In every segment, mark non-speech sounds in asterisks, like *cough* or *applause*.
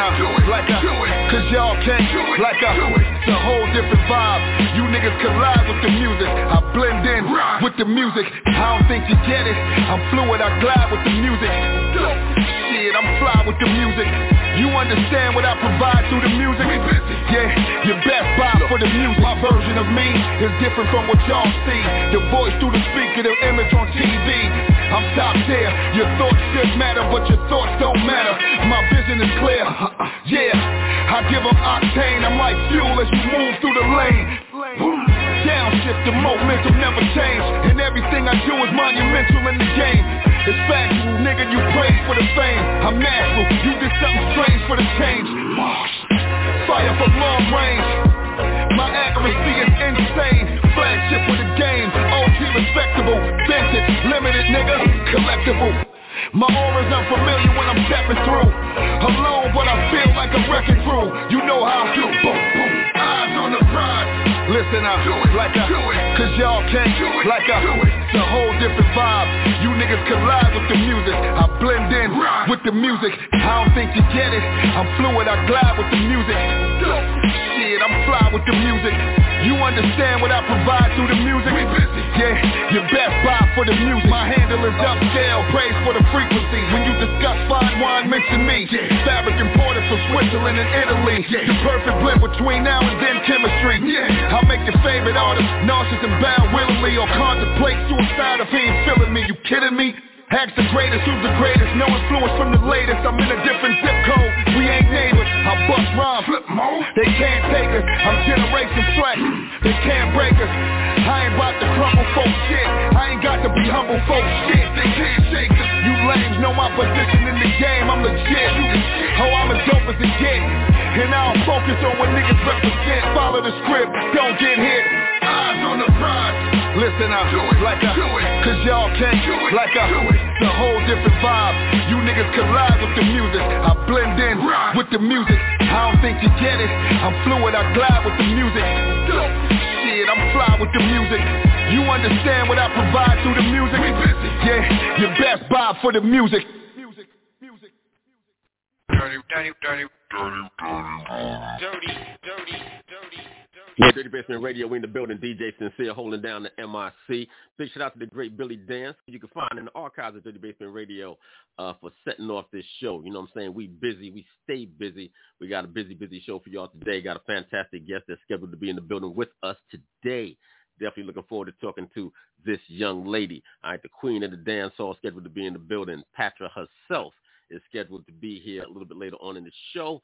up like a, cause y'all can't like a, it's a whole different vibe. You niggas collide with the music. I blend in with the music. I don't think you get it. I'm fluid, I glide with the music. Shit, I'm fly with the music. You understand what I provide through the music? Yeah, your best buy for the music. My version of me is different from what y'all see. The voice through the speaker, the image on TV. I'm top tier. Your thoughts should matter, but your thoughts don't matter. My vision is clear. *laughs* Yeah, I give them octane. I'm like fuel as you move through the lane. Downshift, the momentum never change. And everything I do is monumental in the game. It's factual, nigga, you praise for the fame. I'm natural, you did something strange for the change. Fire from long range. My accuracy is insane. Flagship with the game. OG respectable. Vintage, limited, nigga. Collectible. My aura's unfamiliar when I'm stepping through. Alone, but I feel like a wrecking crew. You know how I do. Boom, boom. Eyes on the prize. Listen up, like a, cause y'all can't, like a, it's a whole different vibe. You niggas collide with the music. I blend in with the music. I don't think you get it. I'm fluid, I glide with the music. Shit, I'm fly with the music. You understand what I provide through the music? Yeah, your best buy for the music. My handle is upscale, praise for the frequency. When you discuss fine wine, mention me. Fabric imported from Switzerland and Italy. The perfect blend between now and then chemistry. I'll make your favorite artist nauseous and bow willingly or contemplate suicide if he ain't feeling me. You kidding me? Ask the greatest, who's the greatest? No influence from the latest. I'm in a different zip code. We ain't neighbors. I bust rhymes. Flip mode. They can't take us. I'm generation flex. They can't break us. I ain't about to crumble folk shit. I ain't got to be humble folk shit. They can't shake us. You lames know my position in the game. I'm legit. Oh, I'm as dope as it get. And I don't focus on what niggas represent. Follow the script. Don't get hit. Eyes on the prize. Listen up, like a, cause y'all can't, like a, a whole different vibe. You niggas collide with the music. I blend in with the music. I don't think you get it. I'm fluid, I glide with the music. Shit, I'm fly with the music. You understand what I provide through the music? Yeah, your best buy for the music. Dirty, dirty, dirty, dirty, dirty, dirty, dirty. Yeah, Dirty Basement Radio, we in the building. DJ Sincere holding down the MIC. Big shout out to the great Billy Dance. You can find in the archives of Dirty Basement Radio uh, for setting off this show. You know what I'm saying? We busy. We stay busy. We got a busy, busy show for y'all today. Got a fantastic guest that's scheduled to be in the building with us today. Definitely looking forward to talking to this young lady. All right, the queen of the dance hall scheduled to be in the building. Patra herself is scheduled to be here a little bit later on in the show.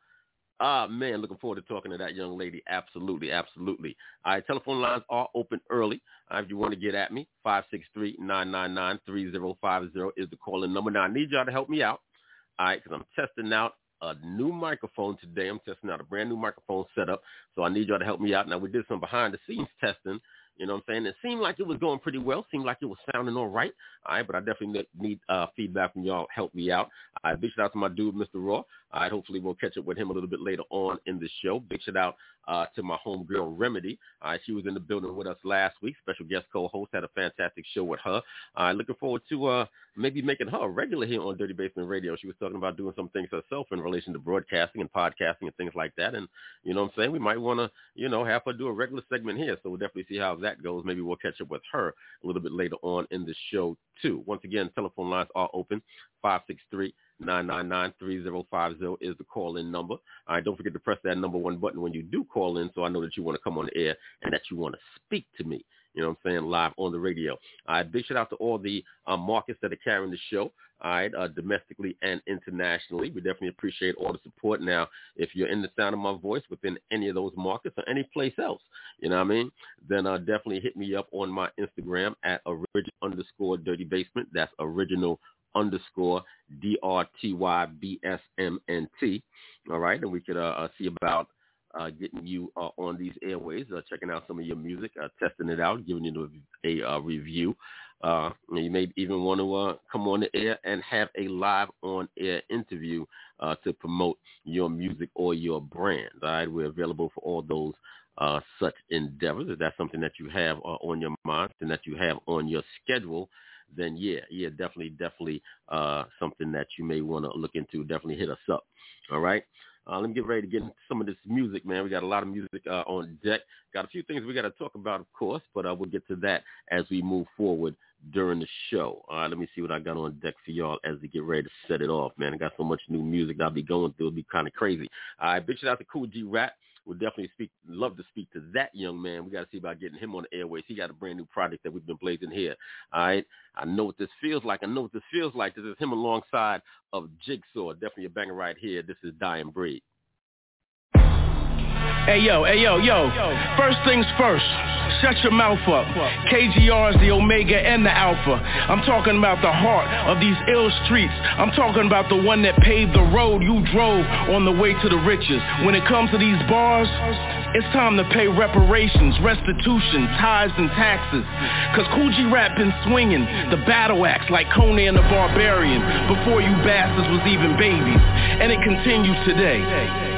Ah, man, looking forward to talking to that young lady. Absolutely, absolutely. All right, telephone lines are open early. Uh, if you want to get at me, 563-999-3050 is the calling number. Now, I need y'all to help me out, all right, because I'm testing out a new microphone today. I'm testing out a brand new microphone setup, so I need y'all to help me out. Now, we did some behind-the-scenes testing, you know what I'm saying? It seemed like it was going pretty well. Seemed like it was sounding all right. But I definitely need uh, feedback from y'all. Help me out. I right, big shout out to my dude, Mr. Raw. All right, hopefully we'll catch up with him a little bit later on in the show. Big shout out uh, to my homegirl Remedy. She was in the building with us last week. Special guest co-host had a fantastic show with her. All right, looking forward to uh, maybe making her a regular here on Dirty Basement Radio. She was talking about doing some things herself in relation to broadcasting and podcasting and things like that. And you know what I'm saying? We might want to, you know, have her do a regular segment here. So we'll definitely see how that goes. Maybe we'll catch up with her a little bit later on in the show too. Once again, telephone lines are open. 563 999-3050 is the call-in number. All right, don't forget to press that number one button when you do call in so I know that you want to come on the air and that you want to speak to me. You know what I'm saying? Live on the radio. All right, big shout out to all the uh, markets that are carrying the show, all right, uh, domestically and internationally. We definitely appreciate all the support. Now, if you're in the sound of my voice within any of those markets or any place else, you know what I mean, then uh, definitely hit me up on my Instagram at original underscore dirty basement. That's original underscore D-R-T-Y-B-S-M-N-T. All right, and we could uh, uh, see about uh, getting you uh, on these airways, uh, checking out some of your music, uh, testing it out, giving you a, a uh, review. Uh, you may even want to come on the air and have a live on-air interview uh, to promote your music or your brand. All right, we're available for all those uh, such endeavors. If that's something that you have on your mind and that you have on your schedule, then yeah, yeah, definitely, definitely uh, something that you may want to look into. Definitely hit us up. All right. Uh, let me get ready to get into some of this music, man. We got a lot of music uh, on deck. Got a few things we got to talk about, of course, but uh, we'll get to that as we move forward during the show. All right, let me see what I got on deck for y'all as we get ready to set it off, man. I got so much new music I'll be going through. It'll be kind of crazy. All right, big out to Kool G Rap. We'll definitely speak, love to speak to that young man. We got to see about getting him on the airways. He got a brand new project that we've been blazing here. All right. I know what this feels like. I know what this feels like. This is him alongside of Jigsaw. Definitely a banger right here. This is Dying Breed. Hey yo, hey yo, yo. First things first. Shut your mouth up. KGR is the Omega and the Alpha. I'm talking about the heart of these ill streets. I'm talking about the one that paved the road you drove on the way to the riches. When it comes to these bars, it's time to pay reparations, restitution, tithes, and taxes. Cause G Rap been swinging the battle axe like Conan the Barbarian before you bastards was even babies. And it continues today.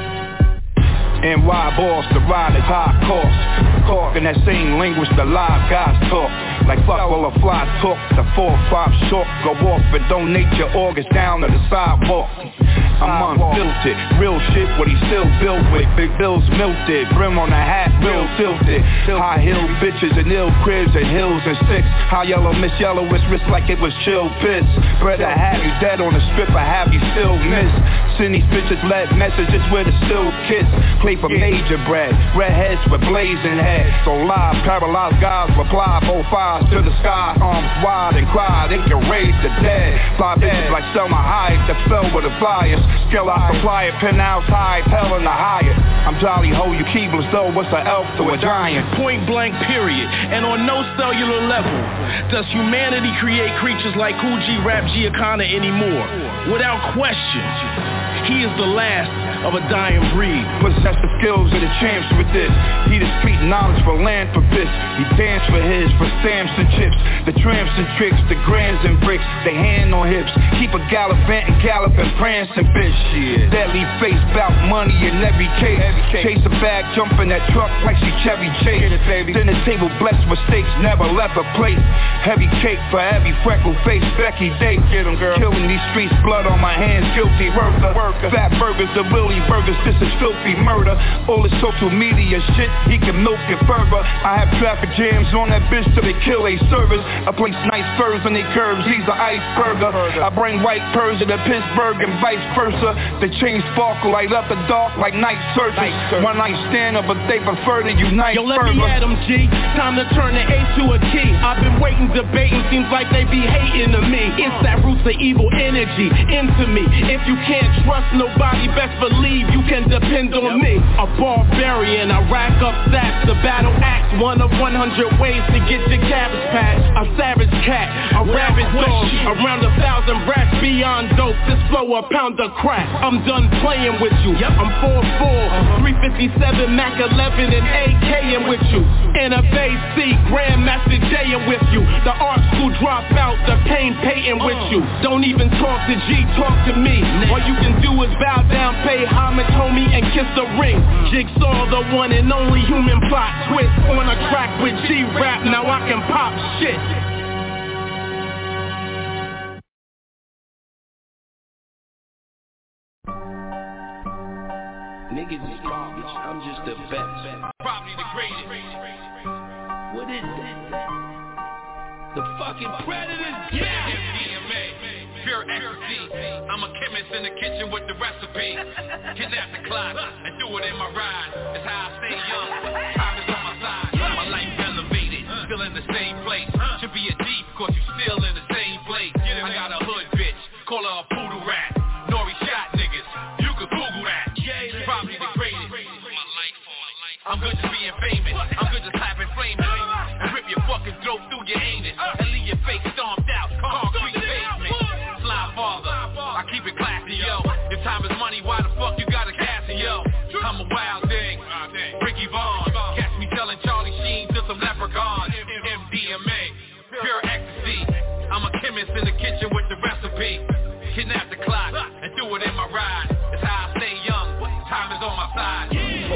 NY boss, the ride is high cost. Talking that same language the live guys talk. Like fuck all the fly talk, the four five short. Go off and donate your organs down to the sidewalk. I'm unfiltered, real shit what he still built with. Big bills melted, brim on the hat, real tilted. High heel bitches and ill cribs and hills and sticks. High yellow, miss yellow, it's wrist like it was chill piss. I have you dead on the strip, I have you still miss. Send these bitches lead messages with a still kiss. Play for major bread, redheads with blazing heads. So live, paralyzed guys reply, both to the sky Arms wide and cry, they can raise the dead Fly bitches like Salma Hayek that fell with the flyers Skill I supply it, penthouse high, hell in the higher. I'm jolly ho, you keebless though, what's an elf to a giant? Point blank period, and on no cellular level does humanity create creatures like Kool G Rap Giancana anymore. Without question, he is the last of a dying breed. Possess the skills of the champs with this. He the street knowledge for land for this. He dance for his, for stamps and chips. The tramps and tricks, the grams and bricks. They hand on hips. Keep a gallopant and galloping, prancing bitch. Shit. Deadly face, bout money in every case. Chase a bag, jump in that truck like she Chevy Chase. Dinner table blessed with steaks, never left a plate. Heavy cake for every freckle face, Becky Day. Get 'em, girl. Killing these streets, blood on my hands, guilty worker. Worker. Fat burgers, the Willie burgers, this is filthy murder. All this social media shit, he can milk it further. I have traffic jams on that bitch till they kill a service. I place nice furs on they curves, he's an iceberger. I bring white Persia to the Pittsburgh and vice versa. The chain sparkle light up the dark like night searchers. One night stand up, but they prefer to unite Yo, let further. me at 'em, G. Time to turn the A to a T. I've been waiting, debating, seems like they be hating to me. It's that roots of evil energy into me. If you can't trust nobody, best believe you can depend on me. A barbarian, I rack up stats, the battle axe, one of 100 ways to get your cabbage patch. A savage cat, a rabid dog, around a thousand rats beyond dope. This flow a pound of crack. I'm done playing with you. I'm 4-4, uh-huh. 357, Mac 11, and AKing with you. NFAC, Grandmaster J with you. The art school dropout, the pain Payton with uh-huh. you. Don't even talk to G, talk to me. All you can do is bow down, pay homage, homie, and kiss the ring. Jigsaw, the one and only human plot twist on a track with G-Rap. Now I can pop shit. Niggas is garbage, I'm just the best. Probably the greatest. What is that? The fucking predators, yeah! Pure ecstasy. I'm a chemist in the kitchen with the recipe. Kidnap the clock and do it in my ride. It's how I stay young. Time is on my side. My life elevated, still in the same place. Should be a deep, cause you still in the same place. I got a hood bitch, call her a poodle rat. Nori shot niggas, you could Google that. Probably the greatest. I'm good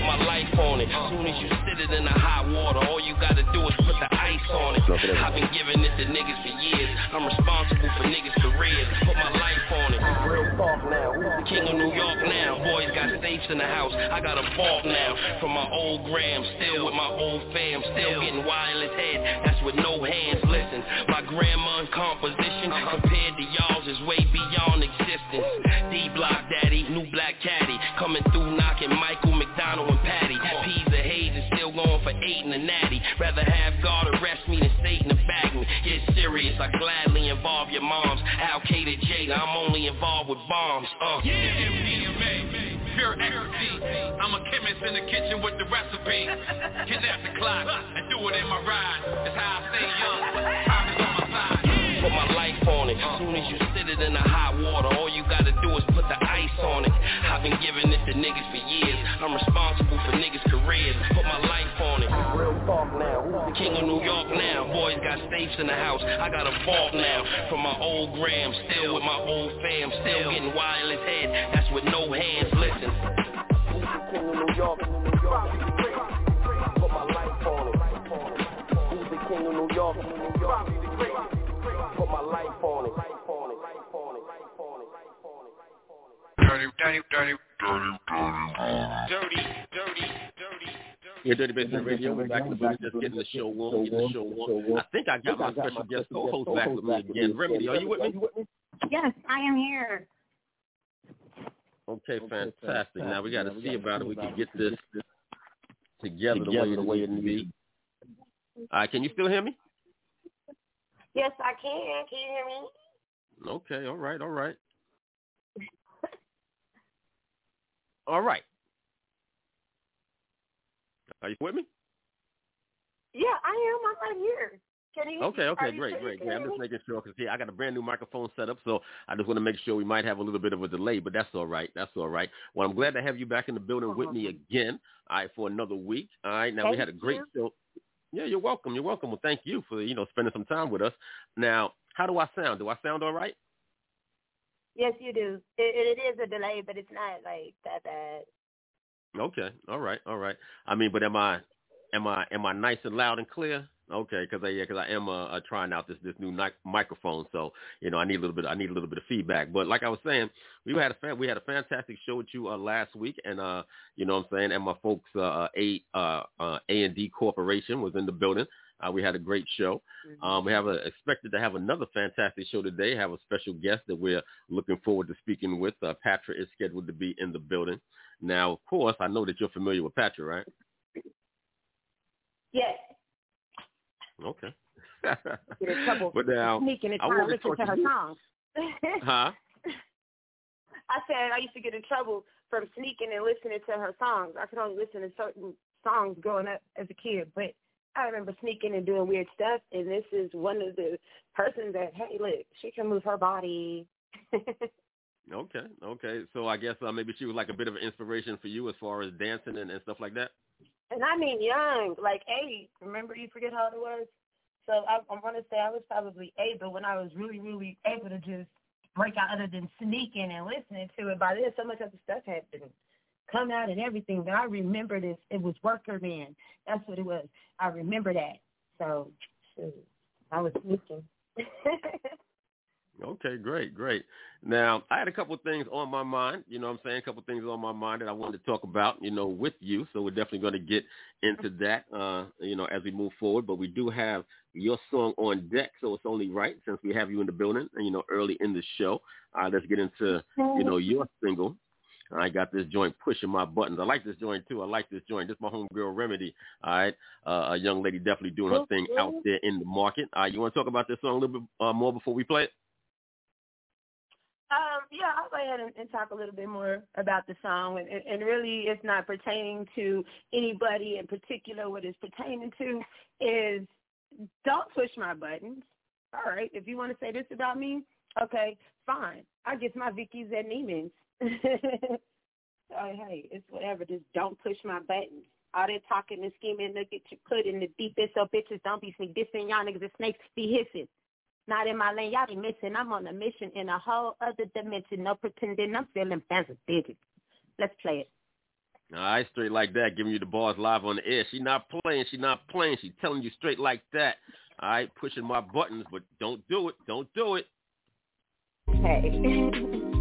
Put my life on it. Soon as you sit it in the hot water, all you gotta do is put the ice on it. I've been giving it to niggas for years. I'm responsible for niggas' careers. Put my life on it. talk now. Who's the king of New York now? Boys got safes in the house. I got a vault now. From my old gram, still with my old fam, still getting wireless head. That's with no hands. Listen, my grandma's composition uh-huh. compared to y'all's is way beyond existence. D Block Daddy, new black caddy, coming eight in the natty. Rather have God arrest me than Satan to bag me. Get serious, I gladly involve your moms. Al Qaeda J, I'm only involved with bombs. Uh. Yeah, MDMA, pure ecstasy. I'm a chemist in the kitchen with the recipe. Kidnap the clock and do it in my ride. It's how I stay young. Time is on my side. Put my life on it. Soon as you sit it in the hot water, all you gotta do is put the ice on it. I've been giving this to niggas for years. I'm responsible for niggas' careers. Put my life on it. Real talk now. Who's the king of New York now? Boys got safes in the house. I got a vault now. From my old gram, still with my old fam, still getting wireless head. That's with no hands. Listen. Who's the king of New York? Put my life on it. Who's the king of New York? Put my life on it. Dirty, dirty, dirty, dirty, Dirty, dirty, dirty, Yeah, Dirty Basement Radio. We're back in the booth, just getting the show on, getting the show on. I think I got my special guest co-host back with me again. Remedy, are you with me? Yes, I am here. Okay, fantastic. Now we got to see about it. We can get this together the way it needs to be. All right, can you still hear me? Yes, I can. Can you hear me? Okay, all right, all right. *laughs* All right. Are you with me? Yeah, I am. I'm right here. Can you? Okay, okay, great, great, great. I'm just making sure because I got a brand new microphone set up, so I just want to make sure we might have a little bit of a delay, but that's all right. That's all right. Well, I'm glad to have you back in the building with uh-huh. me again. All right, for another week. All right, now we had a great you. show. Yeah, you're welcome. You're welcome. Well, thank you for you know spending some time with us. Now, how do I sound? Do I sound all right? Yes, you do. It, it is a delay, but it's not like that bad. Okay, all right, all right. I mean, but am I, am I, am I nice and loud and clear? Okay, because I, yeah, because I am uh, uh, trying out this this new ni- microphone, so you know I need a little bit, I need a little bit of feedback. But like I was saying, we had a fan, we had a fantastic show with you uh, last week, and uh, you know what I'm saying, and my folks, uh, uh, A uh, uh, A and D Corporation was in the building. Uh, we had a great show. Um, we have a, expected to have another fantastic show today. Have a special guest that we're looking forward to speaking with. Uh, Patra is scheduled to be in the building. Now, of course, I know that you're familiar with Patra, right? Yes. Okay. Get in trouble but now, sneaking and I trying to listen to to her you. songs. *laughs* huh? I said I used to get in trouble from sneaking and listening to her songs. I could only listen to certain songs growing up as a kid, but I remember sneaking and doing weird stuff. And this is one of the persons that, hey, look, she can move her body. *laughs* Okay, okay. So I guess uh, maybe she was like a bit of an inspiration for you as far as dancing and, and stuff like that. And I mean young, like eight. Remember, you forget how old it was. So I, I'm to say I was probably eight, but when I was really, really able to just break out, other than sneaking and listening to it, by then so much other stuff had been come out and everything. But I remember this. It was Worker Man. That's what it was. I remember that. So shoot, I was sneaking. *laughs* Okay, great, great. Now, I had a couple of things on my mind, you know what I'm saying, a couple of things on my mind that I wanted to talk about, you know, with you. So we're definitely going to get into that, uh, you know, as we move forward. But we do have your song on deck, so it's only right since we have you in the building, you know, early in the show. Uh, let's get into, you know, your single. I got this joint pushing my buttons. I like this joint too. I like this joint. This is my homegirl Remedy. All right, uh, a young lady definitely doing her thing out there in the market. Uh, you want to talk about this song a little bit uh, more before we play it? Yeah, I'll go ahead and, and talk a little bit more about the song, and, and, and really, it's not pertaining to anybody in particular. What it's pertaining to is don't push my buttons. All right, if you want to say this about me, okay, fine. I guess my Vicky's at Neiman's. so *laughs* hey, it's whatever. Just don't push my buttons. All that talking and scheming, look at you put in the deepest so bitches don't be sneak dissing y'all niggas and snakes be hissing. Not in my lane, y'all be missing. I'm on a mission in a whole other dimension. No pretending I'm feeling fans of digits. Let's play it. All right, straight like that, giving you the bars live on the air. She not playing. She not playing. She telling you straight like that. All right, pushing my buttons, but don't do it. Don't do it. Hey. *laughs*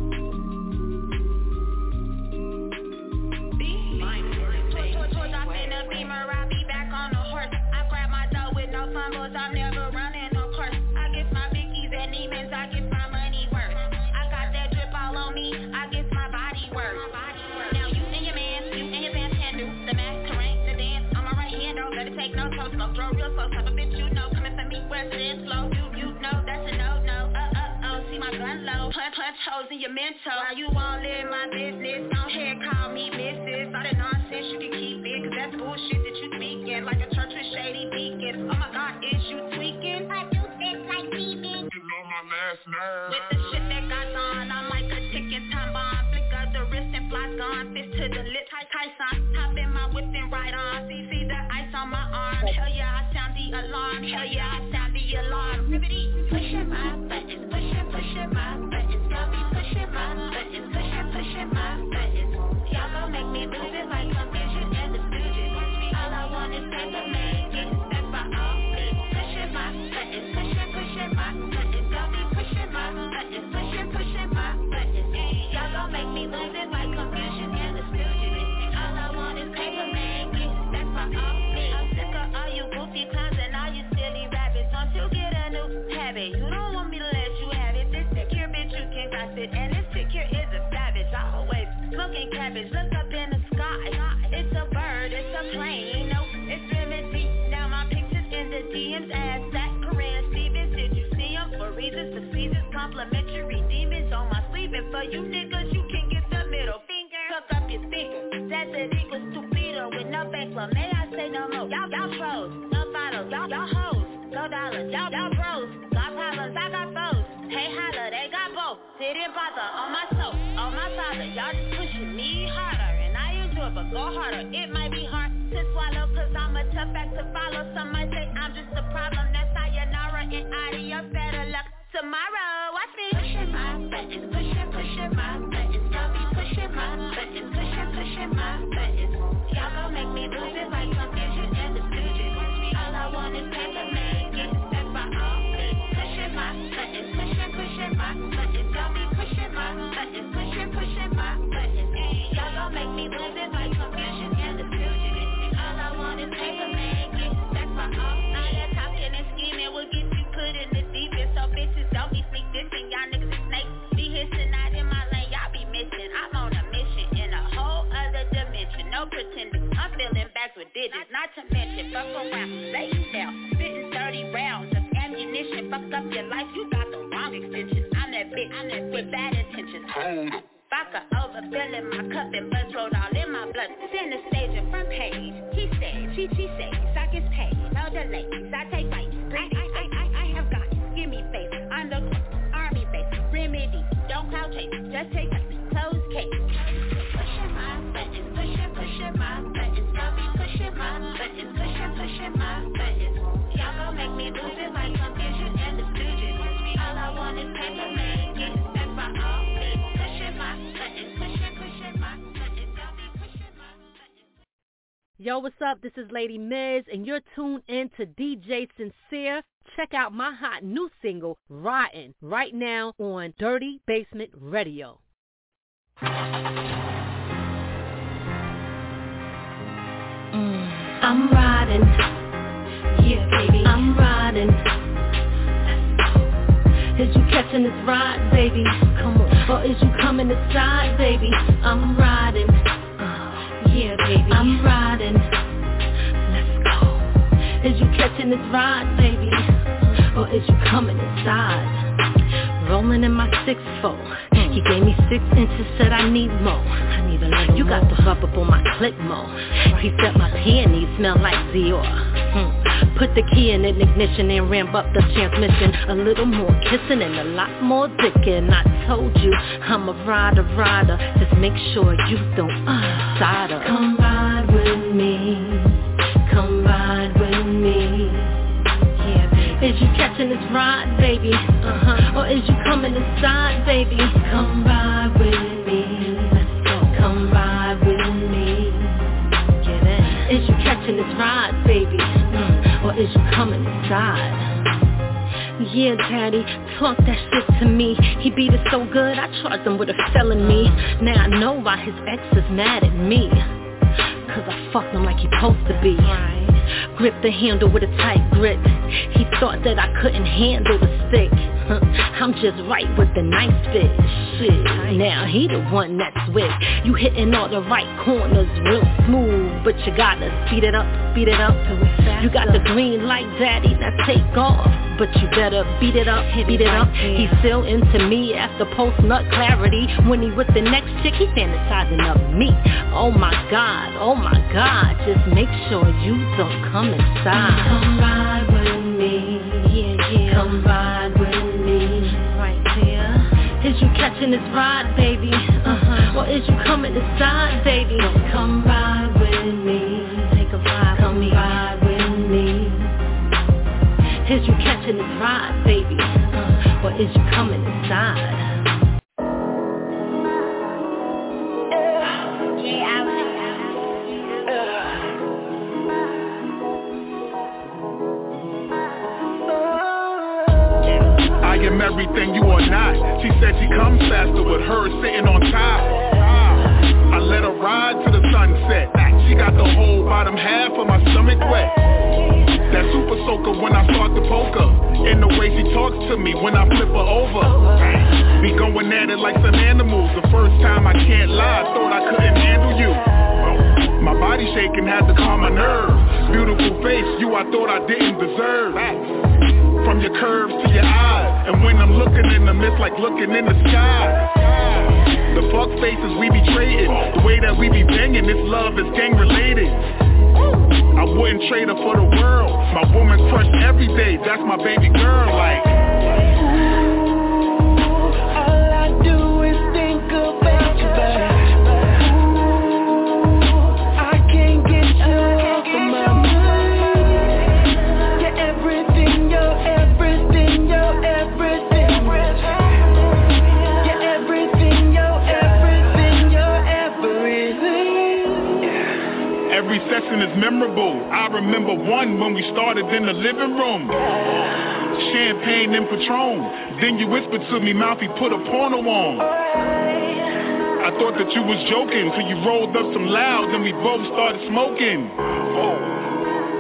coming for me, where's it in slow, you, you know, that's a no-no, uh-uh-oh, see my gun low, punch, punch holes in your mental, why you all in my business, don't hear call me missus, all that nonsense you can keep it, cause that's bullshit that you speaking, like a church with shady deacons, oh my god, is you tweaking? I do this like demons, you know my last name, with the shit that got on, I'm like a ticking time bomb, flicker the wrist and fly gone, fist to the lip, Tyson, hop in my whip and ride on, see, see the ice on my arm, hell yeah, I sound the alarm, hell yeah, I sound pushing my buttons, pushing, pushing my buttons, y'all be pushing my buttons, pushing, pushing my buttons, y'all gon' make me lose it like confusion and the stooges, all I want is paper man, get back by all means, pushing my buttons, pushing, pushing my buttons, y'all be pushing my buttons, pushing, pushing my buttons, y'all gon' make me lose it like confusion and the stooges, all I want is paper man, get back by all means, I'm sick of all you goofy it, and this secure is a savage, always smoking cabbage, look up in the sky, it's a bird, it's a plane, no, it's deep, now my pictures in the DMs, ass that Corinne Stevens, did you see them for reasons, the seasons, complimentary demons on my sleeve, and for you niggas, you can get the middle finger, cook up your speaker, that's it equals stupido with no bankroll, may I say no more, y'all, y'all pros, no bottles, y'all, y'all hoes, no dollars, y'all, y'all bros, got problems, I got foes, hey holla, got both, didn't bother, on my soul, on my father, y'all just pushing me harder, and I use it, but go harder, it might be hard to swallow, cause I'm a tough act to follow, some might say I'm just a problem, that's sayonara, and adios, better luck tomorrow, watch me, pushing my buttons, pushing, pushing my buttons, y'all be pushing my buttons, pushing, pushing my buttons, y'all gon' make me lose it like confusion and the stooges, all I want is paper man, my pushing my buttons, pushing, pushing my buttons, y'all gon' make me lose it like confusion and all I want is paper get back by all talking and scheming will get you put in the deep end, so bitches don't be sneak dissing, y'all niggas is snakes, be hissing out in my lane, y'all be missing, I'm on a mission in a whole other dimension, no pretending, I'm with digits, not to mention, around, lay you down, spitting 30 rounds of ammunition, fuck up your life, you got the wrong extension, I'm I'm that with bad intentions, Vodka overfilling my cup and buzz rolled all in my blood. Center stage and front page. He said, she, she said, stock is paid. No delays. I take fights. I, I, I, I, I have got Give me face. On the army base. Remedy. Don't cloud chase. Just take a closed case. Pushing my buttons. Pushing, pushing my buttons. Be pushing my buttons. Pushing, pushing my buttons. Y'all gon' make me lose it like confusion and the Yo, what's up? This is Lady Miz, and you're tuned in to DJ Sincere. Check out my hot new single, Rotten, right now on Dirty Basement Radio. Mm. I'm riding. Yeah, baby. I'm riding. Is you catching this ride, baby? Come on. Or is you coming inside, baby? I'm riding. Uh, yeah, baby. I'm riding. Let's go. Is you catching this ride, baby? Or is you coming inside? Rolling in my six four. He gave me six inches, said I need more. I need a little You got the rub up on my click more. He said my peonies smell like Dior. Hmm. Put the key in the ignition and ramp up the transmission. A little more kissing and a lot more dicking. I told you I'm a rider, rider. Just make sure you don't uh. Come ride with me. You catching this ride, baby? Uh-huh. Or is you coming inside, baby? Come ride with me. Let's go. Come ride with me. Get in. Is you catching this ride, baby? Mm. Or is you coming inside? Yeah, daddy, talk that shit to me He beat it so good, I charged him with a felony Now I know why his ex is mad at me Cause I fucked him like he supposed to be Grip the handle with a tight grip. He thought that I couldn't handle the stick. *laughs* I'm just right with the nice fit. Shit, now he the one that's with. You hitting all the right corners real smooth, but you gotta speed it up, speed it up. You got the green light, daddy, now take off. But you better beat it up, beat it up. He's still into me after post nut clarity. When he with the next chick, he fantasizing of me. Oh my god, oh my god, just make sure you don't come inside. Come ride with me, yeah, yeah. Come ride with me, right there. Is you catching this ride, baby? Uh-huh. Or is you coming inside, baby? Come ride with me, take a ride Is you catching this ride, baby? Uh, or is you coming inside? I am everything you are not. She said she comes faster with her sitting on top. I let her ride to the sunset. She got the whole bottom half of my stomach wet. That super soaker when I start to poker. And the way she talks to me when I flip her over. Be going at it like some animals. The first time I can't lie, thought I couldn't handle you. My body shaking had to calm my nerves. Beautiful face, you I thought I didn't deserve. From your curves to your eyes And when I'm looking in the mist like looking in the sky The fuck faces we be trading The way that we be banging, this love is gang related I wouldn't trade her for the world. My woman crush every day, that's my baby girl like Every is memorable. I remember one when we started in the living room. Champagne and Patron. Then you whispered to me, Mouthy, put a porno on. I thought that you was joking Till you rolled up some loud Then we both started smoking.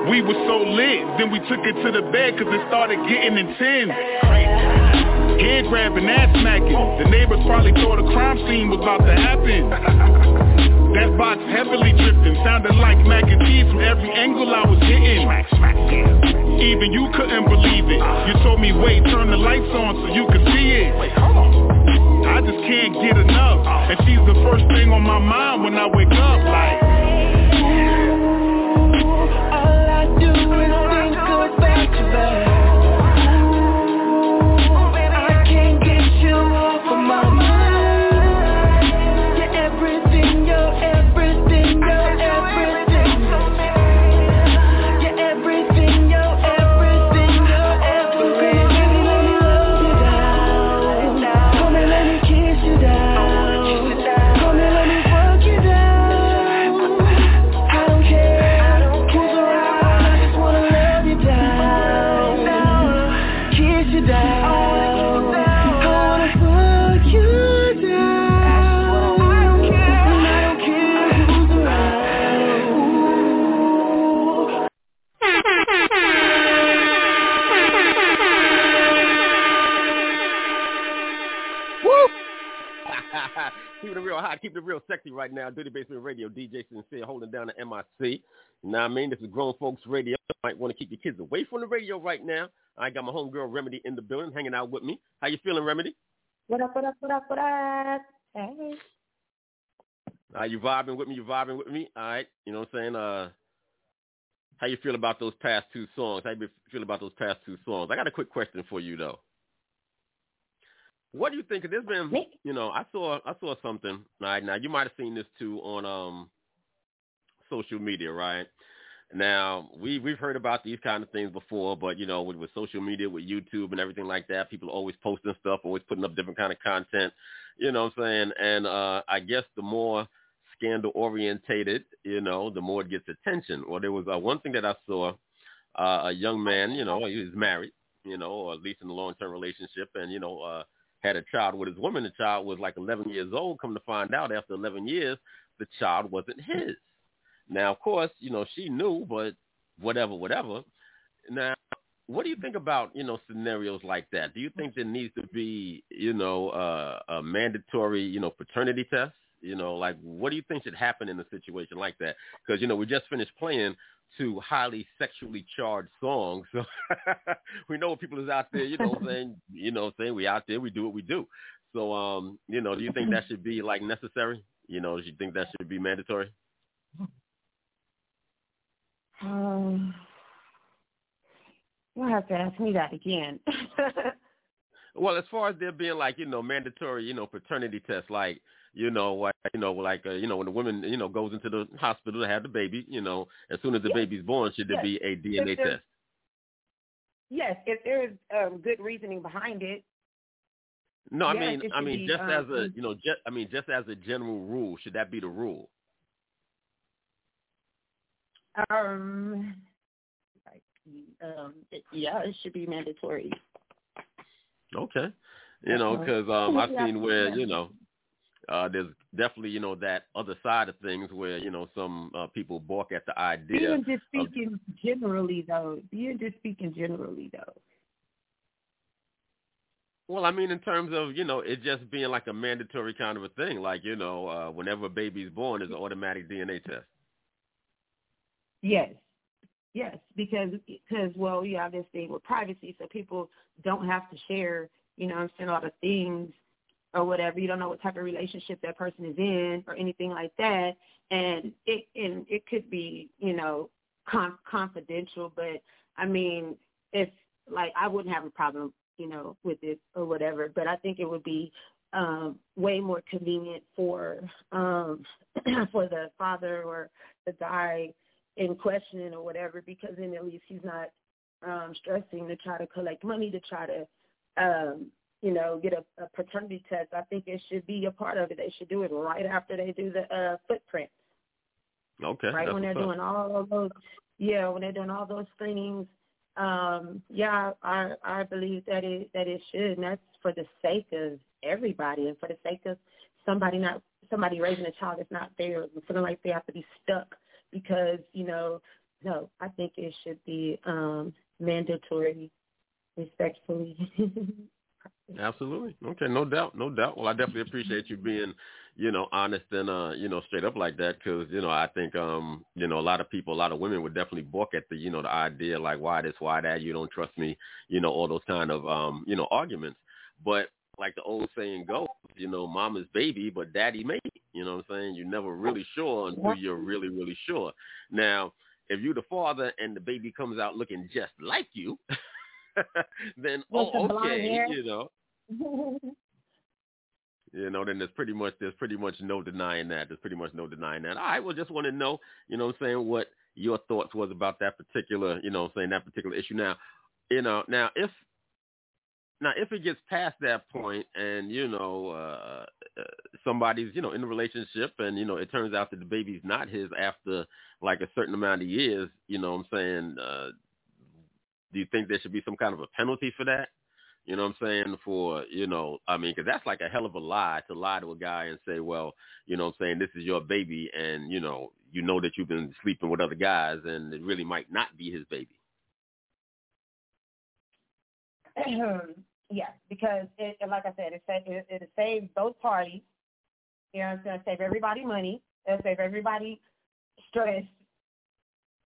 We were so lit Then we took it to the bed Cause it started getting intense. Head grabbing, ass smacking. The neighbors probably thought a crime scene was about to happen That box heavily drifting Sounded like mac and cheese from every angle I was hitting. Even you couldn't believe it. Uh-huh. You told me, wait, turn the lights on so you could see it. Wait, hold on. I just can't get enough. Uh-huh. And she's the first thing on my mind when I wake up Like, All I do is think about you, babe. Keep it real keep it real sexy right now. Dirty Basement Radio, DJ Sincere holding down the MIC. You know what I mean? This is Grown Folks Radio. You might want to keep your kids away from the radio right now. I got my homegirl Remedy in the building, hanging out with me. How you feeling, Remedy? What up, what up, what up, what up? Hey. Are you vibing with me? You vibing with me? All right. You know what I'm saying? Uh, how you feel about those past two songs? How you feel about those past two songs? I got a quick question for you though. What do you think? There's been, you know, I saw I saw something. Right, now you might have seen this too on um social media, right? Now we we've heard about these kind of things before, but you know, with, with social media, with YouTube and everything like that, people are always posting stuff, always putting up different kind of content. You know what I'm saying? And uh I guess the more scandal orientated, you know, the more it gets attention. Well, there was uh, one thing that I saw, uh, a young man, you know, he was married, you know, or at least in a long term relationship, and you know, uh had a child with his woman. The child was like 11 years old. Come to find out, after 11 years, the child wasn't his. Now, of course, you know she knew, but whatever, whatever. Now, what do you think about you know scenarios like that? Do you think there needs to be you know uh, a mandatory you know paternity test? You know, like what do you think should happen in a situation like that? Because you know we just finished playing two highly sexually charged songs, so *laughs* we know people is out there. You know, saying you know saying we out there, we do what we do. So um, you know, do you think that should be like necessary? You know, do you think that should be mandatory? Um, you'll have to ask me that again. *laughs* Well, as far as there being like you know mandatory you know paternity tests, like you know like you know like uh, you know when the woman you know goes into the hospital to have the baby, you know as soon as the Yes. baby's born, should there Yes. be a DNA test? yes, if there's um, good reasoning behind it, No, I Yes, mean I mean be, just as a um, you know just I mean just as a general rule, should that be the rule? um, like, um, it, yeah, it should be mandatory. Okay, you know because um I've seen where you know. Uh, there's definitely, you know, that other side of things where, you know, some uh, people balk at the idea Being just speaking generally, though. Being just speaking generally, though. Well, I mean, in terms of you know, it just being like a mandatory kind of a thing, like you know, uh, whenever a baby's born, there's an automatic DNA test. Yes. Yes, because because well, you have this thing with privacy, so people don't have to share, you know, what I'm saying a lot of things or whatever. You don't know what type of relationship that person is in or anything like that, and it and it could be, you know, con- confidential. But I mean, if like I wouldn't have a problem, you know, with it or whatever. But I think it would be um way more convenient for um *clears throat* for the father or the guy in questioning or whatever because then at least he's not um stressing to try to collect money to try to um you know get a, a paternity test. I think it should be a part of it. They should do it right after they do the uh footprint. Okay, right? when they're doing all of those yeah when they're doing all those screenings um yeah i i believe that it that it should and that's for the sake of everybody and for the sake of somebody not somebody raising a child that's not there feeling like they have to be stuck because you know no i think it should be um mandatory respectfully *laughs* Absolutely. Okay, no doubt, no doubt. Well, I definitely appreciate you being, you know, honest and uh, you know, straight up like that because you know, I think um, you know, a lot of people, a lot of women would definitely balk at the, you know, the idea like why this, why that, you don't trust me, you know, all those kind of um, you know, arguments. But like the old saying goes, you know, mama's baby, but daddy maybe. You know what I'm saying? You're never really sure until you're really, really sure. Now, if you're the father and the baby comes out looking just like you, *laughs* then With oh, the okay, you know, *laughs* you know, then there's pretty much there's pretty much no denying that. There's pretty much no denying that. All right, well, just want to know, you know, what I'm saying what your thoughts was about that particular, you know, what I'm saying that particular issue. Now, you know, now if now if it gets past that point and you know uh, uh somebody's you know in a relationship and you know it turns out that the baby's not his after like a certain amount of years, you know, what I'm saying. uh do you think there should be some kind of a penalty for that? You know what I'm saying? For, you know, I mean, because that's like a hell of a lie to lie to a guy and say, well, you know what I'm saying, this is your baby and, you know, you know that you've been sleeping with other guys and it really might not be his baby. *clears throat* yeah, because it, like I said, it it it saves both parties. You know, it's gonna save everybody money. It'll save everybody stress.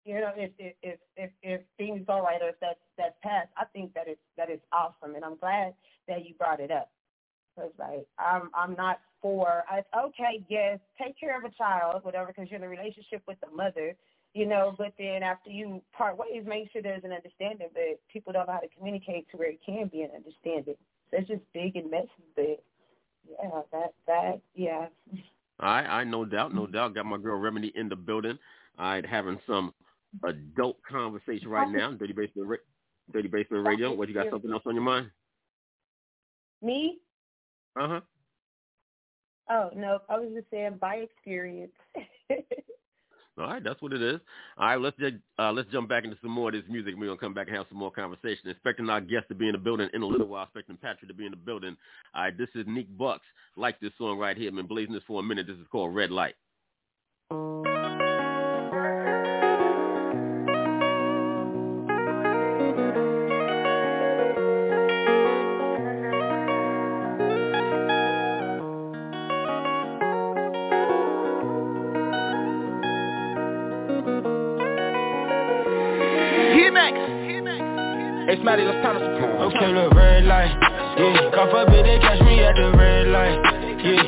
You know, if if if if, if things go right or if that's that's passed, I think that it's that is awesome, and I'm glad that you brought it up. Cause like I'm I'm not for I, okay, yes, take care of a child, whatever, because you're in a relationship with the mother, you know. But then after you part ways, make sure there's an understanding. But people don't know how to communicate to where it can be an understanding. So it's just big and messy, but yeah, that that yeah. I I no doubt, no doubt. Got my girl Remedy in the building. I right, having some adult conversation right now. *laughs* Dirty Basement, Ra- Dirty Basement Radio. What you got? Something else on your mind? Me? Uh huh. Oh no, I was just saying by experience. *laughs* All right, that's what it is. All right, let's just, uh, let's jump back into some more of this music. We're gonna come back and have some more conversation. Expecting our guest to be in the building in a little while. Expecting Patra to be in the building. All right, this is Nick Bucks. Like this song right here. I've been blazing this for a minute. This is called Red Light. Smatty, let's turn up. Okay, look, red light. Yeah, call for bitch, they catch me at the red light. Yeah,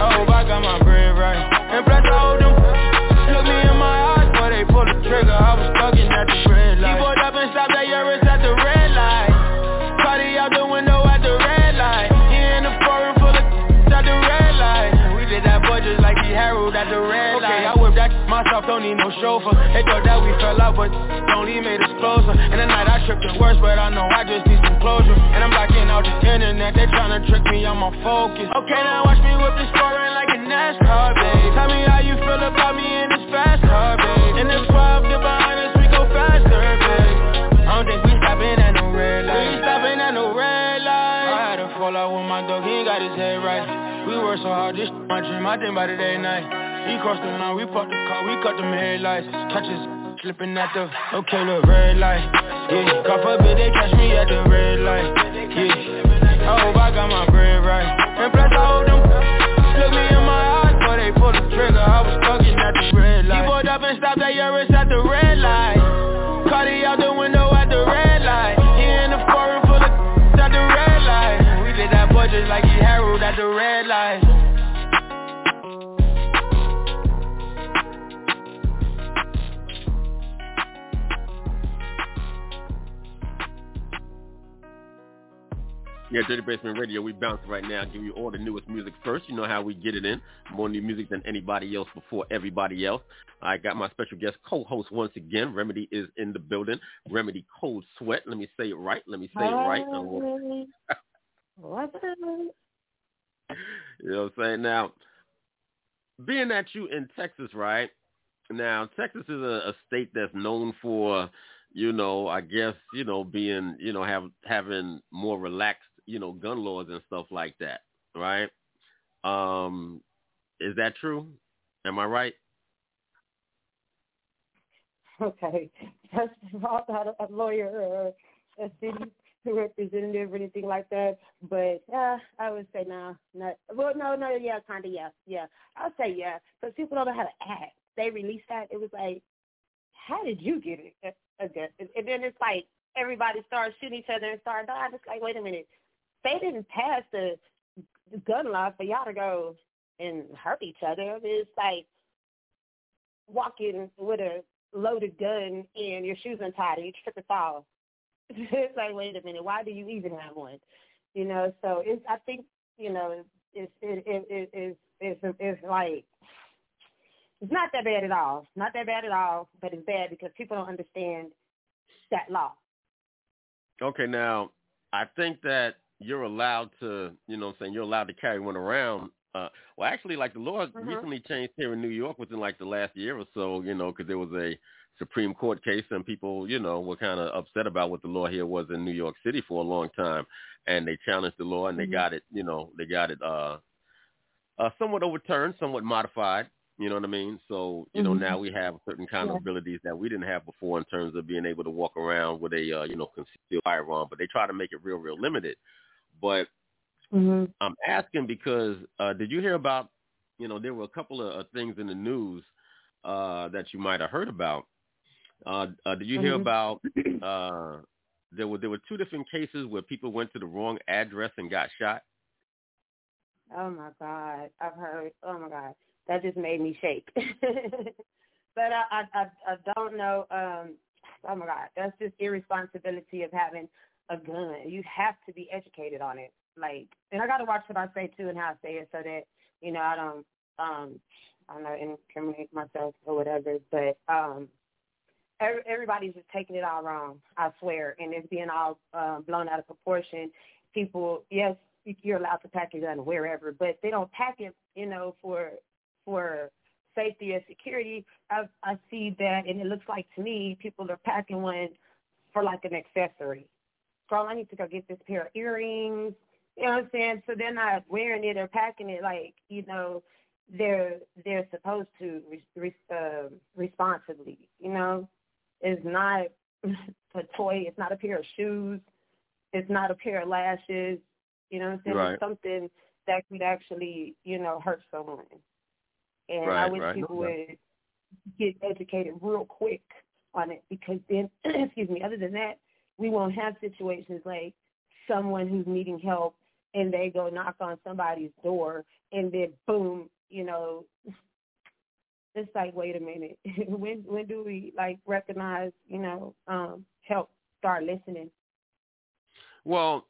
I hope I got my bread right. And plus I hold them. Look me in my eyes, boy, they pull the trigger. I was in at the red light. He pulled up and stopped at Yaris at the red light. Party out the window at the red light. He in the foreign full of at the red light. We did that boy just like he Harold at the red light. Okay, I whipped that myself, don't need no chauffeur. They thought that we fell out, but only made us closer. And the night I tripped the worst, but I know I just need some closure. And I'm blocking out the internet, they tryna trick me on focus. Okay, now watch me whip this foreign like a NASCAR, babe. Tell me how you feel about me in this fast car, babe. In this 12 to behind us, we go faster, babe. I don't think we stopping at no red light. We stopping at no red light. I had a fallout with my dog, he ain't got his head right. We work so hard, this my dream, I think about it every night. He crossed the line, we parked the car, we cut them headlights. Catches slipping at the, okay, look, red light. Yeah, call for bitch, they catch me at the red light. Yeah, I hope I got my bread right. And plus I hold them, look me in my eyes, boy, they pull the trigger. I was stuck at the red light. He pulled up and stopped at Yaris at the red light. Yeah, Dirty Basement Radio, we bounce right now, give you all the newest music first. You know how we get it in. More new music than anybody else before everybody else. I got my special guest co-host once again. Remedy is in the building. Remedy Cold Sweat. Let me say it right. Let me say it right. What's up? *laughs* You know what I'm saying? Now, being that you in Texas, right? Now, Texas is a, a state that's known for, you know, I guess, you know, being, you know, have having more relaxed, you know, gun laws and stuff like that, right? Um, is that true? Am I right? *laughs* Okay. First of all, not a lawyer or a city representative or anything like that. But uh, I would say no, not well, no, no, yeah, kind of, yeah, yeah. I'll say yeah, because people don't know how to act. They released that. It was like, how did you get it? And then it's like everybody started shooting each other and started dying. It's like, wait a minute, they didn't pass the, gun law for y'all to go and hurt each other. It's like walking with a loaded gun and your shoes untied and you trip and fall. *laughs* it's like, wait a minute, why do you even have one? You know, so it's I think you know it's it it it it's it's it's like it's not that bad at all. Not that bad at all, but it's bad because people don't understand that law. Okay, now I think that you're allowed to, you know, what I'm saying you're allowed to carry one around. Uh, well, actually, like the law Mhm. recently changed here in New York within like the last year or so, you know, because there was a Supreme Court case and people, you know, were kind of upset about what the law here was in New York City for a long time, and they challenged the law and they Mhm. got it, you know, they got it uh, uh, somewhat overturned, somewhat modified. You know what I mean? So, you know, Mhm. now we have certain kind of abilities that we didn't have before in terms of being able to walk around with a, uh, you know, concealed firearm. But they try to make it real, real limited. But Mm-hmm. I'm asking because uh, did you hear about, you know, there were a couple of uh, things in the news uh, that you might have heard about. Uh, uh, did you hear Mhm. about? Uh, there were there were two different cases where people went to the wrong address and got shot. Oh my God, I've heard. Oh my God, that just made me shake. *laughs* but I, I, I, I don't know. Um, oh my God, that's just irresponsibility of having a gun. You have to be educated on it. Like, and I got to watch what I say too and how I say it so that you know I don't, um, I don't know, incriminate myself or whatever. But um, every, everybody's just taking it all wrong. I swear, and it's being all um, blown out of proportion. People, yes, you're allowed to pack your gun wherever, but they don't pack it, you know, for for safety or security. I I see that, and it looks like to me people are packing one for like an accessory. Girl, I need to go get this pair of earrings. You know what I'm saying? So they're not wearing it or packing it like you know they're they're supposed to re, re, uh, responsibly. You know, it's not *laughs* a toy. It's not a pair of shoes. It's not a pair of lashes. You know what I'm saying? Right. It's something that could actually, you know, hurt someone. And I wish right. people would get educated real quick on it because then, *clears throat* excuse me, other than that, we won't have situations like someone who's needing help and they go knock on somebody's door and then boom, you know, it's like, wait a minute, *laughs* when when do we like recognize, you know, um, help start listening? Well,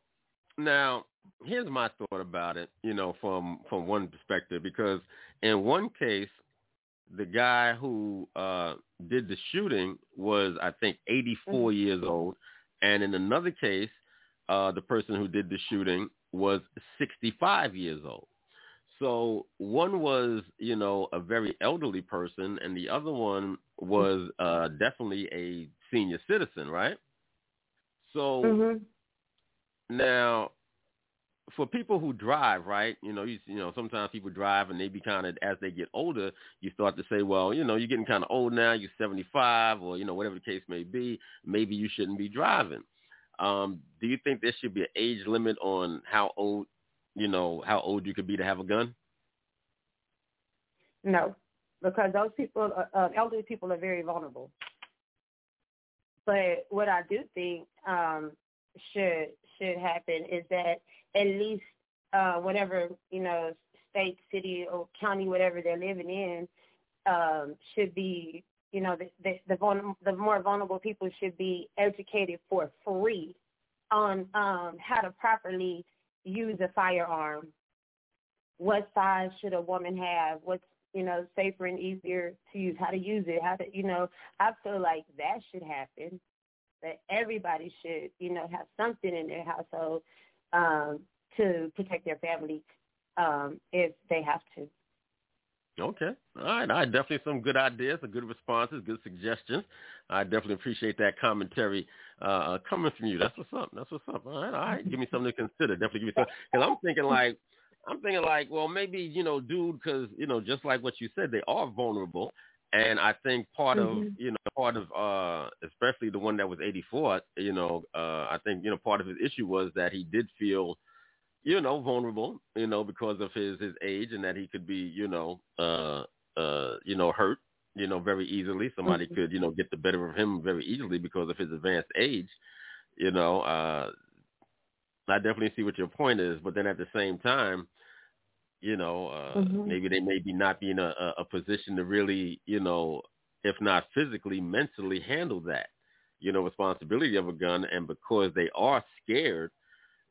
now here's my thought about it, you know, from from one perspective, because in one case, the guy who uh did the shooting was, I think, 84 mm-hmm. years old, and in another case, uh the person who did the shooting was 65 years old. So one was, you know, a very elderly person, and the other one was uh, definitely a senior citizen, right? So mm-hmm. now, for people who drive, right? You know, you, you know, sometimes people drive and they be kind of as they get older, you start to say, well, you know, you're getting kind of old now. You're 75, or you know, whatever the case may be. Maybe you shouldn't be driving. Um, do you think there should be an age limit on how old you know, how old you could be to have a gun? No, because those people, uh, uh, elderly people, are very vulnerable. But what I do think um, should should happen is that at least uh, whatever you know, state, city, or county, whatever they're living in, um, should be you know the the the, the more vulnerable people should be educated for free on um, how to properly use a firearm? What size should a woman have? What's you know safer and easier to use? How to use it? How to you know? I feel like that should happen. That everybody should you know have something in their household um, to protect their family um, if they have to. Okay. All right. Right. Definitely some good ideas, some good responses, good suggestions. I definitely appreciate that commentary uh, coming from you. That's what's up. That's what's up. All right. All right. Give me something to consider. Definitely give me something. Because I'm thinking like, I'm thinking like, well, maybe, you know, dude, because, you know, just like what you said, they are vulnerable. And I think part mm-hmm. of, you know, part of, uh, especially the one that was 84, you know, uh, I think, you know, part of his issue was that he did feel – you know, vulnerable, you know, because of his his age and that he could be, you know, uh uh, you know, hurt, you know, very easily. Somebody mm-hmm. could, you know, get the better of him very easily because of his advanced age. You know, uh I definitely see what your point is, but then at the same time, you know, uh mm-hmm. maybe they may be not be in a, a position to really, you know, if not physically, mentally handle that, you know, responsibility of a gun and because they are scared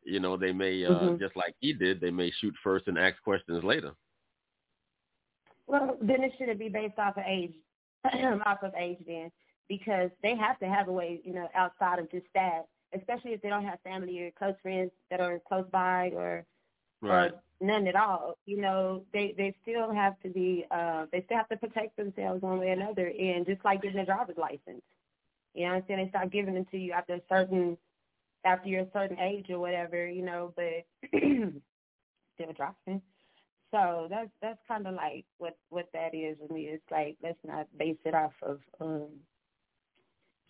you know, they may uh, mm-hmm. just like he did, they may shoot first and ask questions later. Well, then it shouldn't be based off of age, *clears throat* off of age then, because they have to have a way, you know, outside of just that, especially if they don't have family or close friends that are close by or, right. or none at all. You know, they they still have to be, uh, they still have to protect themselves one way or another, and just like getting a driver's license. You know what I'm saying? They start giving them to you after a certain after you're a certain age or whatever, you know, but *clears throat* still dropping. So that's that's kind of like what what that is with me. It's like let's not base it off of um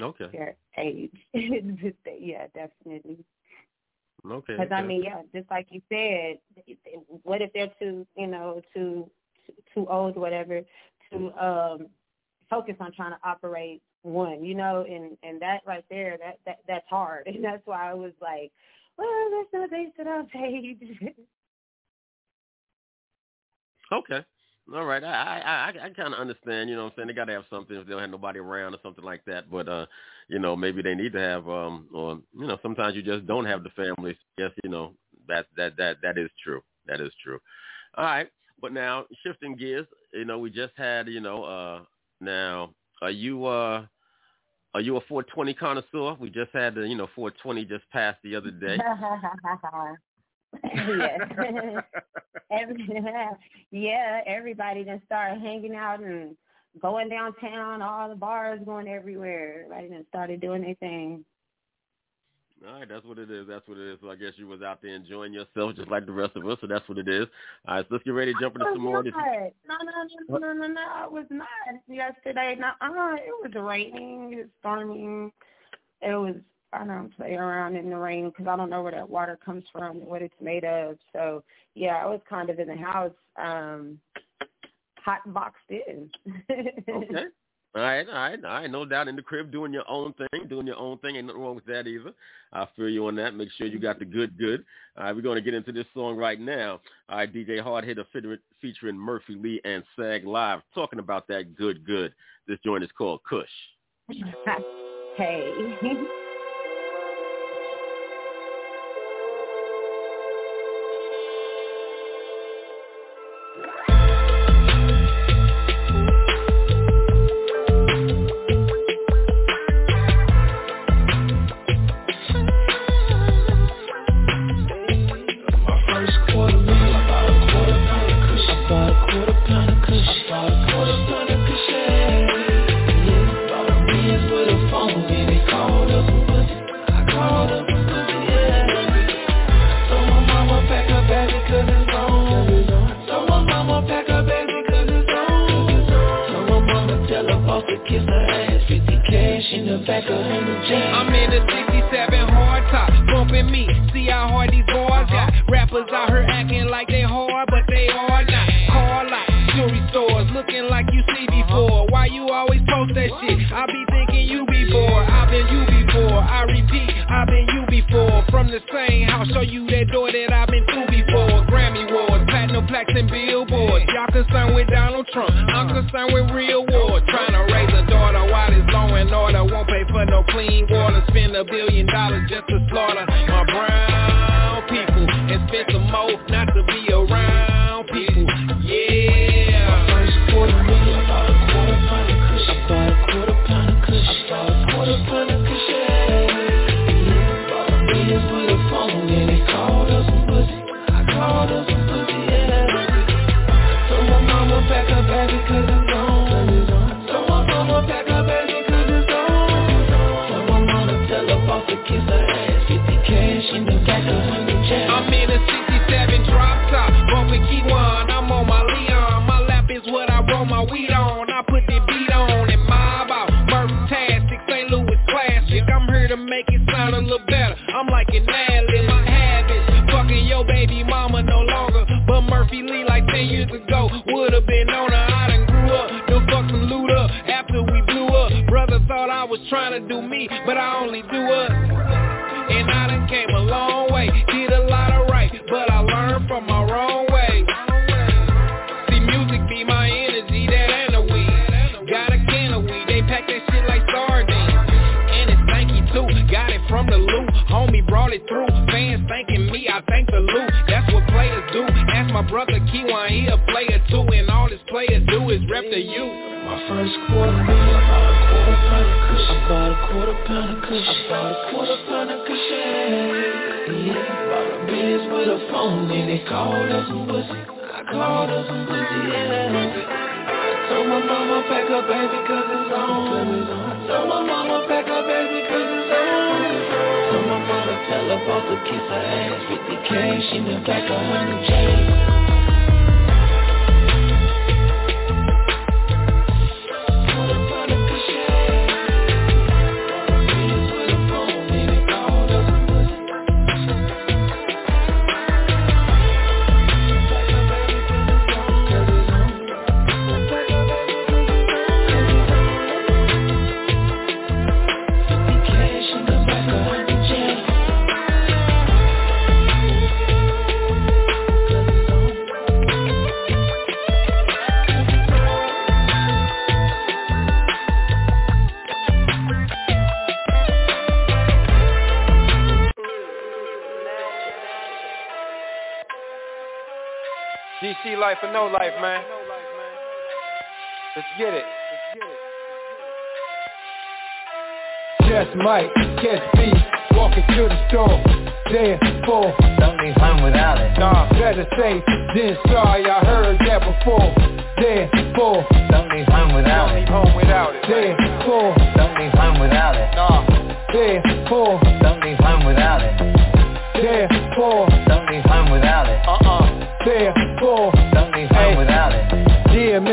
okay their age. *laughs* yeah, definitely. Okay. Because I mean, yeah, just like you said, what if they're too, you know, too too old, or whatever, to um focus on trying to operate one, you know, and and that right there, that that that's hard, *laughs* and that's why I was like, well, let's not base it on *laughs* age. okay. All right, I I I, I kind of understand. You know, what I'm saying they got to have something if they don't have nobody around or something like that. But uh, you know, maybe they need to have um, or you know, sometimes you just don't have the family. Yes, you know, that that that that is true. That is true. All right, but now shifting gears, you know, we just had you know, uh, now are you uh are you a 420 connoisseur? We just had the, you know, 420 just passed the other day. *laughs* yes. *laughs* *laughs* Every, *laughs* yeah, everybody then started hanging out and going downtown, all the bars going everywhere. Everybody then started doing their thing. All right, that's what it is. That's what it is. So I guess you was out there enjoying yourself just like the rest of us. So that's what it is. All right, so let's get ready to jump into some more. No, no, no, no, no, no. I was not yesterday. No, uh, it was raining. It was storming. It was. I don't play around in the rain because I don't know where that water comes from, what it's made of. So yeah, I was kind of in the house, um, hot boxed in. okay. *laughs* All right, all right, all right. No doubt in the crib doing your own thing, doing your own thing. Ain't nothing wrong with that either. I feel you on that. Make sure you got the good, good. All right, we're going to get into this song right now. All right, DJ Hard Hitter featuring Murphy Lee and Sag Live talking about that good, good. This joint is called Kush. *laughs* hey. *laughs* I'm in a 67 hard top, bumping me. See how hard these boys got. Rappers out here acting like they hard, but they are not. Car lot, jewelry stores, looking like you see before. Why you always post that shit? I be thinking you be bored. I've been you before. I repeat, I've been you before. From the same house, show you that door that I've been through before. Grammy platinum plaques and billboards. Y'all concerned with Donald Trump. I'm concerned with real war. Trying to raise a daughter while it's law and order. Won't pay for no clean water. Spend a billion dollars just to slaughter my brown people. And spend some more not but I only do us. And I done came a long way, did a lot of right, but I learned from my wrong way. See, music be my energy, that ain't a weed. Got a can of weed, they pack that shit like sardines. And it's stanky too, got it from the loot. Homie brought it through, fans thanking me, I thank the loot. That's what players do. Ask my brother Keywan, he a player too, and all this player do is rep the youth. My first quarter million, about a quarter pound of kush. About a quarter pound of kush. About a quarter pound of kush. Yeah, bought a Benz with a phone and they called us some pussy. I called us some pussy, yeah. So my mama pack her baby cause it's on. So my mama pack her baby cause it's on. So my mama tell her boss to kiss her ass. 50 cash in the back of 100 J's. Get it. Just might catch beef, walking to the store. There for Don't leave home without it. Nah, better safe than sorry. I heard that before. There for Don't leave home without Don't it. leave home without it. there for Don't leave home without it. Nah, there for Don't leave home without it. there for Don't leave home without it. uh-uh. there for Don't leave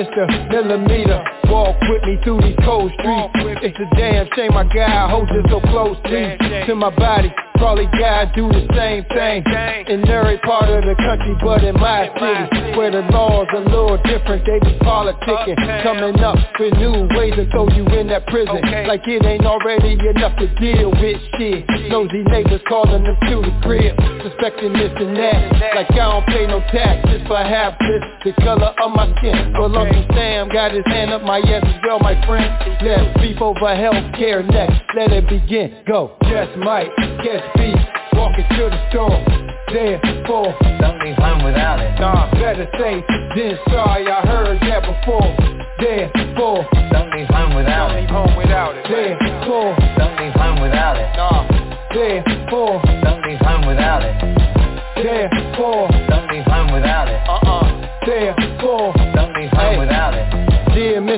Mr. Millimeter, walk with me through these cold streets. Walk with me. It's a damn shame my guy holds it so close to, to my body. Probably guys do the same thing in every part of the country, but in my city, where the laws are a little different, they be politicking, coming up with new ways to throw you in that prison, like it ain't already enough to deal with shit. Nosy neighbors calling them to the crib, suspecting this and that, like I don't pay no taxes, for half it's the color of my skin. Well, Uncle Sam got his hand up my ass as well, my friend. Let's beef over health care next, let it begin, go. Just might catch beef, walking to the store. Therefore, don't leave home without it. Nah, better say than sorry. I heard that before. Therefore, don't leave home without don't it. leave home without it. Therefore, don't leave home without it. Nah. Therefore, don't leave home without it. Therefore, don't leave home without it. Uh-uh. Therefore,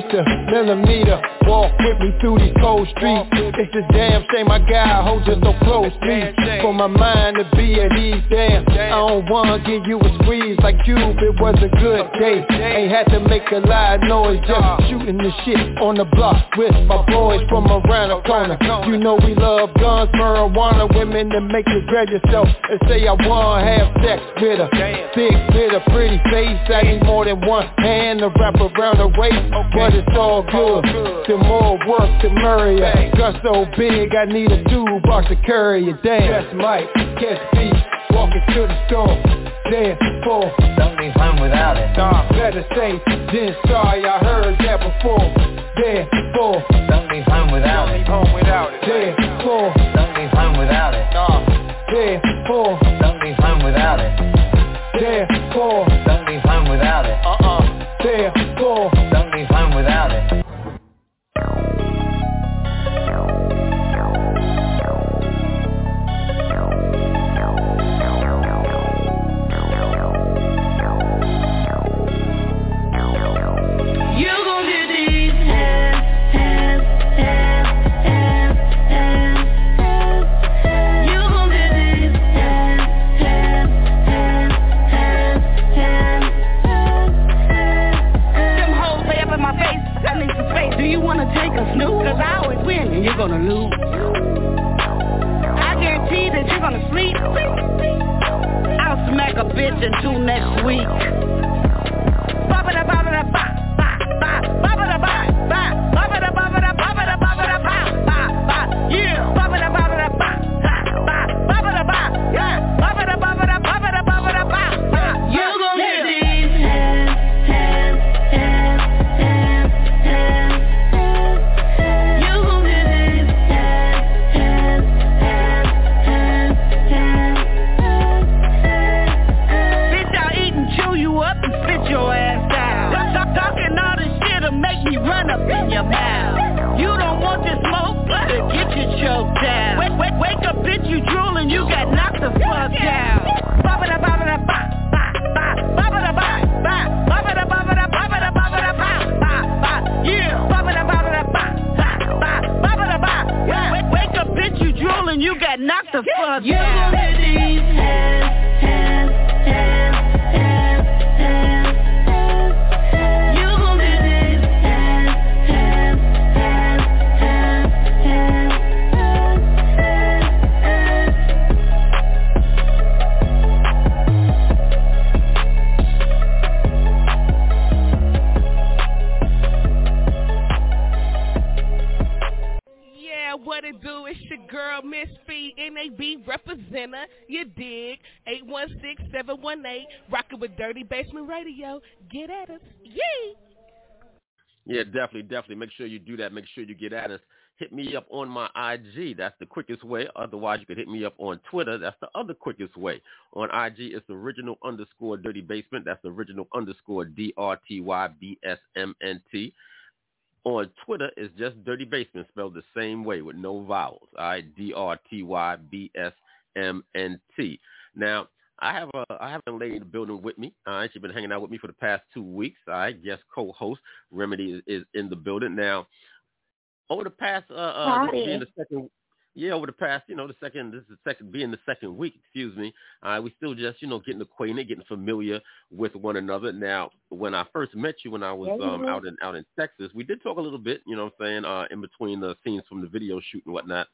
Mr. Millimeter, walk with me through these cold streets. It's a damn shame my guy holds you so close me. For my mind to be at ease, damn. I don't wanna give you a squeeze like you. it was a good day. Ain't had to make a lot of noise, just shooting the shit on the block with my boys from around the corner. You know we love guns, marijuana, women that make you grab yourself and say I wanna have sex with her. Big a pretty face, I need more than one hand to wrap around her waist. It's all good. The more work, the merrier. Gun so big, I need a toolbox to carry it. Damn. Just might catch beef, walking to the store. Therefore, don't leave home without it. Nah, better say than sorry. I heard that before. Therefore, don't leave home without don't it. leave home without it. Therefore, don't leave home without it. Nah. Therefore, don't leave home without it. Therefore, don't a snoop? Cause I always win and you're gonna lose. I guarantee that you're gonna sleep. I'll smack a bitch until next week. Ba-ba-da, ba-ba-da, ba, ba, ba, ba-ba-da, ba, ba, ba-ba-da, ba-ba-da, ba-ba-da, Radio. Get at us. Yay! Yeah, definitely, definitely. Make sure you do that. Make sure you get at us. Hit me up on my IG. That's the quickest way. Otherwise, you could hit me up on Twitter. That's the other quickest way. On IG, it's original underscore dirty basement. That's original underscore D R T Y B S M N T. On Twitter, it's just dirty basement spelled the same way with no vowels. All right, D R T Y B S M N T. Now, I have a I have a lady in the building with me. All right, she's been hanging out with me for the past two weeks. All right, guest co-host Remedy is, is in the building now. Over the past uh, uh being the second yeah, over the past, you know, the second this is the second being the second week, excuse me. Uh we still just, you know, getting acquainted, getting familiar with one another. Now, when I first met you when I was Yeah, um out in out in Texas, we did talk a little bit, you know what I'm saying, uh in between the scenes from the video shoot and whatnot.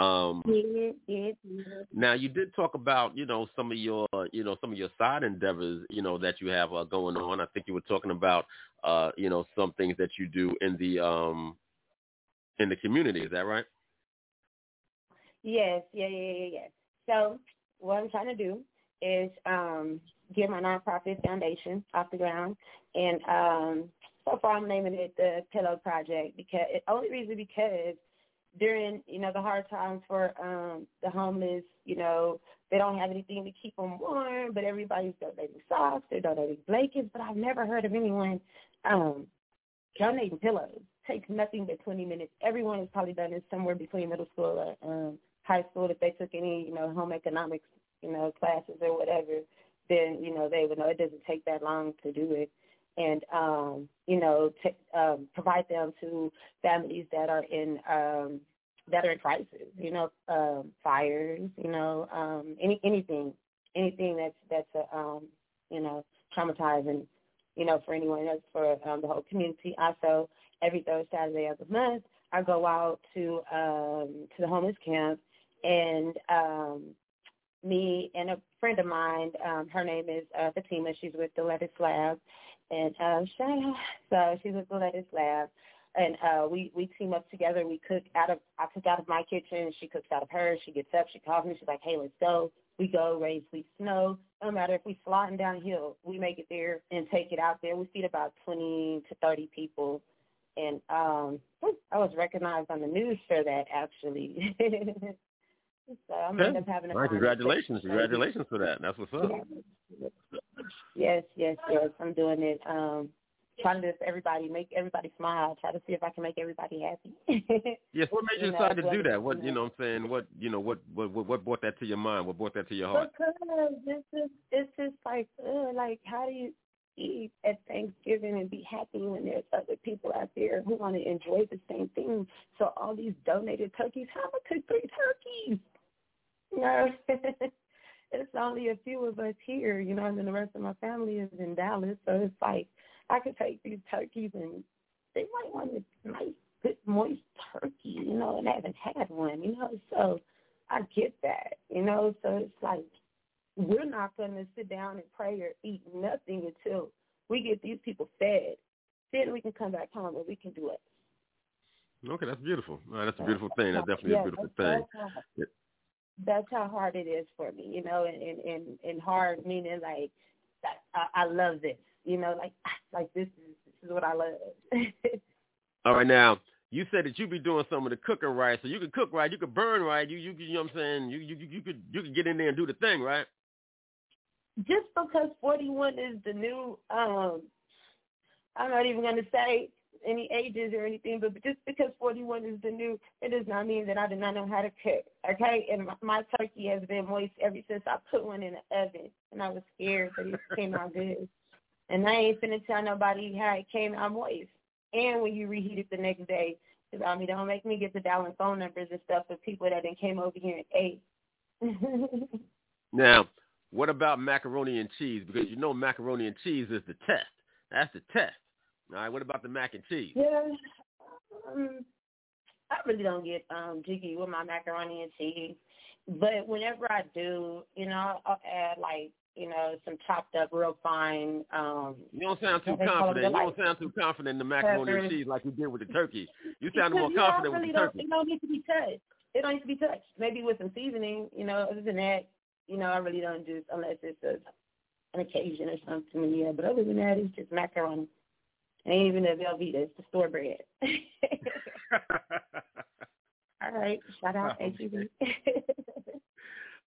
Um, Yeah, yeah, yeah. now you did talk about you know some of your you know some of your side endeavors you know that you have uh, going on. I think you were talking about uh, you know some things that you do in the um, in the community. Is that right? Yes, yeah, yeah, yeah, yeah. So what I'm trying to do is um get my nonprofit foundation off the ground, and um so far I'm naming it the Pillow Project because it, only reason because during you know the hard times for um the homeless, you know they don't have anything to keep them warm, but everybody's donating socks, they're donating blankets, but I've never heard of anyone um donating pillows. Takes nothing but 20 minutes. Everyone has probably done this somewhere between middle school or um high school if they took any, you know, home economics, you know, classes or whatever, then, you know, they would know it doesn't take that long to do it. And, um, you know, t- um, provide them to families that are in, um, that are in crisis, you know, um, fires, you know, um, any, anything, anything that's, that's, a, um, you know, traumatizing, you know, for anyone else, for um, the whole community. Also, every third Saturday of the month, I go out to um, to the homeless camp and um me and a friend of mine, um, her name is uh Fatima, she's with the Lettuce Lab and um out so she's with the Lettuce Lab and uh we we team up together, we cook out of I cook out of my kitchen, she cooks out of hers, she gets up, she calls me, she's like, Hey, let's go. We go raise sweet snow. No matter if we sliding downhill, we make it there and take it out there. We feed about twenty to thirty people and um I was recognized on the news for that actually. *laughs* So I'm gonna end up having a right, congratulations, congratulations for that. That's what's up. Yes, yes, yes. I'm doing it. Um, trying to just everybody make everybody smile. Try to see if I can make everybody happy. *laughs* Yes, what made you You know, decide to do that? What you know what I'm saying? What you know, what what what what brought that to your mind? What brought that to your heart? Because it's just it's just like uh, like how do you eat at Thanksgiving and be happy when there's other people out there who want to enjoy the same thing? So all these donated turkeys, how am I cook three turkeys? Know, *laughs* it's only a few of us here, you know, and then the rest of my family is in Dallas. So it's like I could take these turkeys and they might want a nice, good, moist turkey, you know, and I haven't had one, you know. So I get that, you know. So it's like we're not going to sit down and pray or eat nothing until we get these people fed. Then we can come back home and we can do it. Okay, that's beautiful. Right, that's a beautiful thing. That's definitely Yeah, a beautiful thing. That's how- Yeah. That's how hard it is for me, you know, and and and, and hard meaning like that I, I love this, you know, like *laughs* like this is this is what I love. *laughs* All right, now you said that you be doing some of the cooking right, so you could cook right, you could burn right, you you you know what I'm saying? You you you could you could get in there and do the thing, right? Just because 41 is the new, um, I'm not even going to say any ages or anything, but just because 41 is the new, it does not mean that I do not know how to cook, okay? And my, my turkey has been moist ever since I put one in the oven, and I was scared, but it came out good. And I ain't finna tell nobody how it came out moist. And when you reheat it the next day, 'cause, I mean, don't make me get the dialing phone numbers and stuff of people that then came over here and ate. Now, what about macaroni and cheese? Because you know macaroni and cheese is the test. That's the test. All right, what about the mac and cheese? Yeah, um, I really don't get um jiggy with my macaroni and cheese, but whenever I do, you know, I'll add like you know some chopped up real fine. um You don't sound too what they call confident. You like don't sound too confident in the macaroni and cheese like you did with the turkey. You sounded more confident really with the turkey. It don't need to be touched. It don't need to be touched. Maybe with some seasoning, you know. Other than that, you know, I really don't do unless it's a, an occasion or something. Yeah, but other than that, it's just macaroni. Ain't even a Velveeta. It's the store bread. *laughs* *laughs* All right. Shout out Oh, HEB. *laughs*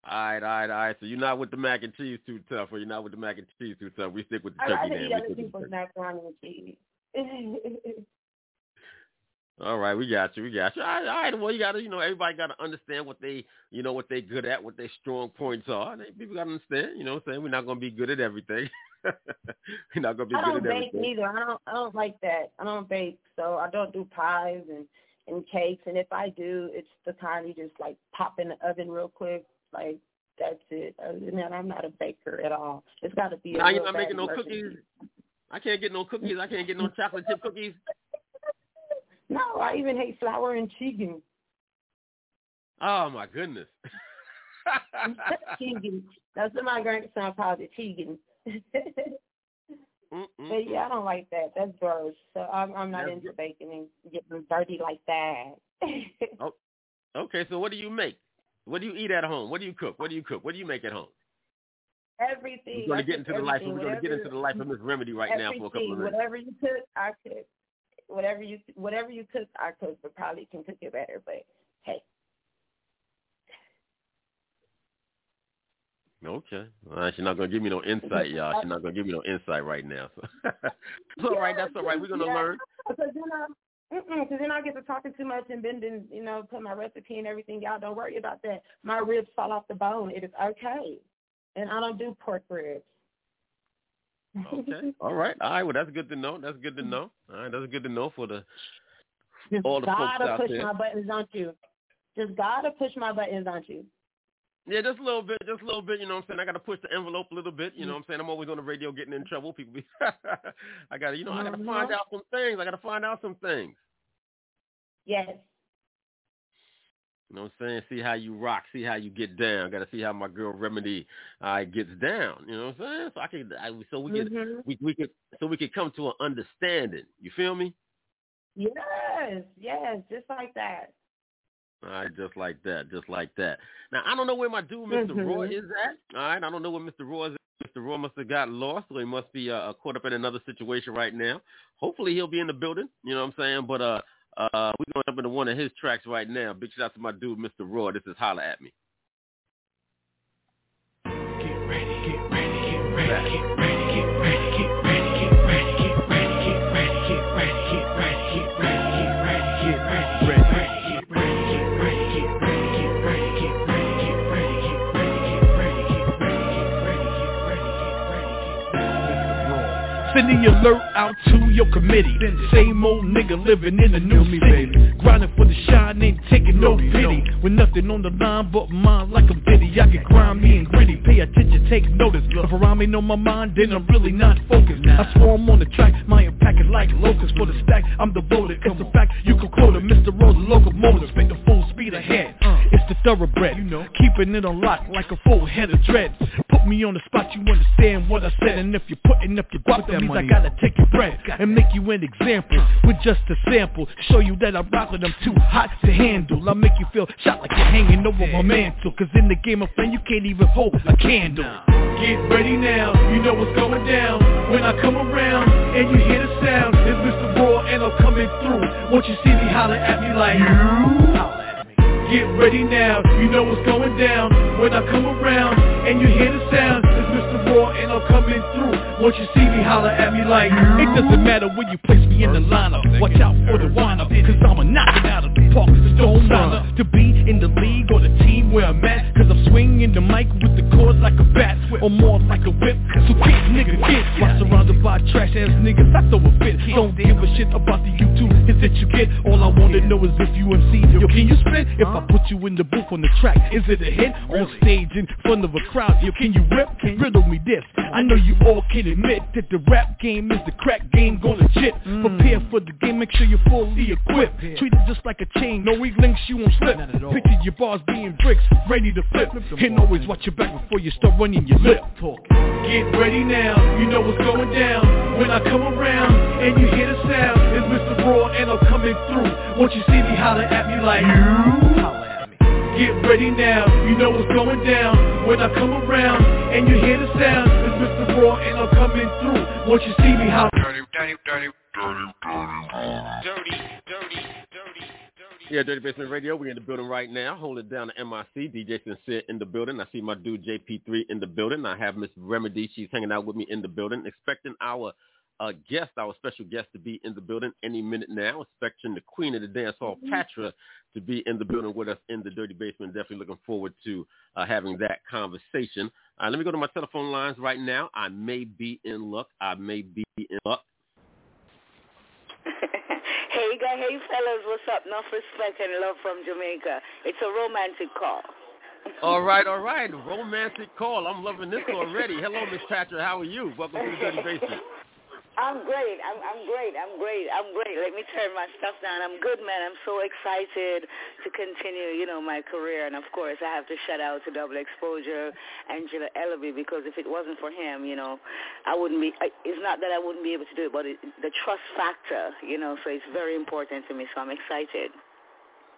All right, all right, all right. So you're not with the mac and cheese too tough, or you're not with the mac and cheese too tough. We stick with the I turkey eat other stick with the people's macaroni and cheese. All right, we got you, we got you. All right, all right. Well, you gotta, you know, everybody gotta understand what they, you know, what they good at, what their strong points are. They- People gotta understand, you know, what I'm saying we're not gonna be good at everything. We're not gonna be I good don't at bake either. I don't. I don't like that. I don't bake, so I don't do pies and and cakes. And if I do, it's the kind you just like pop in the oven real quick. Like that's it. Other than that, I'm not a baker at all. It's got to be. a Now you're not making no emergency. cookies. I can't get no cookies. I can't get no chocolate chip cookies. *laughs* No, I even hate flour and chicken. Oh my goodness. Tegan. That's what my grandson calls it, Tegan. But yeah, I don't like that. That's gross. So I'm I'm not That's into bacon and getting dirty like that. *laughs* oh, okay. So what do you make? What do you eat at home? What do you cook? What do you cook? What do you make at home? everything. We're gonna get into the life. everything, We're going to get into the life of Miss Remedy right now for a couple of minutes. Whatever you cook, I cook. Whatever you whatever you cook, I cook, but probably can cook it better. But hey, Okay. Right, she's not gonna give me no insight, y'all. She's not gonna give me no insight right now. So. *laughs* it's all right. That's all right. We're gonna yeah. learn. Because then I, because then I get to talking too much and bending, you know, put my recipe and everything. Y'all don't worry about that. My ribs fall off the bone. It is okay, and I don't do pork ribs. Okay. *laughs* All right. All right. Well, that's good to know. That's good to know. All right. That's good to know for the all the folks gotta out push there. my buttons, don't you? Just gotta push my buttons, don't you? Yeah, just a little bit, just a little bit. You know what I'm saying? I got to push the envelope a little bit. You know what I'm saying? I'm always on the radio getting in trouble. People be, *laughs* I got to, you know, I got to Mhm. find out some things. I got to find out some things. Yes. You know what I'm saying? See how you rock. See how you get down. Got to see how my girl Remedy uh, gets down. You know what I'm saying? So I can, I, so we can, Mhm. we we could, so we could come to an understanding. You feel me? Yes, yes, just like that. All right, just like that, just like that. Now I don't know where my dude, mister Roy, Mhm. is at. All right, I don't know where Mr. Roy is. Mr. Roy must have got lost, or he must be uh, caught up in another situation right now. Hopefully he'll be in the building. You know what I'm saying? But uh, uh, we're going up into one of his tracks right now. Big shout out to my dude, Mr. Roy. This is Holla at Me. Sending alert out to your committee. Same old nigga living in a new me, city. Grinding for the shine, ain't taking no pity. With nothing on the line but mine like a bitty. I get grimy and gritty. Pay attention, take notice. If around me know my mind, then I'm really not focused. I swarm on the track, my impact is like locusts for the stack. I'm devoted. It's a fact, you can quote it. Mr. Rose, locomotive, spit the full speed ahead. It's the thoroughbred, keeping it on lock like a full head of dreads. Put me on the spot, you understand what I said. And if you're putting up your guap, that means I gotta take your bread and make you an example with just a sample. Show you that I rock with them too hot to handle. I make you feel shot like you're hanging over my mantle. Cause in the game of fame, you can't even hold a candle. Get ready now, you know what's going down. When I come around and you hear the sound, it's Mr. Raw and I'm coming through. Won't you see me holler at me like you? Get ready now, you know what's going down When I come around and you hear the sound It's Mr. Raw and I'm coming through. Won't you see me? Holler at me like It doesn't matter when you place me in the lineup. Watch out for the wind-up Cause I'ma knock it out of the park. So don't sign to be in the league or the team where I'm at Cause I'm swinging the mic with the chords like a bat. Or more like a whip So kick nigga get While surrounded by trash ass niggas I throw a fit. Don't give a shit about the YouTube hits that you get. All I wanna know is if you MC Yo can you spit? If I put you in the booth on the track Is it a hit? On stage in front of a crowd Yo can you rip? Riddle me this. I know you all can admit That the rap game is the crack game Gonna chit Prepare for the game Make sure you're fully equipped. Treat it just like a chain No weak links you won't slip. Picture your bars being bricks Ready to flip. And always watch your back before you start running your lip. Get ready now You know what's going down. When I come around And you hear the sound It's Mr. Raw and I'm coming through. Won't you see me holler at me like you? Get ready now, you know what's going down When I come around and you hear the sound It's Mr. Raw and I'm coming through Won't you see me holler Yeah, Dirty Basement Radio. We're in the building right now. Hold it down to MIC. DJ Sincere in the building. I see my dude JP3 in the building. I have Miss Remedy. She's hanging out with me in the building. Expecting our uh, guest, our special guest, to be in the building any minute now. Expecting the queen of the dance hall, Patra, to be in the building with us in the Dirty Basement. Definitely looking forward to uh, having that conversation. Uh, let me go to my telephone lines right now. I may be in luck. I may be in luck. *laughs* Hey, guys. hey, fellas, what's up? Enough respect and love from Jamaica. It's a romantic call. *laughs* All right, all right. Romantic call. I'm loving this already. Hello, Miss Patra. How are you? Welcome to the Dirty Basement. I'm great. I'm I'm great. I'm great. I'm great. Let me turn my stuff down. I'm good, man. I'm so excited to continue, you know, my career. And of course, I have to shout out to Double Exposure, Angelo Ellerbee, because if it wasn't for him, you know, I wouldn't be. It's not that I wouldn't be able to do it, but it, the trust factor, you know, so it's very important to me. So I'm excited.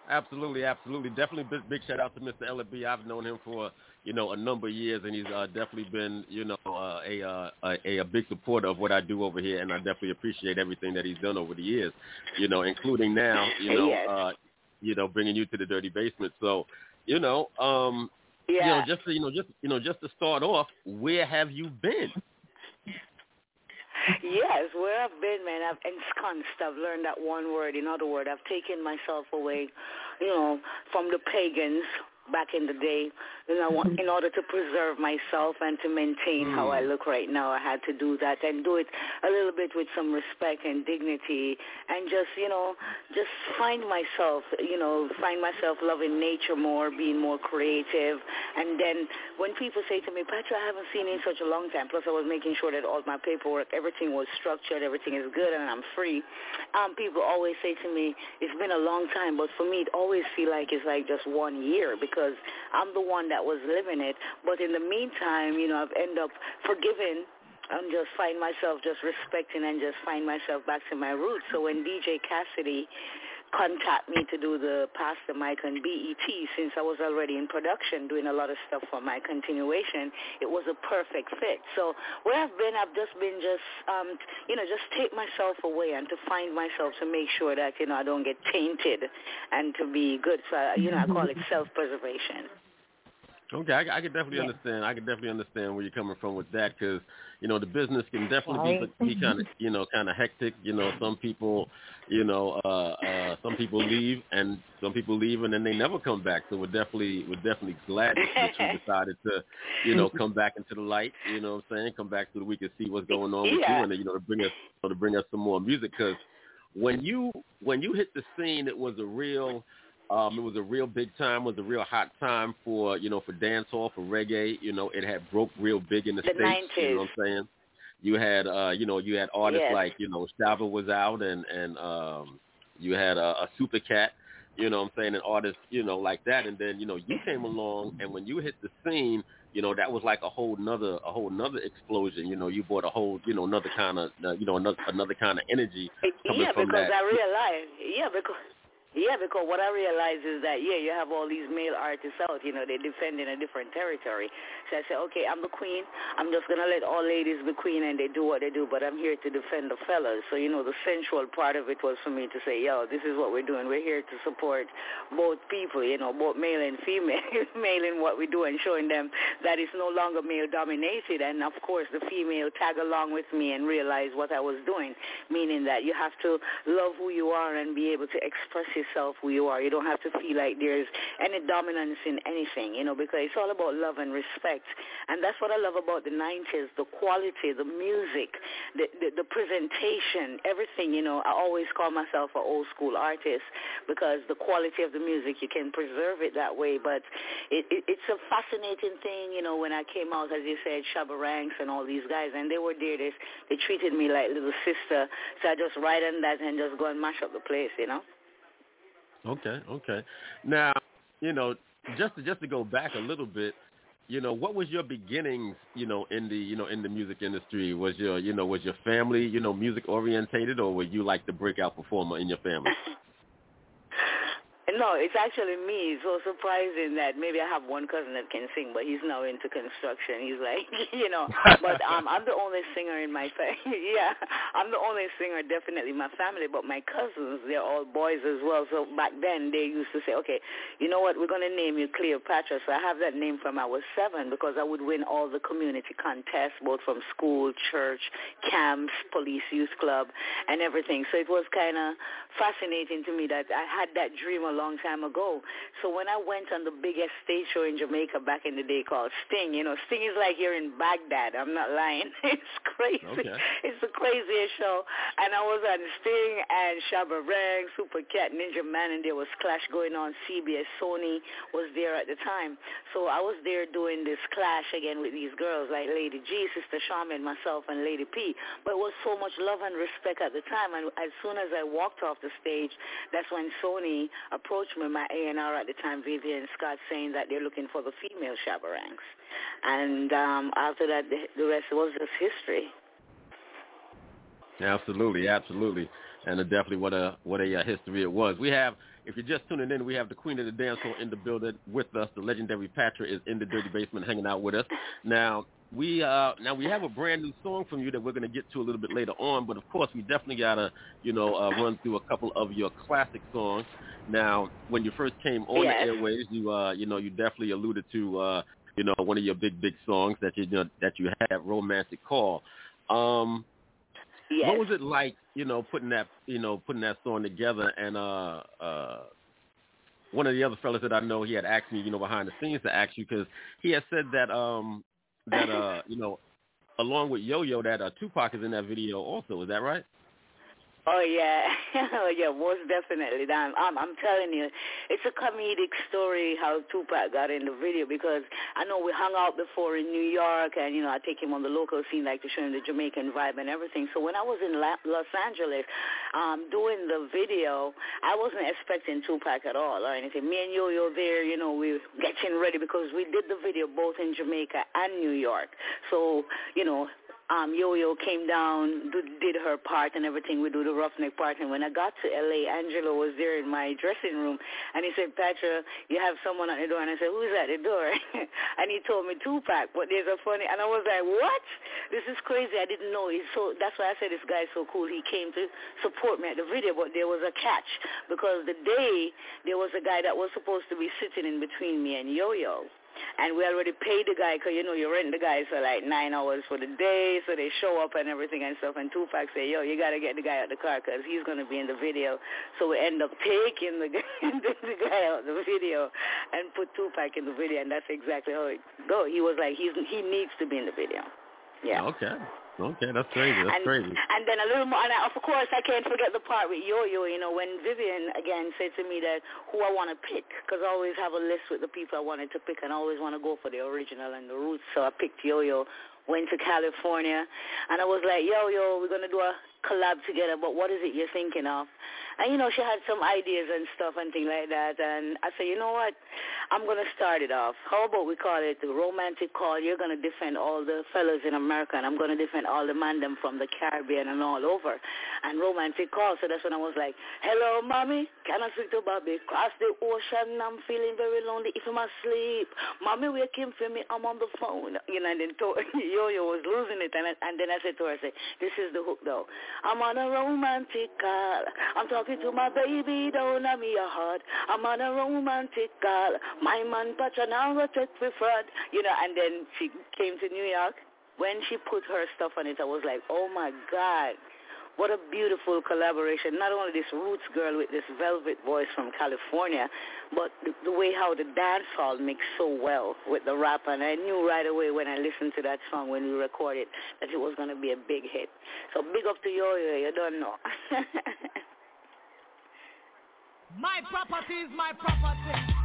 Absolutely, absolutely. Definitely big, big shout out to Mr. Ellerbee. I've known him for you know, a number of years, and he's uh, definitely been, you know, uh, a, uh, a a big supporter of what I do over here, and I definitely appreciate everything that he's done over the years, you know, including now, you know, yes. uh, you know, bringing you to the dirty basement. So, you know, um, yeah. you know, just to, you know, just you know, just to start off, where have you been? Yes, where I've been, man, I've ensconced. I've learned that one word. In other words, I've taken myself away, you know, from the pagans back in the day. You know, in order to preserve myself and to maintain how I look right now, I had to do that and do it a little bit with some respect and dignity and just, you know, just find myself, you know, find myself loving nature more, being more creative. And then when people say to me, Patra, I haven't seen you in such a long time, plus I was making sure that all my paperwork, everything was structured, everything is good and I'm free. Um, people always say to me, it's been a long time, but for me, it always feel like it's like just one year because I'm the one that was living it. But in the meantime, you know, I've ended up forgiving and just find myself just respecting and just find myself back to my roots. So when DJ Cassidy contact me to do the Pass the Mic on BET since I was already in production doing a lot of stuff for my continuation. It was a perfect fit. So where I've been, I've just been just, um, you know, just take myself away and to find myself to make sure that, you know, I don't get tainted and to be good. So, you know, I call it self-preservation. Okay, I, I can definitely Yeah. understand. I can definitely understand where you're coming from with that because you know the business can definitely be, be kind of *laughs* you know kind of hectic. You know, some people, you know, uh, uh, some people leave and some people leave and then they never come back. So we're definitely we're definitely glad that you *laughs* decided to you know come back into the light. You know what I'm saying? Come back so that we can see what's going on with Yeah. you and you know to bring us to bring us some more music because when you when you hit the scene, it was a real um, it was a real big time, was a real hot time for you know for dancehall, for reggae. You know, it had broke real big in the, The states. You know what I'm saying? You had uh, you know you had artists Yes. like you know Shabba was out, and and um, you had a, a Super Cat. You know what I'm saying? And artists, you know, like that. And then, you know, you came along and when you hit the scene, you know, that was like a whole nother a whole nother explosion. You know, you brought a whole, you know, another kind of uh, you know, another another kind of energy coming yeah, from because that. I realize, yeah, because yeah, because what I realize is that yeah, you have all these male artists out, you know, they're defending a different territory. So I say, okay, I'm the queen. I'm just gonna let all ladies be queen and they do what they do, but I'm here to defend the fellas. So you know, the sensual part of it was for me to say, yo, this is what we're doing. We're here to support both people, you know, both male and female, *laughs* male in what we do and showing them that it's no longer male dominated. And of course, the female tag along with me and realize what I was doing, meaning that you have to love who you are and be able to express yourself who you are. You don't have to feel like there's any dominance in anything, you know, because it's all about love and respect. And that's what I love about the 90s, the quality, the music, the, the, the presentation, everything, you know. I always call myself an old school artist because the quality of the music, you can preserve it that way. But it, it, it's a fascinating thing, you know, when I came out, as you said, Shabba Ranks and all these guys, and they were there. They, they treated me like little sister. So I just ride on that and just go and mash up the place, you know. Okay, okay. Now, you know, just to, just to go back a little bit, you know, what was your beginnings, you know, in the you know in the music industry? Was your you know was your family you know music orientated, or were you like the breakout performer in your family? *laughs* No, it's actually me. It's so surprising that maybe I have one cousin that can sing, but he's now into construction. He's like, *laughs* you know, but um, I'm the only singer in my family. *laughs* yeah, I'm the only singer definitely in my family, but my cousins, they're all boys as well. So back then they used to say, okay, you know what, we're going to name you Cleopatra. So I have that name from I was seven because I would win all the community contests, both from school, church, camps, police, youth club, and everything. So it was kind of fascinating to me that I had that dream along long time ago. So when I went on the biggest stage show in Jamaica back in the day called Sting, you know, Sting is like you're in Baghdad. I'm not lying. *laughs* it's crazy. Okay. It's the craziest show. And I was on Sting and Shabba Ranks, Super Cat, Ninja Man, and there was Clash going on. CBS Sony was there at the time. So I was there doing this clash again with these girls like Lady G, Sister Charmaine, myself, and Lady P. But it was so much love and respect at the time. And as soon as I walked off the stage, that's when Sony approached me, my A&R at the time, Vivian Scott, saying that they're looking for the female Shabba Ranks. And um, after that, the, the rest was just history. Absolutely, absolutely, and definitely what a what a uh, history it was. We have, if you're just tuning in, we have the queen of the dance floor in the building with us. The legendary Patra is in the dirty basement, hanging out with us. Now we uh now we have a brand new song from you that we're going to get to a little bit later on, but of course we definitely gotta you know uh, run through a couple of your classic songs. Now, when you first came on Yes. the airwaves, you uh you know you definitely alluded to uh you know one of your big big songs that you, you know, that you had, "Romantic Call." Um, Yes. what was it like, you know, putting that, you know, putting that song together? And uh, uh, one of the other fellas that I know, he had asked me, you know, behind the scenes to ask you because he had said that, um, that uh, you know, along with Yo Yo, that uh, Tupac is in that video also. Is that right? Oh yeah, *laughs* oh yeah, most definitely. I'm, I'm, I'm telling you, it's a comedic story how Tupac got in the video because I know we hung out before in New York, and you know I take him on the local scene like to show him the Jamaican vibe and everything. So when I was in La- Los Angeles, um, doing the video, I wasn't expecting Tupac at all or anything. Me and Yo Yo there, you know, we were getting ready because we did the video both in Jamaica and New York. So you know, um, Yo-Yo came down, did her part and everything. We do the roughneck part. And when I got to L.A., Angelo was there in my dressing room. And he said, Patra, you have someone at the door. And I said, who's at the door? *laughs* and he told me Tupac. But there's a funny, and I was like, what? This is crazy. I didn't know. He's so, that's why I said this guy's so cool. He came to support me at the video, but there was a catch. Because the day, there was a guy that was supposed to be sitting in between me and Yo-Yo. And we already paid the guy because, you know, you rent the guy for like nine hours for the day, so they show up and everything and stuff. And Tupac say, yo, you got to get the guy out the car because he's to be in the video. So we end up *laughs* taking the guy, *laughs* the guy out the video and put Tupac in the video, and that's exactly how it go. He was like, he's he needs to be in the video. Yeah. Okay. Okay, that's crazy. That's and, crazy. And then a little more, and I, of course I can't forget the part with Yo-Yo, you know, when Vivian again said to me that who I want to pick, because I always have a list with the people I wanted to pick, and I always want to go for the original and the roots, so I picked Yo-Yo, went to California, and I was like, Yo-Yo, we're going to do a collab together, but what is it you're thinking of? And, you know, she had some ideas and stuff and things like that, and I said, you know what, I'm going to start it off. How about we call it the romantic call? You're going to defend all the fellas in America, and I'm going to defend all the man them from the Caribbean and all over. And romantic call, so that's when I was like, hello, mommy, can I speak to Bobby? Cross the ocean, I'm feeling very lonely if I'm asleep. Mommy, wake him for me, I'm on the phone. You know, and then to- *laughs* Yo-Yo was losing it, and, I, and then I said to her, I said, this is the hook, though. I'm on a romantic call. I'm talking to my baby down on me a heart. I'm on a romantic call. My man Pacha now go take me fraud. You know, and then she came to New York. When she put her stuff on it, I was like, oh my God. What a beautiful collaboration. Not only this roots girl with this velvet voice from California, but the, the way how the dance hall mixed so well with the rap. And I knew right away when I listened to that song when we recorded that it was going to be a big hit. So big up to Yo Yo, you don't know. *laughs* My property is my property.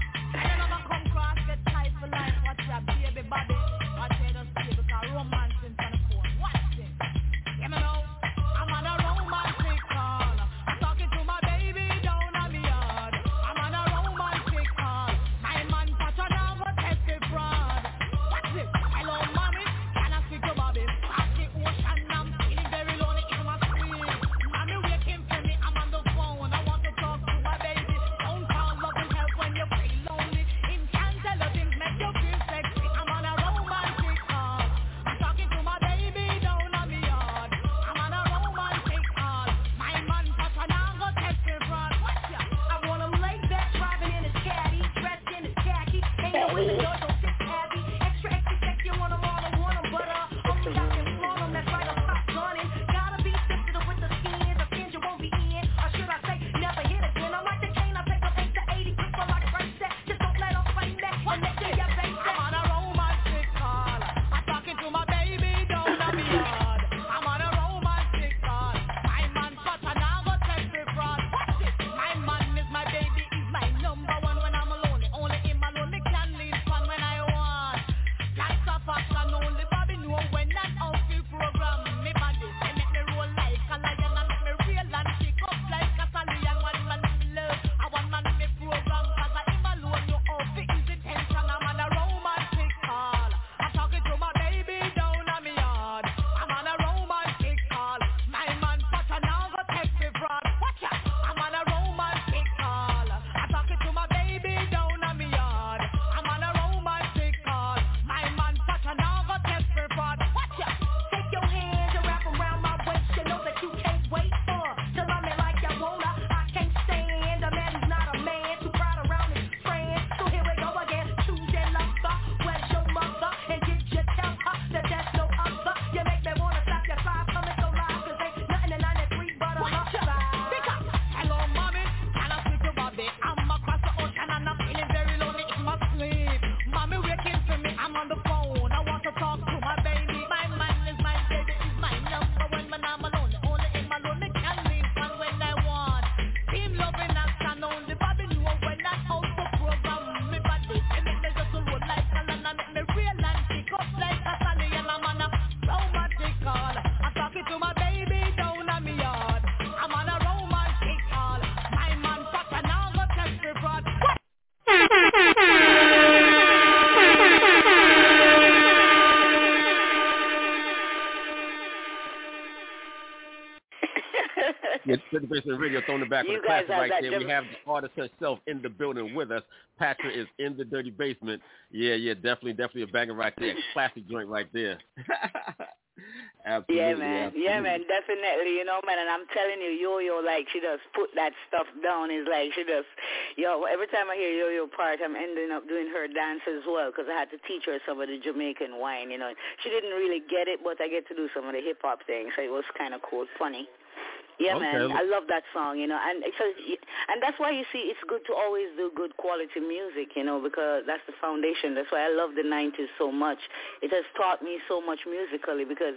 Basement Radio throwing it back You with guys classic right there. We have the artist herself in the building with us. Patra is in the Dirty Basement. Yeah, yeah, definitely, definitely a banger right there. Classic joint right there. *laughs* absolutely. Yeah, man. absolutely. Yeah, man. Definitely. You know, man. And I'm telling you, Yo Yo, like she just put that stuff down. Is like she just, yo. Every time I hear Yo Yo part, I'm ending up doing her dance as well because I had to teach her some of the Jamaican wine. You know, she didn't really get it, but I get to do some of the hip hop things, so it was kind of cool, funny. Yeah, Okay. man, I love that song, you know, and it's a, and that's why you see it's good to always do good quality music, you know, because that's the foundation. That's why I love the '90s so much. It has taught me so much musically because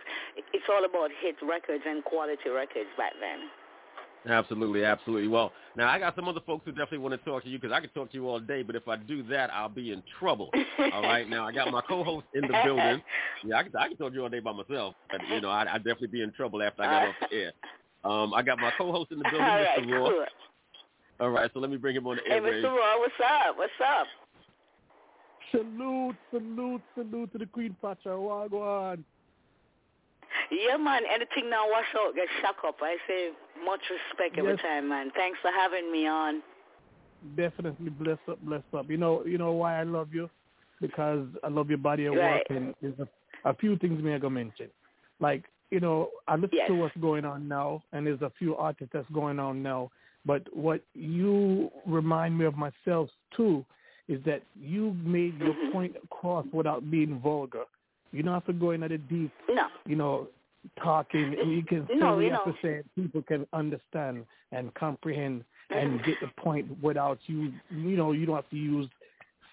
it's all about hit records and quality records back then. Absolutely, absolutely. Well, now I got some other folks who definitely want to talk to you because I could talk to you all day, but if I do that, I'll be in trouble. all right. Now I got my co-host in the building. *laughs* Yeah, I can, I can talk to you all day by myself, but you know, I, I'd definitely be in trouble after I got uh, off the air. Um, I got my co-host in the *laughs* building, All Mr. right, Raw. cool. All right, so let me bring him on the Hey, airwaves. Mr. Raw, what's up? What's up? Salute, salute, salute to the Queen Patra. Wagwan. Yeah, man. Anything now wash out, get shock up. I say much respect every Yes. time, man. Thanks for having me on. Definitely bless up, bless up. You know, you know why I love you? Because I love your body of Right. work, and there's a, a few things me I go mention. Like, you know, I listen Yes. to what's going on now, and there's a few artists that's going on now. But what you remind me of myself too is that you made your Mm-hmm. point across without being vulgar. You don't have to go into the deep, No. you know, talking. And you can say No, what you have to say. People can understand and comprehend and get the point without you. You know, you don't have to use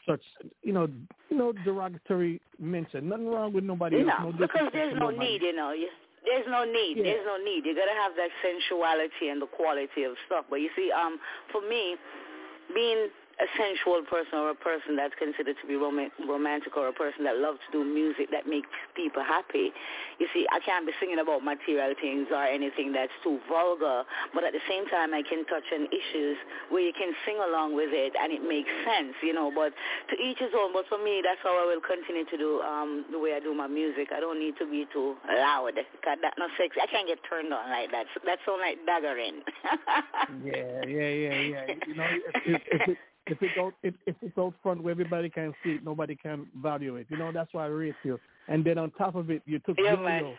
such, you know, you know, derogatory mention. Nothing wrong with nobody else. No, No because there's no nobody. need, you know. You, there's no need. Yeah. There's no need. You gotta have that sensuality and the quality of stuff. But you see, um, for me, being a sensual person or a person that's considered to be rom- romantic or a person that loves to do music that makes people happy, you see, I can't be singing about material things or anything that's too vulgar, but at the same time I can touch on issues where you can sing along with it and it makes sense, you know, but to each his own. But for me, that's how I will continue to do um, the way I do my music. I don't need to be too loud that's not sexy. I can't get turned on like that. That sounds like daggering. *laughs* Yeah, yeah, yeah, yeah. You know, if it's out if, if it's out front where everybody can see it, nobody can value it. You know, that's why I rate you. And then on top of it, you took Yeah, yo yo,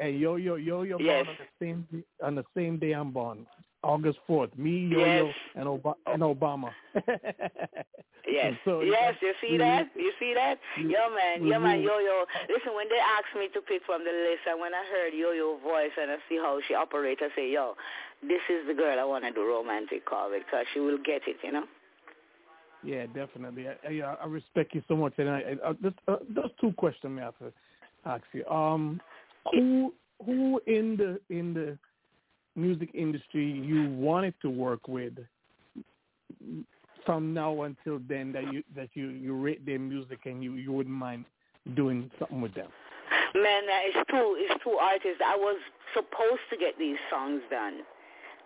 and yo yo yo yo Yes. born on the same on the same day I'm born, August fourth. Me yo yo Yes. and Ob- and Obama. *laughs* Yes. So, yes, you see that? You see that? Yo man, yo man, yo yo. Listen, when they asked me to pick from the list and when I heard yo yo voice and I see how she operates, I say, Yo, this is the girl I wanna do romantic call with because she will get it, you know? Yeah, definitely. I, I, I respect you so much. And I, I just, uh, just two questions I have to ask you. Um, who who in the in the music industry you wanted to work with from now until then that you that you you rate their music and you you wouldn't mind doing something with them? Man, uh, it's two it's two artists. I was supposed to get these songs done.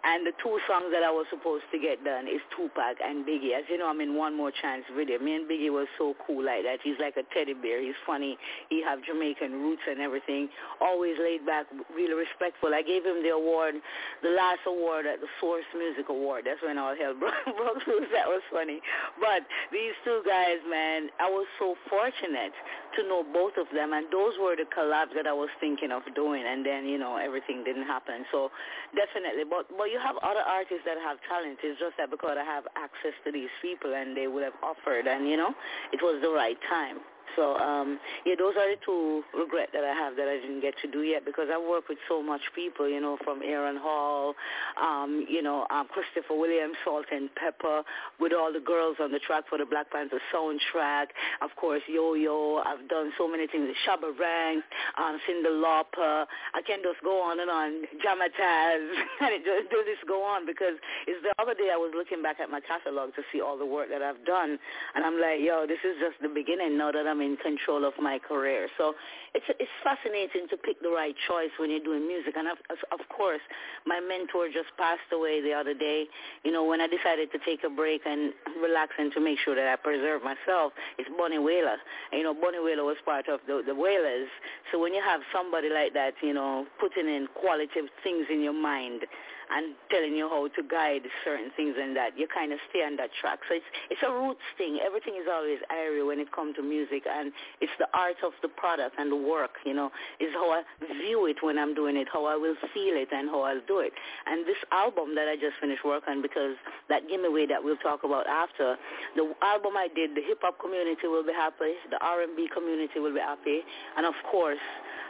And the two songs that I was supposed to get done is Tupac and Biggie. As you know, I'm in One More Chance video. Me and Biggie was so cool like that. He's like a teddy bear. He's funny. He have Jamaican roots and everything. Always laid back, really respectful. I gave him the award, the last award at the Source Music Award. That's when all hell *laughs* broke broke loose. That was funny. But these two guys, man, I was so fortunate to know both of them. And those were the collabs that I was thinking of doing. And then, you know, everything didn't happen. So definitely. But, but you have other artists that have talent. It's just that because I have access to these people and they would have offered and, you know, it was the right time. So, um, yeah, those are the two regret that I have that I didn't get to do yet because I work with so much people, you know, from Aaron Hall, um, you know, um, Christopher Williams, Salt-N-Pepa, with all the girls on the track for the Black Panther soundtrack. Of course, Yo-Yo. I've done so many things. Shabba Ranks, um, Cyndi Lauper. I can just go on and on. Jamataz. *laughs* and it just, does just go on because it's the other day I was looking back at my catalog to see all the work that I've done. And I'm like, yo, this is just the beginning now that I'm in control of my career. So it's it's fascinating to pick the right choice when you're doing music. And of, of course, my mentor just passed away the other day. You know, when I decided to take a break and relax and to make sure that I preserve myself, it's Bunny Wailer. And, you know, Bunny Wailer was part of the, the Wailers. So when you have somebody like that, you know, putting in qualitative things in your mind, and telling you how to guide certain things and that you kind of stay on that track. So it's it's a roots thing. Everything is always airy when it comes to music, and it's the art of the product and the work. You know, is how I view it when I'm doing it, how I will feel it, and how I'll do it. And this album that I just finished work on, because that giveaway that we'll talk about after, the album I did, the hip hop community will be happy, the R&B community will be happy, and of course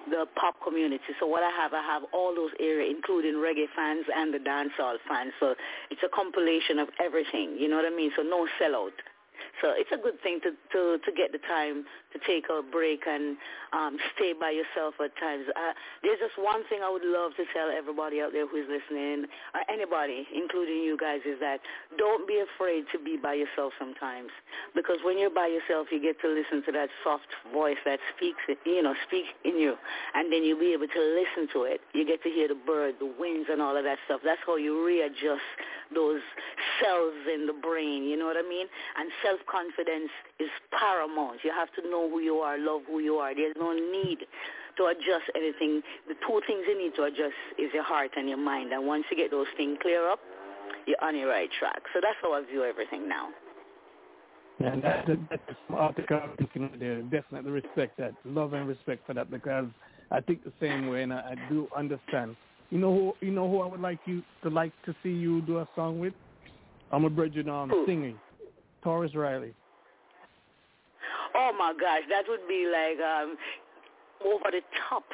the pop community. So what I have, I have all those areas, including reggae fans and the dancehall fans. So it's a compilation of everything. You know what I mean? So no sellout. So it's a good thing to to to get the time to take a break and um, stay by yourself at times. Uh, there's just one thing I would love to tell everybody out there who's listening, or anybody, including you guys, is that don't be afraid to be by yourself sometimes. Because when you're by yourself, you get to listen to that soft voice that speaks, you know, speaks in you, and then you'll be able to listen to it. You get to hear the bird, the winds, and all of that stuff. That's how you readjust those cells in the brain. You know what I mean? And self-confidence is paramount. You have to know who you are, love who you are. There's no need to adjust anything. The two things you need to adjust is your heart and your mind. And once you get those things clear up, you're on your right track. So that's how I view everything now. And that, that, that's some article thinking there. Definitely respect that. Love and respect for that because I think the same way and I, I do understand. You know who you know who I would like you to like to see you do a song with? I'm a bridge um singing. Tarrus Riley. Oh my gosh, that would be like um over the top.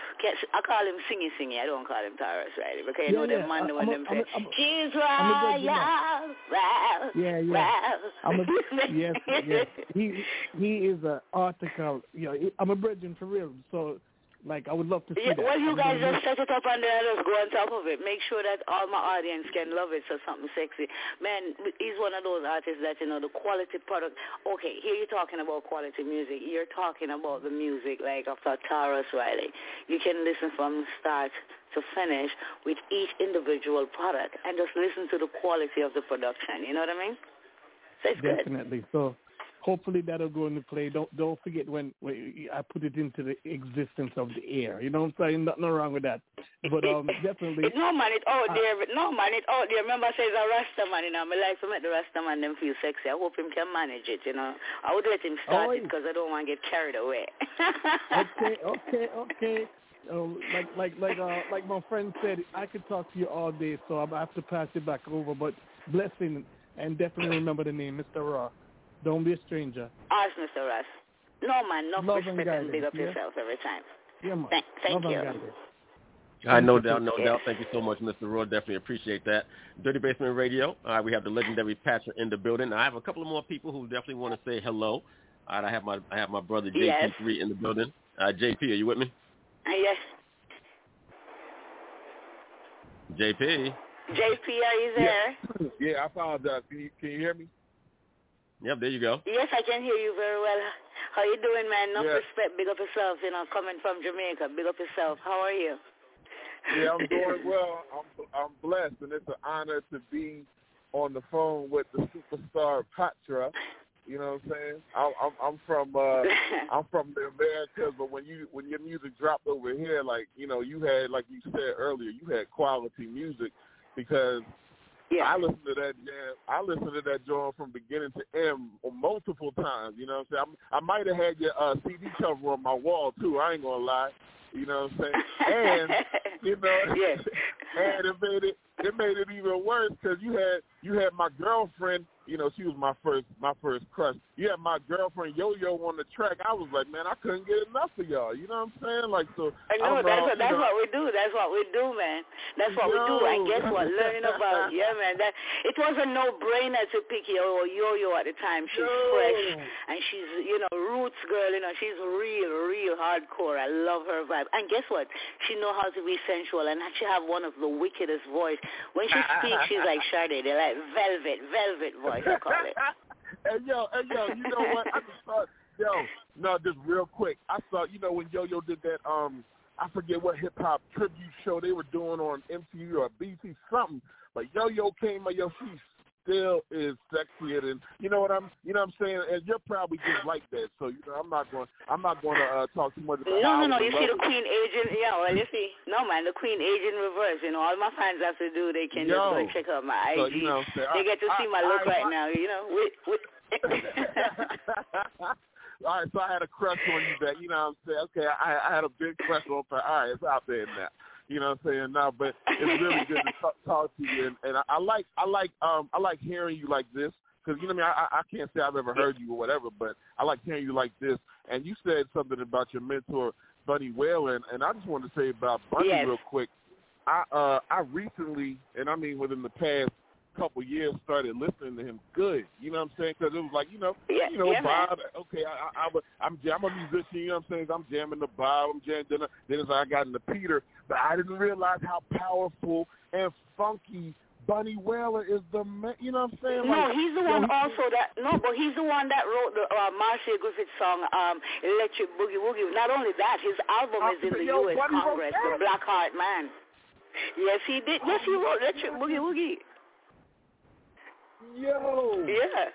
I call him Singy Singy. I don't call him Tarrus Riley because you Yeah, know yeah. them man when them say, a- I'm a- She's royal, royal, Yeah, yeah. I'm a *laughs* yes, yes. He he is a article. You know, I'm a brethren for real. So, like, I would love to see Yeah, that. well, you I'm guys just set it up and then I just go on top of it. Make sure that all my audience can love it, so something sexy. Man, he's one of those artists that, you know, the quality product. Okay, here you're talking about quality music. You're talking about the music, like of Tarrus Riley. You can listen from start to finish with each individual product and just listen to the quality of the production. You know what I mean? So it's good. Definitely. So hopefully that'll go into play. Don't don't forget when, when I put it into the existence of the air. You know what I'm saying? Nothing wrong with that. But um, *laughs* definitely. No man, it out Uh, there. But no man, it out there. Remember, I say it's a Rasta man. You know, my life to make the Rasta man them feel sexy. I hope him can manage it. You know, I would let him start Oh, it because I don't want to get carried away. *laughs* okay, okay, okay. Um, like like like uh, like my friend said, I could talk to you all day, so I have to pass it back over. But blessing and definitely remember the name, Mr. Raw. Don't be a stranger. Ask Mr. Russ. No man, no Love and respect and guidance, big up yeah? yourself every time. Yeah, man. Thank, thank Love you. guidance. I no doubt, no Yes. doubt. Thank you so much, Mr. Roy. Definitely appreciate that. Dirty Basement Radio. All right, we have the legendary Patra in the building. I have a couple of more people who definitely want to say hello. All right, I have my I have my brother Yes. JP3 in the building. Uh, JP, are you with me? Uh, yes, JP. JP, are you there? *clears throat* Yeah, I apologize. Can you, can you hear me? Yep, there you go. Yes, I can hear you very well. How you doing, man? No Yeah. respect. Big up yourself. You know, coming from Jamaica. Big up yourself. How are you? Yeah, I'm doing *laughs* well. I'm I'm blessed, and it's an honor to be on the phone with the superstar Patra. You know what I'm saying? I'm I'm, I'm from uh *laughs* I'm from the Americas, but when you when your music dropped over here, like you know, you had like you said earlier, you had quality music because I listened to that jam. I listened to that joint from beginning to end multiple times. You know what I'm saying? I'm, I might have had your uh, CD cover on my wall too. I ain't gonna lie. You know what I'm saying? *laughs* And you know, and it made it it made it even worse because you had you had my girlfriend. You know, she was my first my first crush. You had my girlfriend Yo Yo on the track. I was like, man, I couldn't get enough of y'all. You know what I'm saying? Like so. I know that's uh, what that's know, what we do. That's what we do, man. That's what we do. And guess what? Learning about *laughs* yeah, man. That it was a no brainer to pick Yo Yo Yo at the time. She's fresh and she's you know roots girl. You know she's real, real hardcore. I love her vibe. And guess what? She know how to be sensual and she have one of the wickedest voice. When she speaks, she's like Sade. They're like velvet, velvet voice. I call it. *laughs* hey yo, hey yo, you know what? I just thought, yo, no, just real quick. I saw, you know, when Yo Yo did that, um, I forget what hip hop tribute show they were doing on MTV or BT something, but Yo Yo came, yo, she's still is sexier than you know what I'm you know what I'm saying, and you're probably just like that. So you know I'm not going I'm not going to uh, talk too much about. No, no, no. You see the queen agent. Yeah, well, you see, no man, the queen agent reverse. You know, all my fans have to do, they can just go check out my So, IG. you know they I- get to see I- my look I- right I- now. You know, with, with *laughs* All right, so I had a crush on you that you know what I'm saying. Okay, I, I had a big crush on her. All right, it's out there now. You know what I'm saying now, but it's really good to talk, talk to you, and, and I, I like I like um I like hearing you like this because you know what I mean. I, I can't say I've ever heard you or whatever, but I like hearing you like this. And you said something about your mentor Bunny Wailer, and I just wanted to say about Bunny Yes. real quick. I uh I recently, and I mean within the past couple years, started listening to him good. You know what I'm saying? Because it was like you know, Yeah, you know, yeah, man. Bob. Okay, I, I, I'm a, I'm I'm a musician. You know what I'm saying? I'm jamming the Bob. I'm jamming. Then, then like I got into Peter, but I didn't realize how powerful and funky Bunny Wailer is. The man, you know what I'm saying? No, he's the one he- also that no, but he's the one that wrote the uh, Marcia Griffith song um, "Electric Boogie Woogie." Not only that, his album is in the yo, U.S. Wrote Congress, the Black Heart Man. Yes, he did. Yes, he wrote "Electric Boogie Woogie." Yo. Yeah.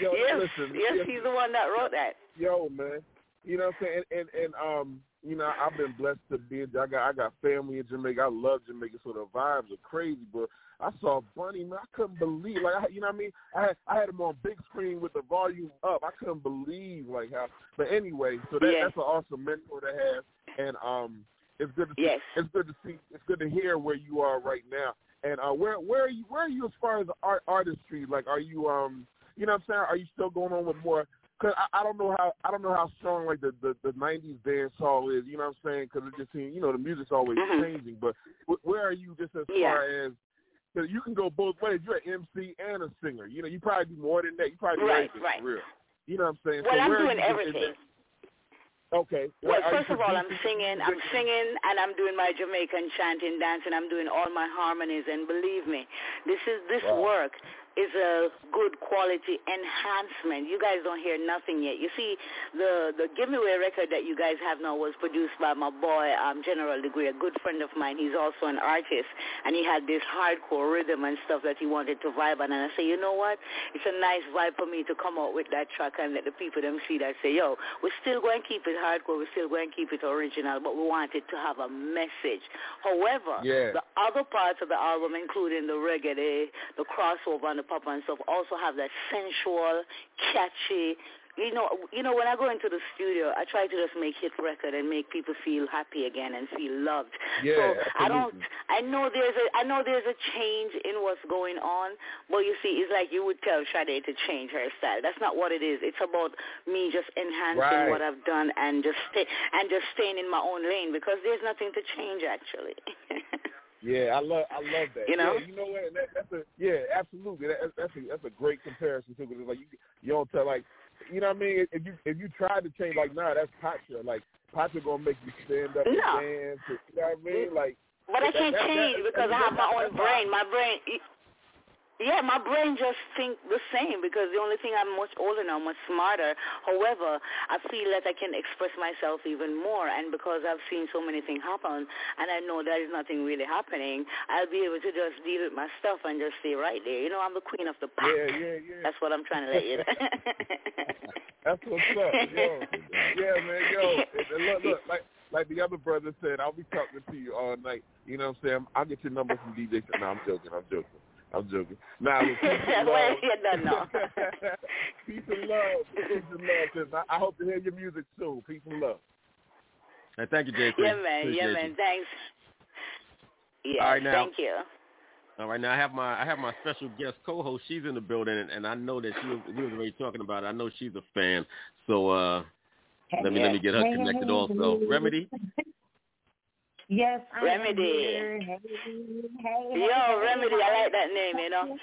Yo, yes, listen, yes, yes. he's the one that wrote that. Yo, man. You know what I'm saying? And, and and um, you know, I've been blessed to be. I got I got family in Jamaica. I love Jamaica, so the vibes are crazy. But I saw Bunny, man. I couldn't believe, like, I, you know what I mean? I had I had him on big screen with the volume up. I couldn't believe, like how. But anyway, so that Yeah. that's an awesome mentor to have, and um, it's good to see. Yes. It's good to see. It's good to hear where you are right now. And uh, where where are you? Where are you as far as art artistry? Like, are you um, you know what I'm saying? Are you still going on with more? Cause I, I don't know how I don't know how strong like the the, the '90s dance hall is. You know what I'm saying? Because it just seems you know the music's always Mhm. changing. But wh- where are you just as Yeah. far as? Cause you can go both ways. You're an MC and a singer. You know, you probably do more than that. You probably do Right, everything right. for real. You know what I'm saying? Well, so I'm where are doing you just in everything. Okay. Well, you first of all, I'm singing. I'm singing, and I'm doing my Jamaican chanting, dancing. I'm doing all my harmonies, and believe me, this is this Wow. work is a good quality enhancement. You guys don't hear nothing yet. You see, the the giveaway record that you guys have now was produced by my boy um, General Degree, a good friend of mine. He's also an artist, and he had this hardcore rhythm and stuff that he wanted to vibe on. And I say, you know what? It's a nice vibe for me to come out with that track and let the people them see that. Say, yo, we're still going to keep it hardcore. We're still going to keep it original, but we want it to have a message. However, Yeah. the other parts of the album, including the reggae, the, the crossover and the pop and stuff, also have that sensual, catchy. You know, you know, when I go into the studio, I try to just make hit record and make people feel happy again and feel loved. Yeah, so I don't. I know there's a. I know there's a change in what's going on, but you see, it's like you would tell Sade to change her style. That's not what it is. It's about me just enhancing Right. what I've done and just stay and just staying in my own lane because there's nothing to change actually. *laughs* Yeah, I love I love that. You know? yeah, you know what? That, that's a yeah, absolutely. That, that's a that's a great comparison too. Because like you you don't tell like you know what I mean. If you if you try to change like nah, that's Patra. Like Patra gonna make you stand up No. and dance. You know what I mean? Mm. Like But I can't that- change that- because I have my own brain. My brain, yeah, my brain just think the same because the only thing I'm much older now, much smarter. However, I feel that I can express myself even more, and because I've seen so many things happen, and I know there is nothing really happening, I'll be able to just deal with my stuff and just stay right there. You know, I'm the queen of the pack. Yeah, yeah, yeah. *laughs* That's what I'm trying to let you know. *laughs* That's what's up, yo. Yeah, man, yo. Look, look, like like the other brother said, I'll be talking to you all night. You know what I'm saying? I'll get your number from DJ. No, I'm joking. I'm joking. I'm joking. Nah, *laughs* peace and love. you don't *laughs* peace and love. Peace and love. sis. I, I hope to hear your music soon. Peace and love. Hey, thank you, JP. yeah, man. Appreciate Yeah, you. Thanks. Yeah, All right, now- thank you. All right, now I have my I have my special guest co-host. She's in the building, and, and I know that she was, we was already talking about it. I know she's a fan, so uh, let me let me get her connected also. Remedy, *laughs* Yes, I Remedy. Hey, hey, Yo, hey, Remedy. I like that name, you know.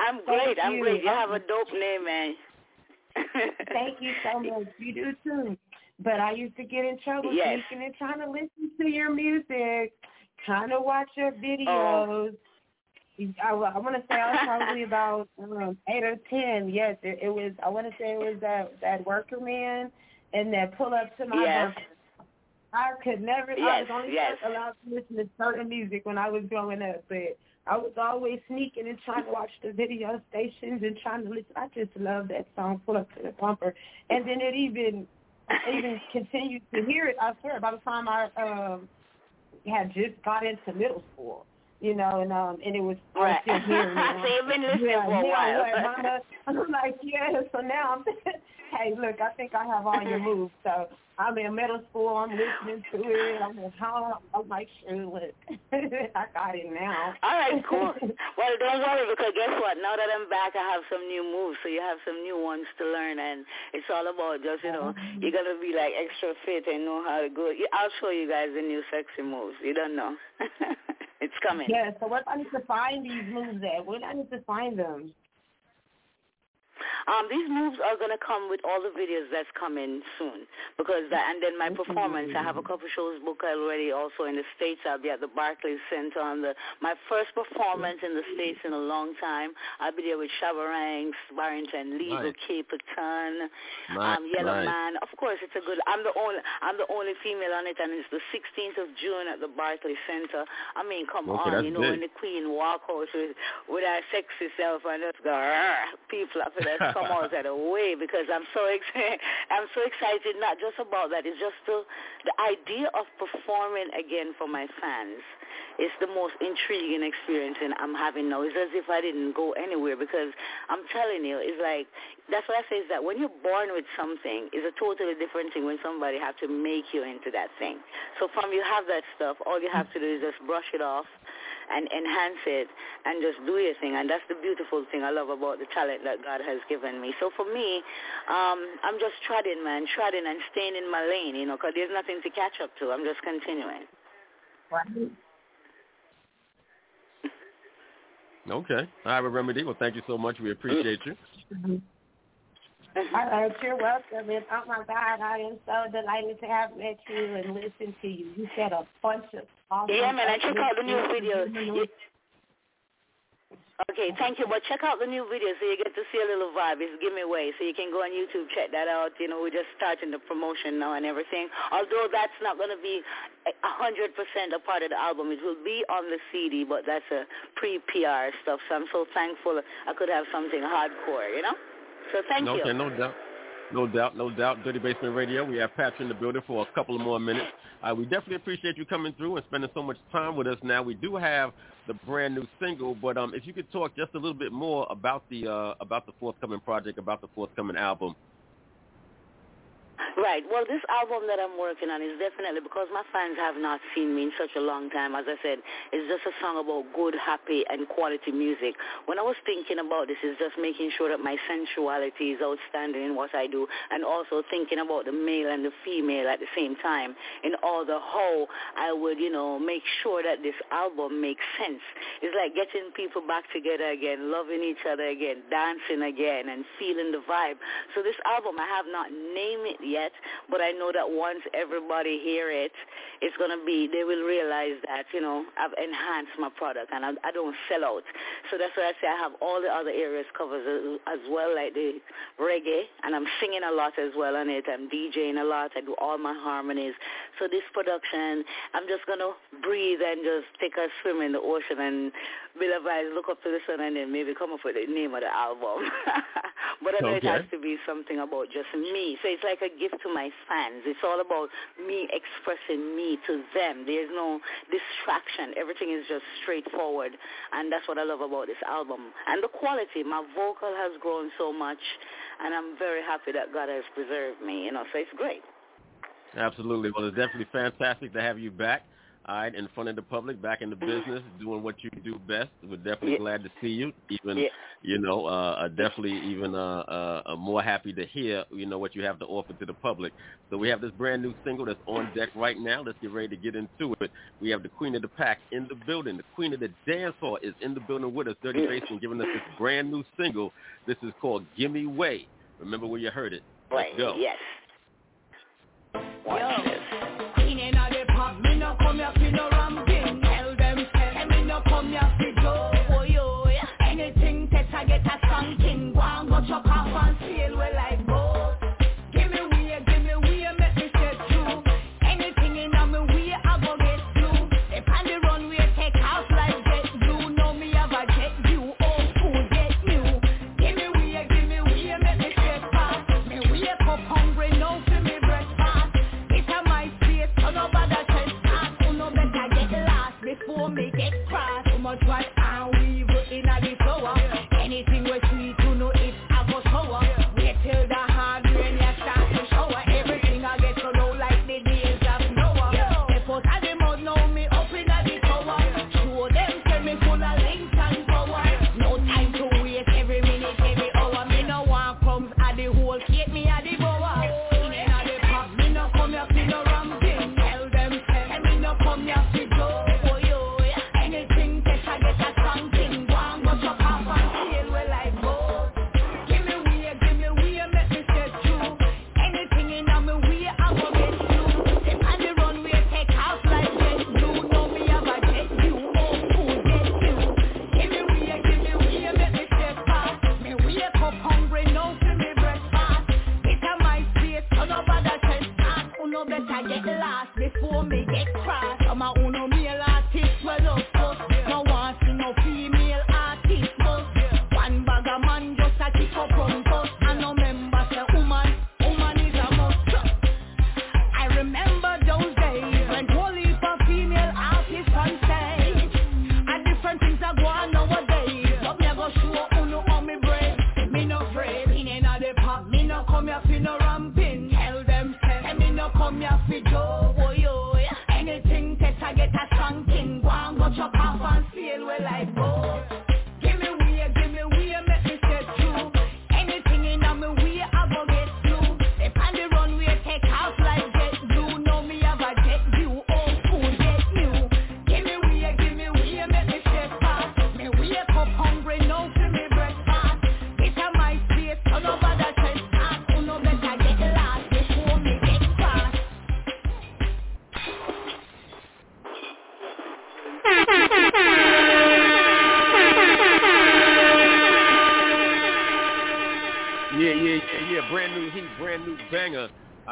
I'm great. Thank I'm you. great. You have a dope name, man. Thank you so *laughs* much. You do too. But I used to get in trouble Yes. sneaking and trying to listen to your music, trying to watch your Oh. videos. I, I want to say I was probably *laughs* about um, eight or ten. Yes, it, it was. I want to say it was that that worker man and that pull up to my Yes. I could never. I was only yes. allowed to listen to certain music when I was growing up, but I was always sneaking and trying to watch the video stations and trying to listen. I just love that song, Pull Up to the Bumper. And then it even even continued to hear it. I swear, by the time I um had just got into middle school, you know, and um and it was I was Right. still hearing it. So you've been listening yeah, for a now while. mama? *laughs* I'm like, yeah. So now I'm, *laughs* hey, look, I think I have all your *laughs* moves. So I'm in middle school. I'm listening to it. I'm at home. I'm like, sure, look, I got it now. All right, cool. Well, don't worry because guess what? Now that I'm back, I have some new moves, so you have some new ones to learn, and it's all about just you know you gotta be like extra fit and know how to go. I'll show you guys the new sexy moves. You don't know. It's coming. Yeah. So where do I need to find these moves at? Where do I need to find them? Um, these moves are gonna come with all the videos that's coming soon because that, and then my performance. I have a couple shows booked already. Also in the states, I'll be at the Barclays Center on the my first performance in the states in a long time. I'll be there with Shabba Ranks, Barrington Lethal, Nice. Capleton, Nice, um, Yellow nice. Man. Of course, it's a good. I'm the only I'm the only female on it, and it's the 16th of June at the Barclays Center. I mean, come Okay, on, you know, big. when the Queen walk out with with her sexy self and just go, *laughs* people after that come out *laughs* of the way because I'm so excited. *laughs* I'm so excited. Not just about that. It's just the the idea of performing again for my fans. It's the most intriguing experience and I'm having now. It's as if I didn't go anywhere because I'm telling you, it's like that's what I say is that when you're born with something, it's a totally different thing when somebody have to make you into that thing. So from you have that stuff, all you have to do is just brush it off and enhance it and just do your thing. And that's the beautiful thing I love about the talent that God has given me. So for me, um, I'm just treading, man, treading and staying in my lane, you know, because there's nothing to catch up to. I'm just continuing. Okay. All right, Remedy. Well, thank you so much. We appreciate you. All right, you're welcome. And oh my God, I am so delighted to have met you and listened to you. You said a bunch of awesome Yeah, man, and check out the new uplifting video. Okay, thank you. But check out the new video so you get to see a little vibe. It's Give Me Way. So you can go on YouTube, check that out. You know, we're just starting the promotion now and everything. Although that's not going to be a 100% a part of the album. It will be on the CD, but that's a pre-PR stuff. So I'm so thankful I could have something hardcore, you know? So thank okay, you. no doubt. No doubt, no doubt. Dirty Basement Radio. We have Patra in the building for a couple of more minutes. Uh, we definitely appreciate you coming through and spending so much time with us. Now we do have the brand new single, but um, if you could talk just a little bit more about the uh, about the forthcoming project, about the forthcoming album. Right. Well, this album that I'm working on is definitely because my fans have not seen me in such a long time. As I said, it's just a song about good, happy, and quality music. When I was thinking about this, it's just making sure that my sensuality is outstanding in what I do, and also thinking about the male and the female at the same time in order how I would, you know, make sure that this album makes sense. It's like getting people back together again, loving each other again, dancing again, and feeling the vibe. So this album, I have not named it yet, but I know that once everybody hear it, it's gonna be. They will realize that you know I've enhanced my product and I, I don't sell out. So that's why I say I have all the other areas covered as, as well, like the reggae, and I'm singing a lot as well on it. I'm DJing a lot. I do all my harmonies. So this production, I'm just gonna breathe and just take a swim in the ocean and vibes, look up to the sun, and then maybe come up with the name of the album. *laughs* but I know it has to be something about just me. So it's like a gift to my fans. It's all about me expressing me to them. There's no distraction. Everything is just straightforward. And that's what I love about this album. And the quality, my vocal has grown so much, and I'm very happy that God has preserved me, you know, so it's great. Absolutely. Well, it's definitely fantastic to have you back. All right, in front of the public, back in the business, doing what you do best. We're definitely Yeah. glad to see you. Even, Yeah. you know, uh, uh, definitely even uh, uh, uh, more happy to hear, you know, what you have to offer to the public. So we have this brand new single that's on deck right now. Let's get ready to get into it. We have the Queen of the Pack in the building. The Queen of the Dance Hall is in the building with us. Dirty Basement giving us this brand new single. This is called "Gimme Way." Remember where you heard it. Let's Right, go. yes. Watch this.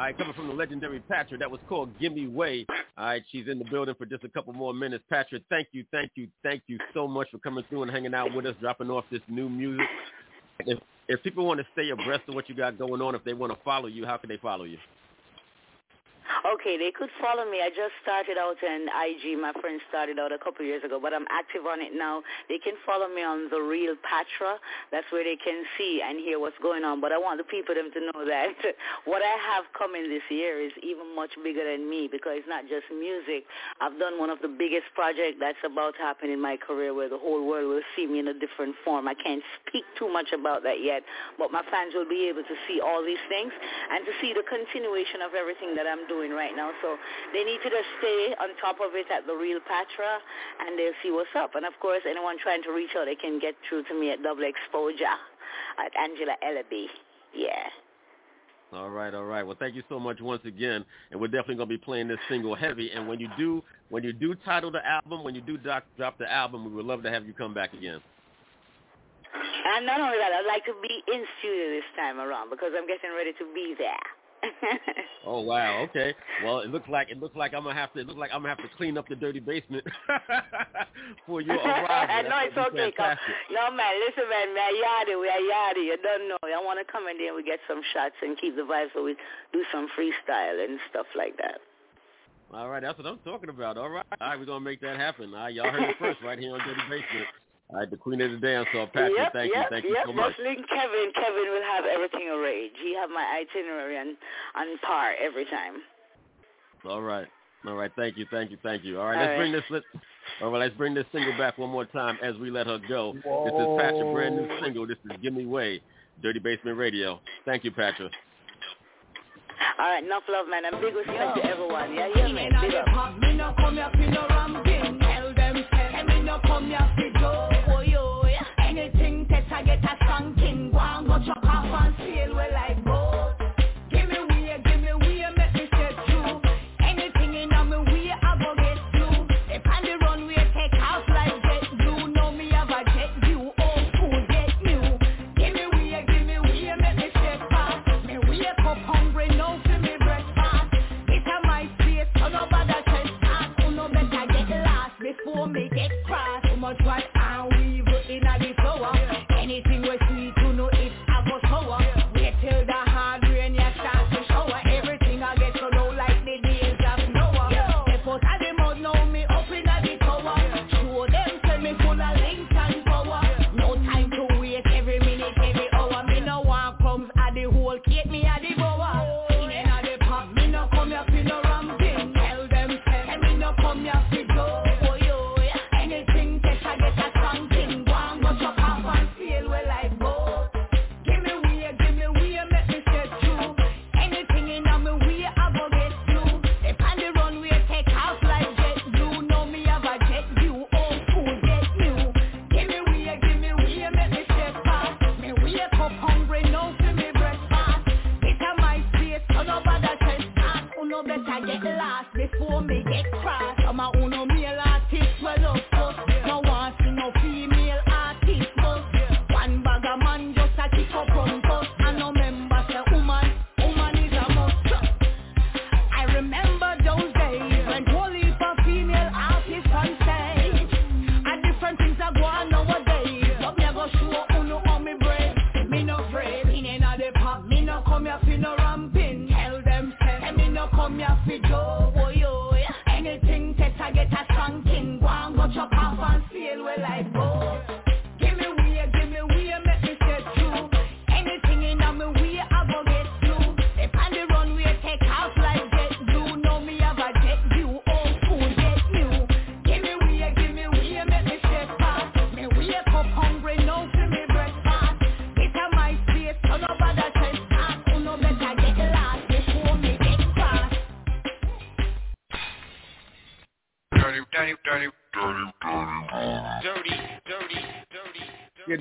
Right, coming from the legendary Patra, That was called Gimme Way. All right, she's in the building for just a couple more minutes. Patra, thank you, thank you, thank you so much for coming through and hanging out with us, dropping off this new music. If, if people want to stay abreast of what you got going on, if they want to follow you, how can they follow you? Okay, they could follow me. I just started out on IG. My friend started out a couple years ago, but I'm active on it now. They can follow me on the real Patra. That's where they can see and hear what's going on. But I want the people them to know that *laughs* what I have coming this year is even much bigger than me because it's not just music. I've done one of the biggest projects that's about to happen in my career where the whole world will see me in a different form. I can't speak too much about that yet, but my fans will be able to see all these things and to see the continuation of everything that I'm doing right now. So they need to just stay on top of it at the real Patra, and they'll see what's up. And of course, anyone trying to reach out, they can get through to me at Double Exposure at Angelo Ellerbee. Yeah. All right, all right. Well, thank you so much once again, and we're definitely gonna be playing this single heavy. And when you do, when you do title the album, when you do doc, drop the album, we would love to have you come back again. And not only that, I'd like to be in studio this time around because I'm getting ready to be there. Oh wow, okay. Well, it looks like it looks like I'm gonna have to it looks like I'm gonna have to clean up the dirty basement *laughs* for your *laughs* arrival. no, it's okay. Come. No, man, listen, man, we are yardy, we are yardy. You don't know. I want to come in there and we get some shots and keep the vibe so we do some freestyle and stuff like that. All right, that's what I'm talking about. All right, all right, we're gonna make that happen. All right, y'all heard it first right here on Dirty Basement. All right, the queen of the dance. So Patra, yep, thank yep, you, thank you so much. Just link Kevin. Kevin will have everything arranged. He have my itinerary on, on par every time. All right, all right, thank you, thank you, thank you. All right, All let's right. bring this. Let, all right, let's bring this single back one more time as we let her go. This is Patra, brand new single. This is "Give Me Way," Dirty Basement Radio. Thank you, Patra. All right, enough love, man. And big respect to everyone. Yeah, yeah, man. Big up. I get a shanking. Go and go chop off and sail well like boat.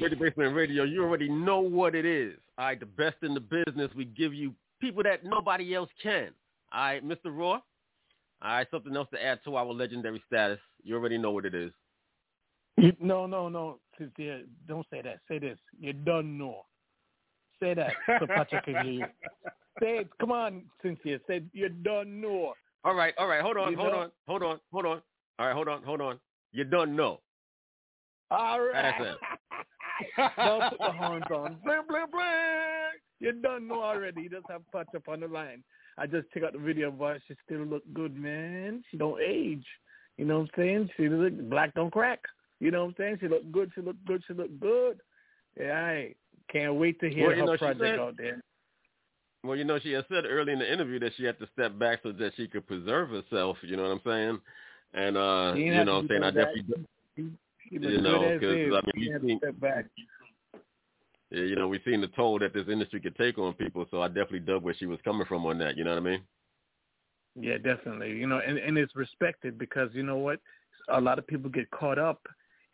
Dirty Basement Radio, you already know what it is. All right, the best in the business. We give you people that nobody else can. All right, Mr. Raw. All right, something else to add to our legendary status. You already know what it is. You, no, no, no, Cynthia, don't say that. Say this. You don't know. Say that so Patra can hear you. *laughs* Say it. Come on, Cynthia. Say you don't know. All right, all right, hold on, You hold know? on, hold on, hold on. All right, hold on, hold on. You don't know. All right. *laughs* don't put the horns on. Bling, bling, bling. You don't know already. You just have Patch up on the line. I just check out the video, but she still look good, man. She don't age. You know what I'm saying? She look black don't crack. You know what I'm saying? She look good. She look good. She look good. Yeah, I can't wait to hear Well, you her know, she project said- out there. Well, you know, she had said early in the interview that she had to step back so that she could preserve herself. You know what I'm saying? And uh, you know, what I'm saying I definitely, You know, because. I mean, we've seen, step back. yeah, you know, we've seen the toll that this industry could take on people. So I definitely dug where she was coming from on that. You know what I mean? Yeah, definitely. You know, and, and it's respected because you know what? A lot of people get caught up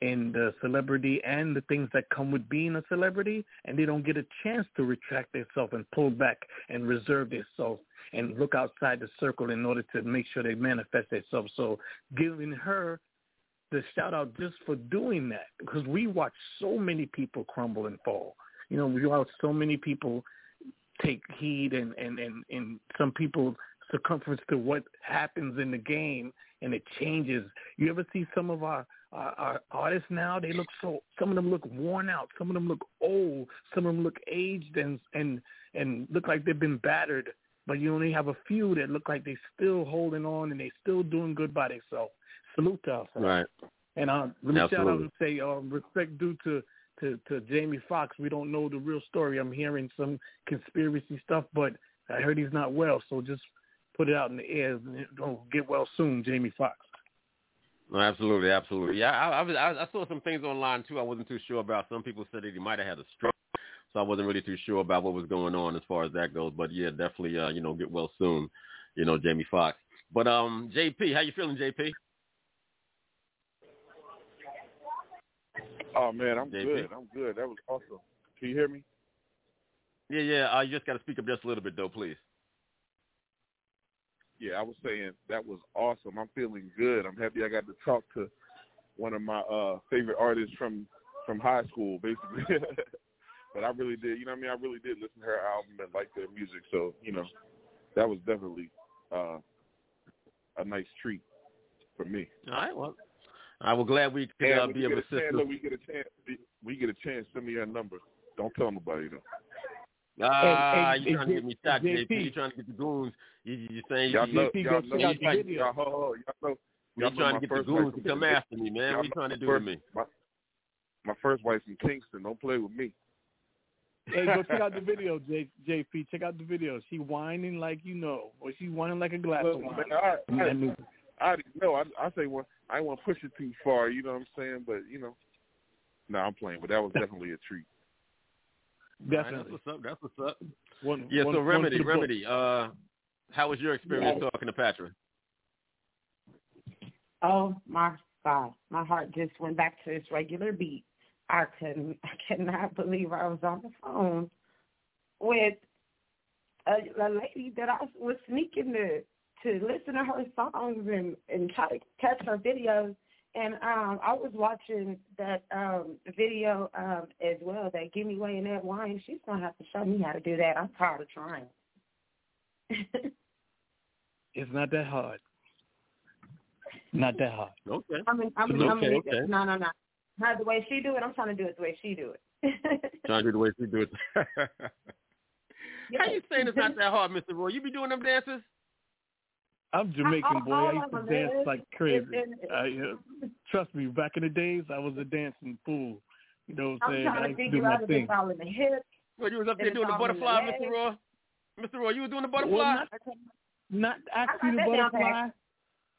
in the celebrity and the things that come with being a celebrity and they don't get a chance to retract themselves and pull back and reserve themselves and look outside the circle in order to make sure they manifest themselves. So giving her the shout out just for doing that because we watch so many people crumble and fall. You know, we watch so many people take heed and, and, and, and some people circumference to what happens in the game and it changes. You ever see some of our, our, our artists now? They look so some of them look worn out, some of them look old, some of them look aged and and and look like they've been battered. But you only have a few that look like they still holding on and they still doing good by themselves. Salute to us. Right. And uh, let me shout out and say um, respect due to, to, to Jamie Foxx. We don't know the real story. I'm hearing some conspiracy stuff, but I heard he's not well. So just put it out in the air. Don't get well soon, Jamie Foxx. No, absolutely, absolutely. Yeah, I, I, was, I, I saw some things online too. I wasn't too sure about. Some people said that he might have had a stroke, so I wasn't really too sure about what was going on as far as that goes. But yeah, definitely, uh, you know, get well soon, you know, Jamie Foxx. But um, JP, how you feeling, JP? Oh man, I'm JP? good. I'm good. That was awesome. Can you hear me? Yeah, yeah. Uh, you just got to speak up just a little bit, though, please. Yeah, I was saying that was awesome. I'm feeling good. I'm happy I got to talk to one of my uh favorite artists from from high school, basically. *laughs* but I really did, you know what I mean? I really did listen to her album and like their music. So, you know, that was definitely uh a nice treat for me. All right, well, I was glad we could And uh, when be you able get to a chance, you. look, we get a chance. We get a chance. Send me your number. Don't tell nobody though. Ah, Hey, hey, you trying to get me shot, JP. JP? You trying to get the goons? You, you you saying Y'all you, know, you, y'all know, check out the y'all, video. y'all, hold y'all know, you y'all know trying to get the first goons to come Kingston. after me, man? Y'all What you trying to do first, to me? My, my first wife from Kingston. Don't play with me. Hey, go check out the *laughs* video, J, JP. Check out the video. She whining like you know, or she whining like a glass Look, of wine. man, I, in I, that movie. I no, I, I say one. I want to push it too far. You know what I'm saying? But you know, no, I'm playing. But that was definitely a treat. All right, Definitely. that's what's up. That's what's up. One, Yeah. one- so remedy, for remedy. Uh, how was your experience Yeah. talking to Patra? Oh my God, my heart just went back to its regular beat. I couldn't, *laughs* I cannot believe I was on the phone with a, a lady that I was sneaking to to listen to her songs and and try to catch her videos. And um, I was watching that um, video um, as well. That give me way in that wine. She's gonna have to show me how to do that. I'm tired of trying. *laughs* It's not that hard. Not that hard. Okay. I mean, I'm, Okay, I'm okay. no, no, no. Not the way she do it. I'm trying to do it the way she do it. *laughs* Trying to do the way she do it. *laughs* how you saying it's not that hard, Mr. Roy? You be doing them dances? I'm Jamaican boy. I used to All dance them, like crazy. And- and- I, uh, trust me, back in the days, I was a dancing fool. You know what I'm I'm saying? Trying to used to do figure my out if thing. it's all in the hips. Well, you was up there doing the butterfly, legs. Mr. Roy. Mr. Roy, you was doing the butterfly. Well, not, not actually the that down pat. butterfly,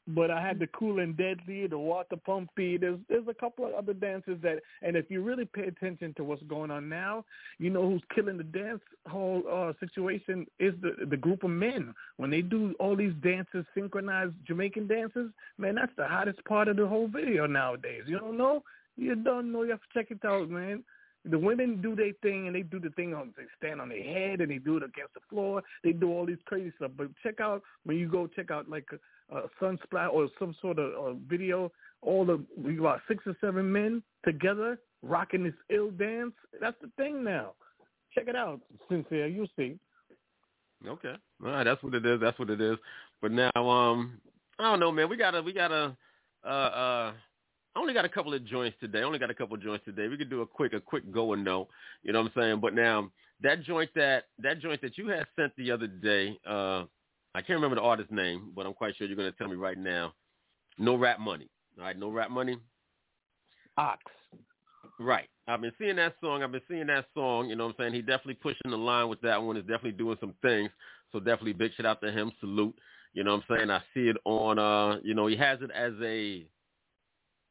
but I had the cool and deadly, the water pumpy. There's there's a couple of other dances that, and if you really pay attention to what's going on now, you know who's killing the dance whole uh, situation is the the group of men when they do all these dances, synchronized Jamaican dances. Man, that's the hottest part of the whole video nowadays. You don't know? You don't know? You have to check it out, man. The women do their thing and they do the thing on they stand on their head and they do it against the floor. They do all these crazy stuff. But check out when you go check out like a, a Sunsplash or some sort of uh, video. All the we got six or seven men together rocking this ill dance. That's the thing now. Check it out, sincere. You see. Okay. All right, that's what it is. That's what it is. But now, um, I don't know, man. We gotta, we gotta, uh, uh, I only got a couple of joints today. I only got a couple of joints today. We could do a quick, a quick go and no. You know what I'm saying? But now that joint that that joint that you had sent the other day, uh, I can't remember the artist's name, but I'm quite sure you're gonna tell me right now. No rap money. All right, no rap money. Ox. Right. I've been seeing that song. I've been seeing that song. You know what I'm saying? He definitely pushing the line with that one. Is definitely doing some things. So definitely big shout out to him. Salute. You know what I'm saying? I see it on. uh, You know, he has it as a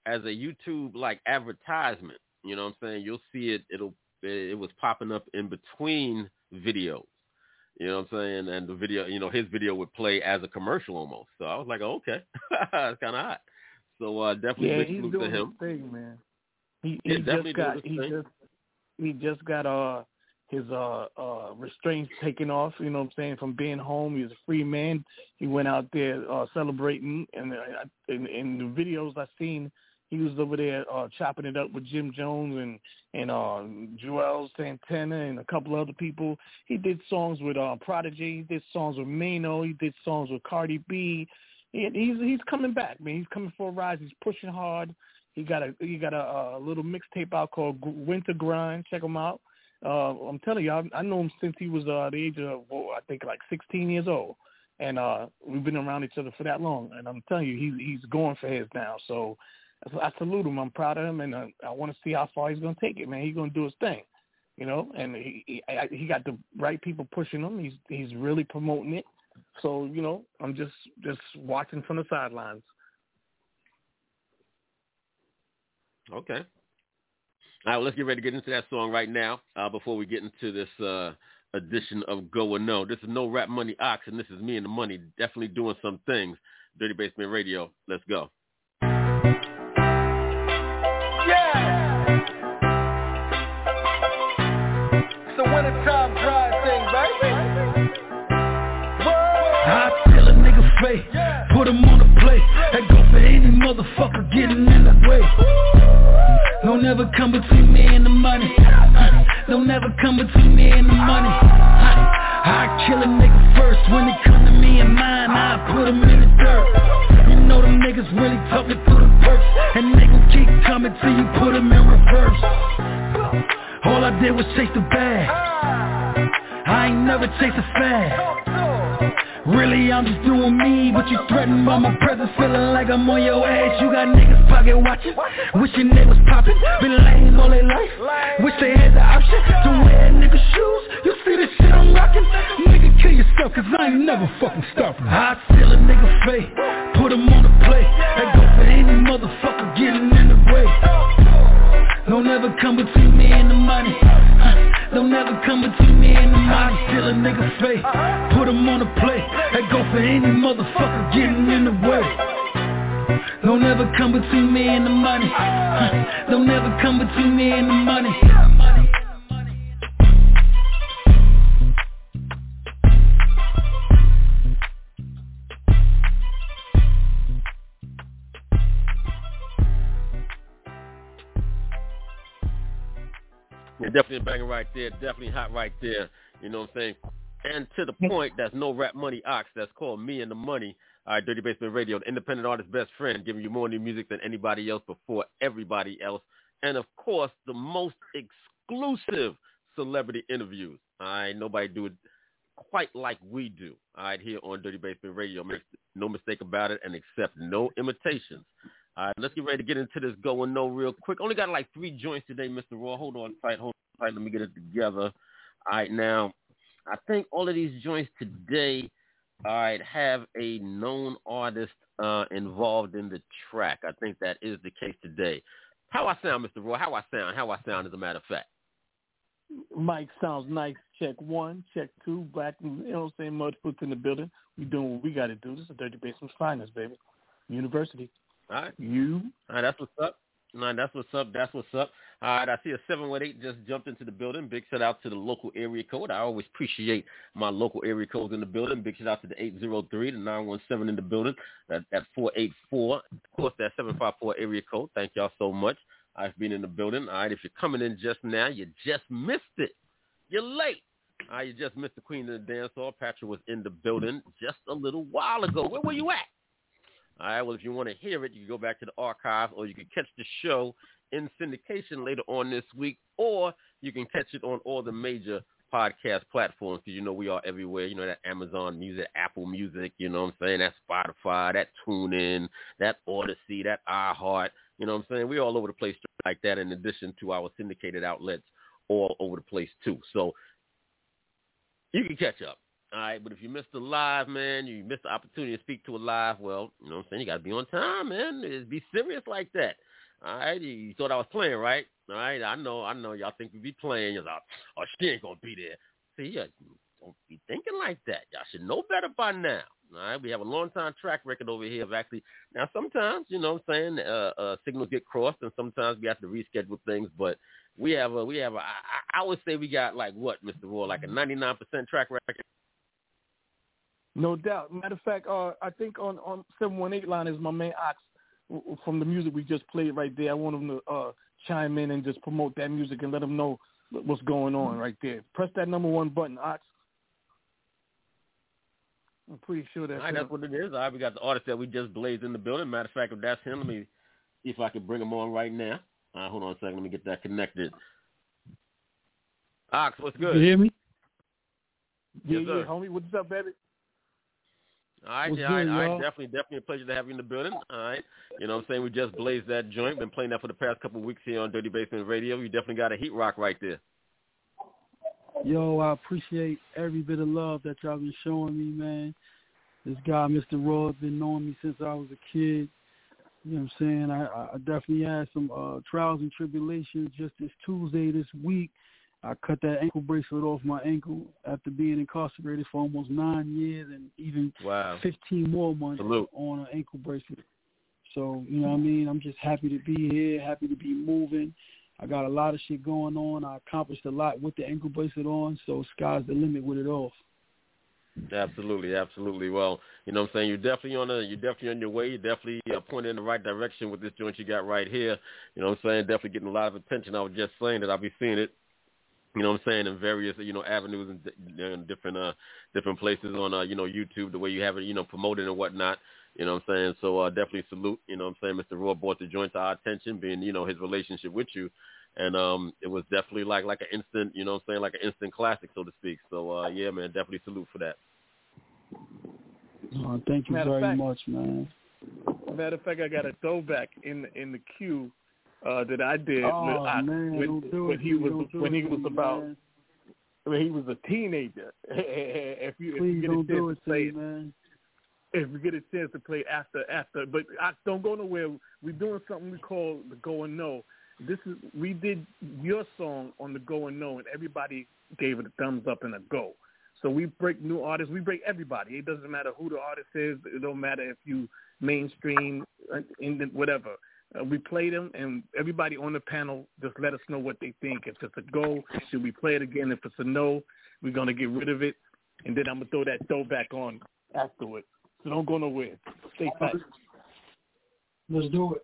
as a YouTube like advertisement. You know what I'm saying? You'll see it. It'll it was popping up in between videos. You know what I'm saying? And the video, you know, his video would play as a commercial almost. So I was like, oh, okay, *laughs* it's kind of hot. So uh, definitely Yeah, big salute to him. thing, man. He Yeah, he definitely just got he thing. just he just got uh his uh uh restraints taken off, you know what I'm saying, from being home. He's a free man. He went out there uh celebrating and uh, in, in the videos I seen he was over there uh chopping it up with Jim Jones and and uh Juelz Santana and a couple other people. He did songs with uh Prodigy, he did songs with Maino, he did songs with Cardi B. He, he's he's coming back, man. He's coming for a rise. He's pushing hard. He got a he got a, a little mixtape out called Winter Grind. Check him out. Uh, I'm telling you, I, I know him since he was uh, the age of well, I think like 16 years old, and uh, we've been around each other for that long. And I'm telling you, he's he's going for his now. So I salute him. I'm proud of him, and uh, I want to see how far he's going to take it, man. He's going to do his thing, you know. And he he, I, he got the right people pushing him. He's he's really promoting it. So you know, I'm just just watching from the sidelines. Okay. All right, well, let's get ready to get into that song right now uh, before we get into this uh, edition of Go or No. This is No Rap Money Ox, and this is me and the money definitely doing some things. Dirty Basement Radio. Let's go. A put him on the plate. That go for any motherfucker getting in the way. Don't ever come between me and the money. Don't ever come between me and the money. I kill a nigga first when it come to me and mine. I put him in the dirt. You know them niggas really talking through the perks, and they gon' keep coming till you put them in reverse. All I did was chase the bag. I ain't never chased a fad. Really, I'm just doing me, but you threatened by my presence, feeling like I'm on your ass. You got niggas pocket watching, wishing they was popping, been lame all their life. Wish they had the option to wear nigga shoes. You see this shit I'm rocking? Nigga, kill yourself, cause I ain't never fucking stopping. I steal a nigga face, put him on the plate. That go for any motherfucker getting in the way. Don't ever come between me and the money. Don't ever come between me and the money. Steal a nigga face, put him on the plate. That go for any motherfucker getting in the way. Don't ever come between me and the money. *laughs* Don't ever come between me and the money. Yeah, definitely banger right there. Definitely hot right there. You know what I'm saying? And to the point, that's no rap money ox. That's called Me and the Money. All right, Dirty Basement Radio, the independent artist best friend, giving you more new music than anybody else before everybody else. And of course, the most exclusive celebrity interviews. All right, nobody do it quite like we do. All right, here on Dirty Basement Radio, make no mistake about it, and accept no imitations. All right, let's get ready to get into this going no real quick. Only got like three joints today, Mr. Raw. Hold on tight, hold on tight. Let me get it together. All right, now I think all of these joints today, all right, have a known artist uh, involved in the track. I think that is the case today. How I sound, Mr. Roy? How I sound? How I sound, as a matter of fact. Mike sounds nice. Check one, check two. Black, you know what I'm saying? Mudfoot's in the building. We doing what we got to do. This is Dirty Basement's finest, baby. University. All right. You. All right, that's what's up. All right, that's what's up. That's what's up. All right, I see a 718 just jumped into the building. Big shout out to the local area code. I always appreciate my local area codes in the building. Big shout out to the 803, the 917 in the building. That, that 484. Of course, that 754 area code. Thank y'all so much. I've been in the building. All right, if you're coming in just now, you just missed it. You're late. All right, you just missed the queen of the dance hall. Patra was in the building just a little while ago. Where were you at? All right, well, if you want to hear it, you can go back to the archives or you can catch the show in syndication later on this week or you can catch it on all the major podcast platforms because you know we are everywhere. You know that Amazon Music, Apple Music, you know what I'm saying? That Spotify, that TuneIn, that Audacy, that iHeart. You know what I'm saying? We're all over the place like that in addition to our syndicated outlets all over the place too. So you can catch up. All right, but if you missed the live, man, you missed the opportunity to speak to a live, well, you know what I'm saying? You got to be on time, man. It's be serious like that. All right, you thought I was playing, right? All right, I know, I know. Y'all think we be playing. You're like, oh, she ain't gonna be there. See, yeah, don't be thinking like that. Y'all should know better by now. All right, we have a long time track record over here of actually. Now, sometimes, you know, what I'm saying, uh, uh, signals get crossed, and sometimes we have to reschedule things. But we have a, we have a. I, I would say we got like what, Mr. Roy, like a 99% track record. No doubt. Matter of fact, uh, I think on on seven one eight line is my main ox from the music we just played right there. I want him to uh, chime in and just promote that music and let them know what's going on right there. Press that number one button, Ox. I'm pretty sure that's All right, that's what it is. All right, we got the artist that we just blazed in the building. Matter of fact, if that's him, let me see if I can bring him on right now. All right, hold on a second. Let me get that connected. Ox, what's good? You hear me? Yes, yeah, sir. yeah, homie. What's up, baby? All right, What's yeah, all right, good, all right, y'all? definitely, definitely a pleasure to have you in the building. All right, you know what I'm saying? We just blazed that joint. Been playing that for the past couple of weeks here on Dirty Basement Radio. You definitely got a heat rock right there. Yo, I appreciate every bit of love that y'all been showing me, man. This guy, Mr. Has been knowing me since I was a kid. You know what I'm saying? I, I definitely had some uh, trials and tribulations just this Tuesday this week. I cut that ankle bracelet off my ankle after being incarcerated for almost nine years and even Wow. 15 more months Salute. on an ankle bracelet. So, you know what I mean? I'm just happy to be here, happy to be moving. I got a lot of shit going on. I accomplished a lot with the ankle bracelet on, so sky's the limit with it all. Absolutely, absolutely. Well, you know what I'm saying? You're definitely on a, you're definitely on your way. You're definitely uh, pointing in the right direction with this joint you got right here. You know what I'm saying? Definitely getting a lot of attention. I was just saying that I'll be seeing it. You know what I'm saying in various you know avenues and di- in different uh different places on uh you know YouTube the way you have it you know promoted and whatnot. You know what I'm saying? So uh definitely salute. You know what I'm saying? Mr. Raw brought the joint to our attention, being you know his relationship with you, and um it was definitely like like an instant you know what I'm saying like an instant classic so to speak. So uh yeah man, definitely salute for that. Uh, thank you Matter very fact- much, man. Matter of fact, I got a throwback in in the queue uh, that I did Oh, with Ox man, when, when he was when he was me, about man. when he was a teenager. *laughs* if you if you get don't a chance to play me, man. if we get a chance to play after after, but Ox, don't go nowhere. We're doing something we call the Go and No. This is we did your song on the Go and No, and everybody gave it a thumbs up and a go. So we break new artists. We break everybody. It doesn't matter who the artist is. It don't matter if you mainstream, uh, in whatever. Uh, we play them, and everybody on the panel just let us know what they think. If it's a go, should we play it again? If it's a no, we're gonna get rid of it, and then I'm gonna throw that throwback on afterwards. So don't go nowhere. Stay tight. Let's do it.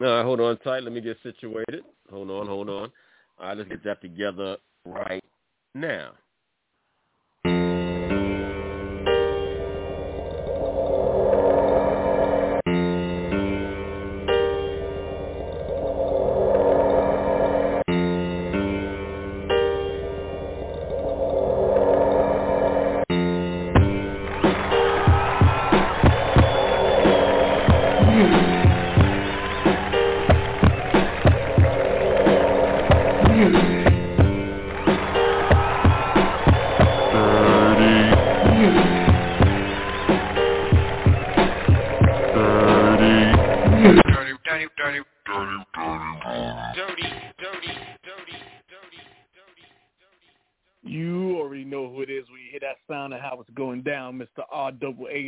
All right, hold on tight. Let me get situated. Hold on, hold on. All right, let's get that together right now.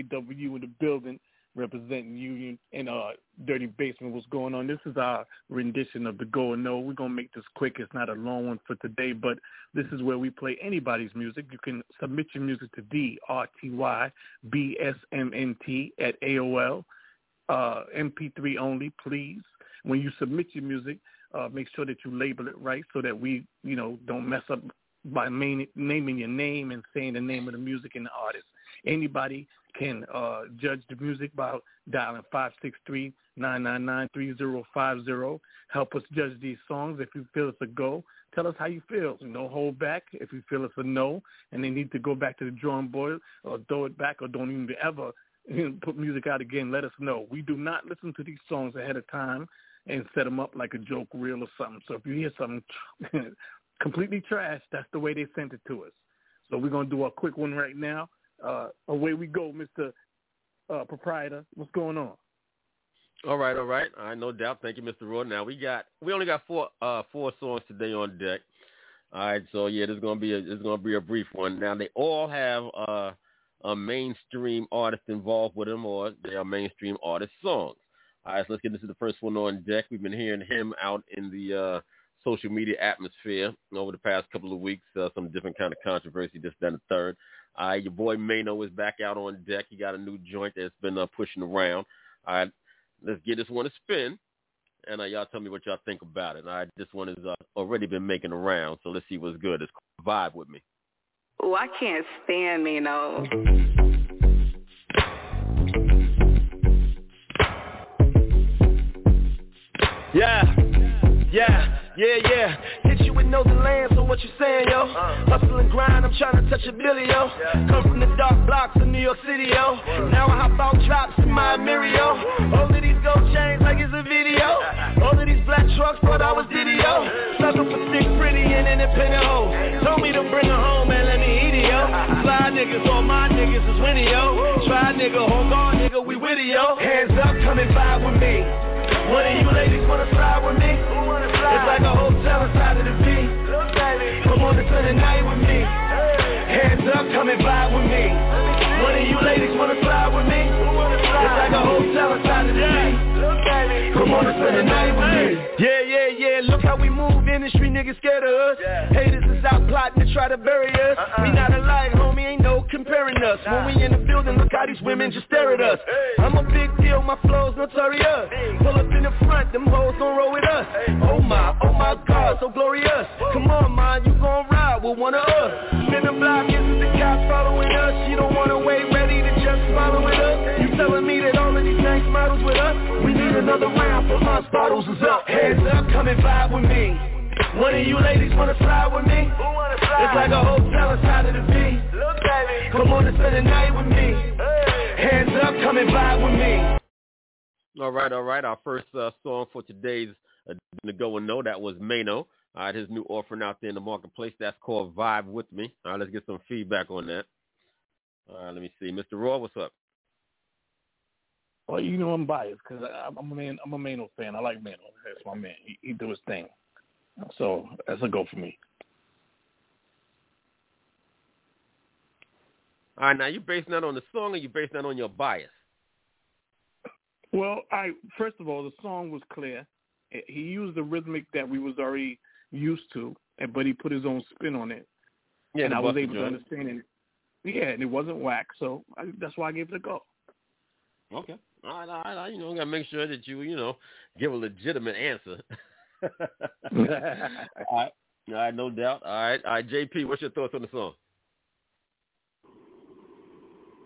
Double A W in the building representing Union and uh Dirty Basement. What's going on? This is our rendition of the Go and No. We're gonna make this quick. It's not a long one for today, but this is where we play anybody's music. You can submit your music to D R T Y B S M N T at AOL. Uh, MP3 only, please. When you submit your music, uh, make sure that you label it right so that we, you know, don't mess up by main, naming your name and saying the name of the music and the artist. Anybody can uh, judge the music by dialing five six three nine nine nine three zero five zero. Help us judge these songs. If you feel it's a go, tell us how you feel. No hold back. If you feel it's a no, and they need to go back to the drawing board or throw it back or don't even ever put music out again, let us know. We do not listen to these songs ahead of time and set them up like a joke reel or something. So if you hear something *laughs* completely trash, that's the way they sent it to us. So we're gonna do a quick one right now. Uh, away we go, Mister uh, Proprietor. What's going on? All right, all right. All right, no doubt. Thank you, Mr. Roy. Now we got we only got four uh four songs today on deck. All right, so yeah, this is gonna be a this is gonna be a brief one. Now they all have uh a mainstream artist involved with them, or they are mainstream artist songs. All right, so let's get into the first one on deck. We've been hearing him out in the uh social media atmosphere over the past couple of weeks. Uh, some different kind of controversy, that, and the third. All right, your boy Maino is back out on deck. He got a new joint that's been uh, pushing around. All right, let's get this one a spin, and uh, y'all tell me what y'all think about it. All right, this one has uh, already been making around, so let's see what's good. It's called Vibe with me. Oh, I can't stand Maino. Yeah, yeah, yeah, yeah. You with no delay, so what you saying, yo? Hustle and grind, I'm trying to touch a billion, yo. Come from the dark blocks of New York City, yo. Now I hop out drops in my Mirio. All of these gold chains like it's a video. *laughs* All of these black trucks thought I was Diddy, yo. Sucker for thick, pretty, and independent hoes. Told me to bring her home and let me eat it, yo. *laughs* Fly niggas, all my niggas is winning, yo. Try nigga, hold on, nigga, we with it, yo. Hands up, come and vibe with me. One of you ladies wanna slide with me? It's like a hotel inside of the V. Come on and spend the night with me. Hands up, come and vibe with me. One of you ladies wanna slide with me? It's like a hotel inside of the V. Come on and spend the night with me. Yeah, yeah, yeah. Look how we move. Industry niggas scared of us. Haters is out plotting to try to bury us. Uh-uh. We not alike, homie. Ain't no comparing us. When we in the building, look how these women just stare at us. I'm a big deal. My flow's notorious. Pull up in the front, them hoes gon' roll with us. Oh my, oh my God, so glorious. Come on, man, you gon' ride with one of us. Spin the block, isn't the cops following us? You don't wanna wait, ready to just follow with us. You telling me that all of these nice models with us? We need another round for us. Bottles is up. Hands up, come and vibe with me. One of you ladies wanna slide with me? It's like a hotel inside of the V. Come on and spend the night with me. Hands up, come and vibe with me. All right, all right. Our first uh, song for today's uh, to go and know that was Maino. All right, his new offering out there in the marketplace. That's called Vibe with Me. All right, let's get some feedback on that. All right, let me see. Mr. Raw, what's up? Well, you know I'm biased because I'm a man. I'm a Maino fan. I like Maino. That's my man. He, he do his thing. So that's a go for me. All right, now you basing that on the song or you basing that on your bias? Well, I first of all, the song was clear. He used the rhythmic that we was already used to, but he put his own spin on it. Yeah, and I was able to understand it. Yeah, and it wasn't whack, so I, that's why I gave it a go. Okay. All right, all right. You know, gotta make sure that you, you know, give a legitimate answer. *laughs* *laughs* all right. All right, no doubt. All right. All right, JP, what's your thoughts on the song?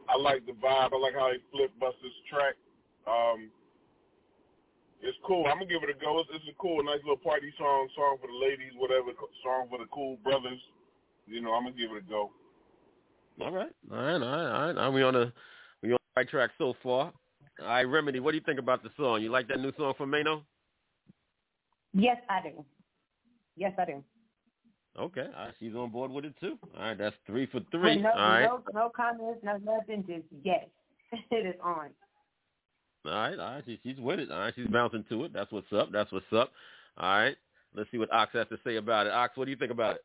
I like the vibe. I like how he flipped Buster's track. Um, it's cool. I'm gonna give it a go. It's, it's a cool, nice little party song, song for the ladies, whatever, song for the cool brothers. You know, I'm gonna give it a go. All right. All right, all right, all right. Are we on the we on the right track so far? All right, Remedy, what do you think about the song? You like that new song from Maino? Yes, I do. Yes, I do. Okay, all right, she's on board with it too. All right, that's three for three. No, all right. no, no comments, no nothing. Just yes, *laughs* it is on. All right, all right. She, she's with it. All right, she's bouncing to it. That's what's up. That's what's up. All right. Let's see what Ox has to say about it. Ox, what do you think about it?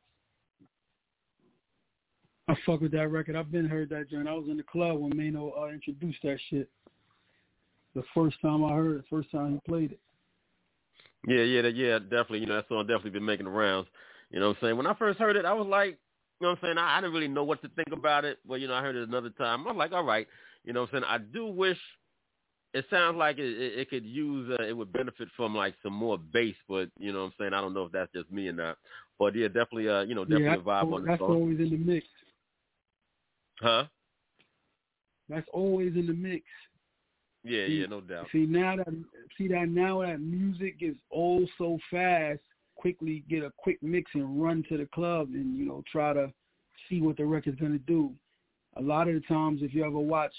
I fuck with that record. I've been heard that joint. I was in the club when Maino uh, introduced that shit. The first time I heard it, first time he played it. Yeah, yeah, yeah, definitely. You know, that song definitely been making the rounds. You know what I'm saying? When I first heard it, I was like, you know what I'm saying? I, I didn't really know what to think about it, but you know, I heard it another time. I'm like, all right. You know what I'm saying? I do wish it sounds like it, it, it could use, uh, it would benefit from like some more bass, but you know what I'm saying? I don't know if that's just me or not. But yeah, definitely, uh, you know, definitely yeah, a vibe on the that's song. always in the mix. Huh? That's always in the mix. Yeah, See- yeah, no doubt. See now that see that now that music is old so fast, quickly get a quick mix and run to the club and you know try to see what the record's gonna do. A lot of the times, if you ever watch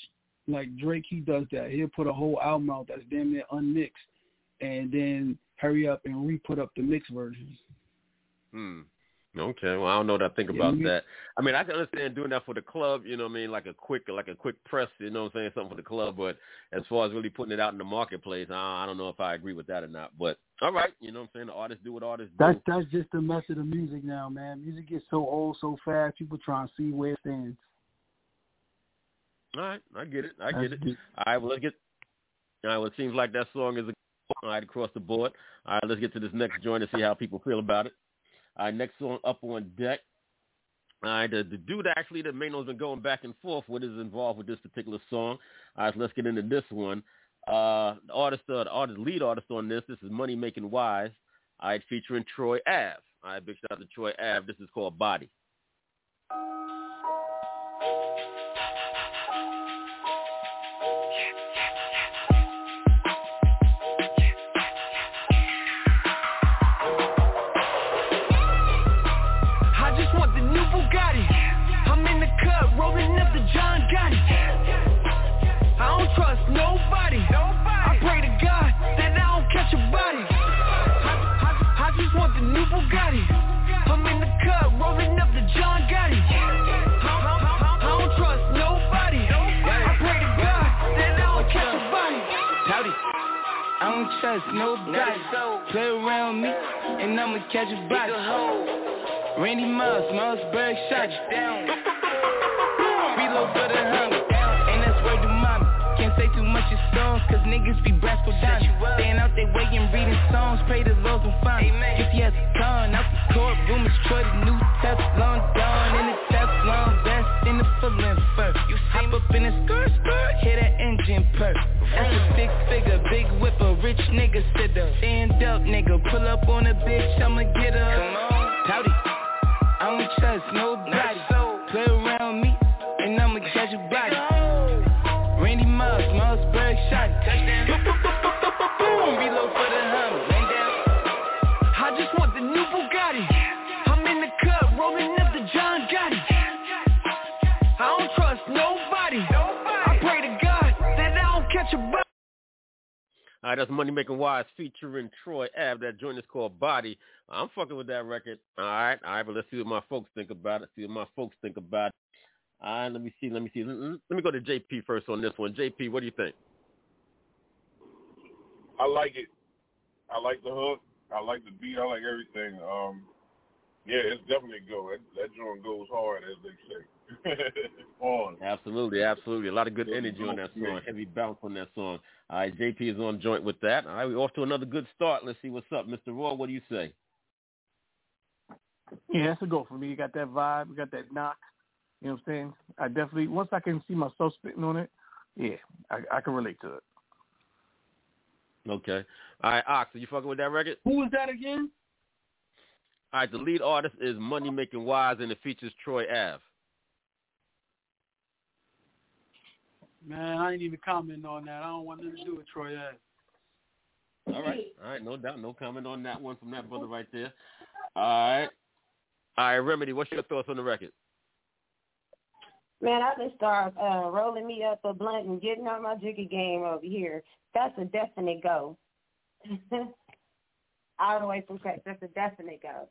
like Drake, he does that. He'll put a whole album out that's damn near unmixed, and then hurry up and re-put up the mixed versions. Hmm. Okay. Well, I don't know what I think about me- that. I mean, I can understand doing that for the club. You know what I mean? Like a quick, like a quick press. You know what I'm saying? Something for the club. But as far as really putting it out in the marketplace, I, I don't know if I agree with that or not. But all right. You know what I'm saying? The artists do what artists do. That's that's just the method of the music now, man. Music gets so old so fast. People trying to see where it stands. All right. I get it. I That's get it. All right. Well, let's get. All right. Well, it seems like that song is a all right across the board. All right. Let's get to this next joint and see how people feel about it. Right. Next song up on deck. Right, the, the dude actually that Maino's been going back and forth with is involved with this particular song. All right, so let's get into this one. Uh, the artist, uh, the artist, lead artist on this, this is Money Making Wise. All right, featuring Troy Ave. All right, big shout out to Troy Ave. This is called Body. John Gotti. I don't trust nobody. I pray to God that I don't catch a body. I, I, I just want the new Bugatti. I'm in the club rolling up the John Gotti. I, I, I don't trust nobody. I pray to God that I don't catch a body. Howdy. I don't trust nobody. Play around me, and I'ma catch a body. Randy Moss, Mossberg shot you down. Niggas be brass for down. Staying out their way and reading songs, pray the Lord will find me. If he has a gun, out the courtroom is Troy, the new Teflon Don, in the Teflon vest, in the and fur. You hop up in the skirt, skirt, hear that engine purr. That's a six figure, big whip, a rich nigga sitter. Stand up, nigga, pull up on a bitch, I'ma get on, Howdy. I don't trust nobody. Boom, reload for the Hummer. I just want the new Bugatti. I'm in the club rolling up the John Gotti. I don't trust nobody. I pray to God that I don't catch a body. All right, that's Money Making Wise featuring Troy Ave. That joint is called Body. I'm fucking with that record. All right, all right, but let's see what my folks think about it. See what my folks think about it. All right, let me see, let me see. Let me go to JP first on this one. JP, what do you think? I like it. I like the hook. I like the beat. I like everything. Um, yeah, it's definitely a go. That, that joint goes hard, as they say. *laughs* on. Absolutely, absolutely. A lot of good energy on that song. Great. Heavy bounce on that song. All right, JP is on joint with that. All right, we're off to another good start. Let's see what's up. Mr. Roy, what do you say? Yeah, that's a go for me. You got that vibe, you got that knock. You know what I'm saying? I definitely once I can see myself spitting on it, yeah, I, I can relate to it. Okay. All right, Ox, are you fucking with that record? Who was that again? All right, the lead artist is Money Making Wise, and it features Troy Ave. Man, I ain't even commenting on that. I don't want nothing to do with Troy Ave. All right, all right, no doubt, no comment on that one from that brother right there. All right, all right, Remedy, what's your thoughts on the record? Man, I just start uh, rolling me up a blunt and getting on my jiggy game over here. That's a definite go. *laughs* All the way from crack. That's a definite go.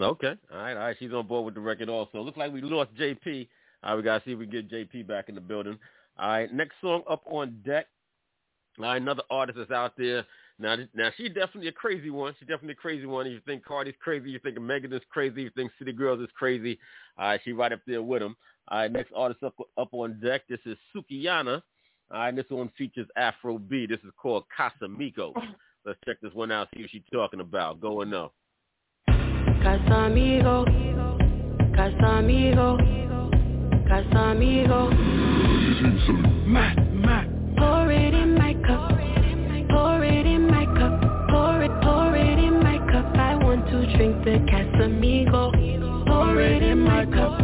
Okay, all right, all right, she's on board with the record also. Looks like we lost JP. All right, we gotta see if we get JP back in the building. All right, next song up on deck. All right, another artist that's out there Now, now she definitely a crazy one. She's definitely a crazy one. You think Cardi's crazy, you think Megan is crazy, you think City Girls is crazy. Uh, she right up there with them. All right, next artist up up on deck. This is Sukihana. All right, this one features Afro B. This is called Casamigos. Let's check this one out. See what she's talking about. Go and know. Casamigo, Casamigo, Casamigo. Drink the Casamigo. Pour it in my cup,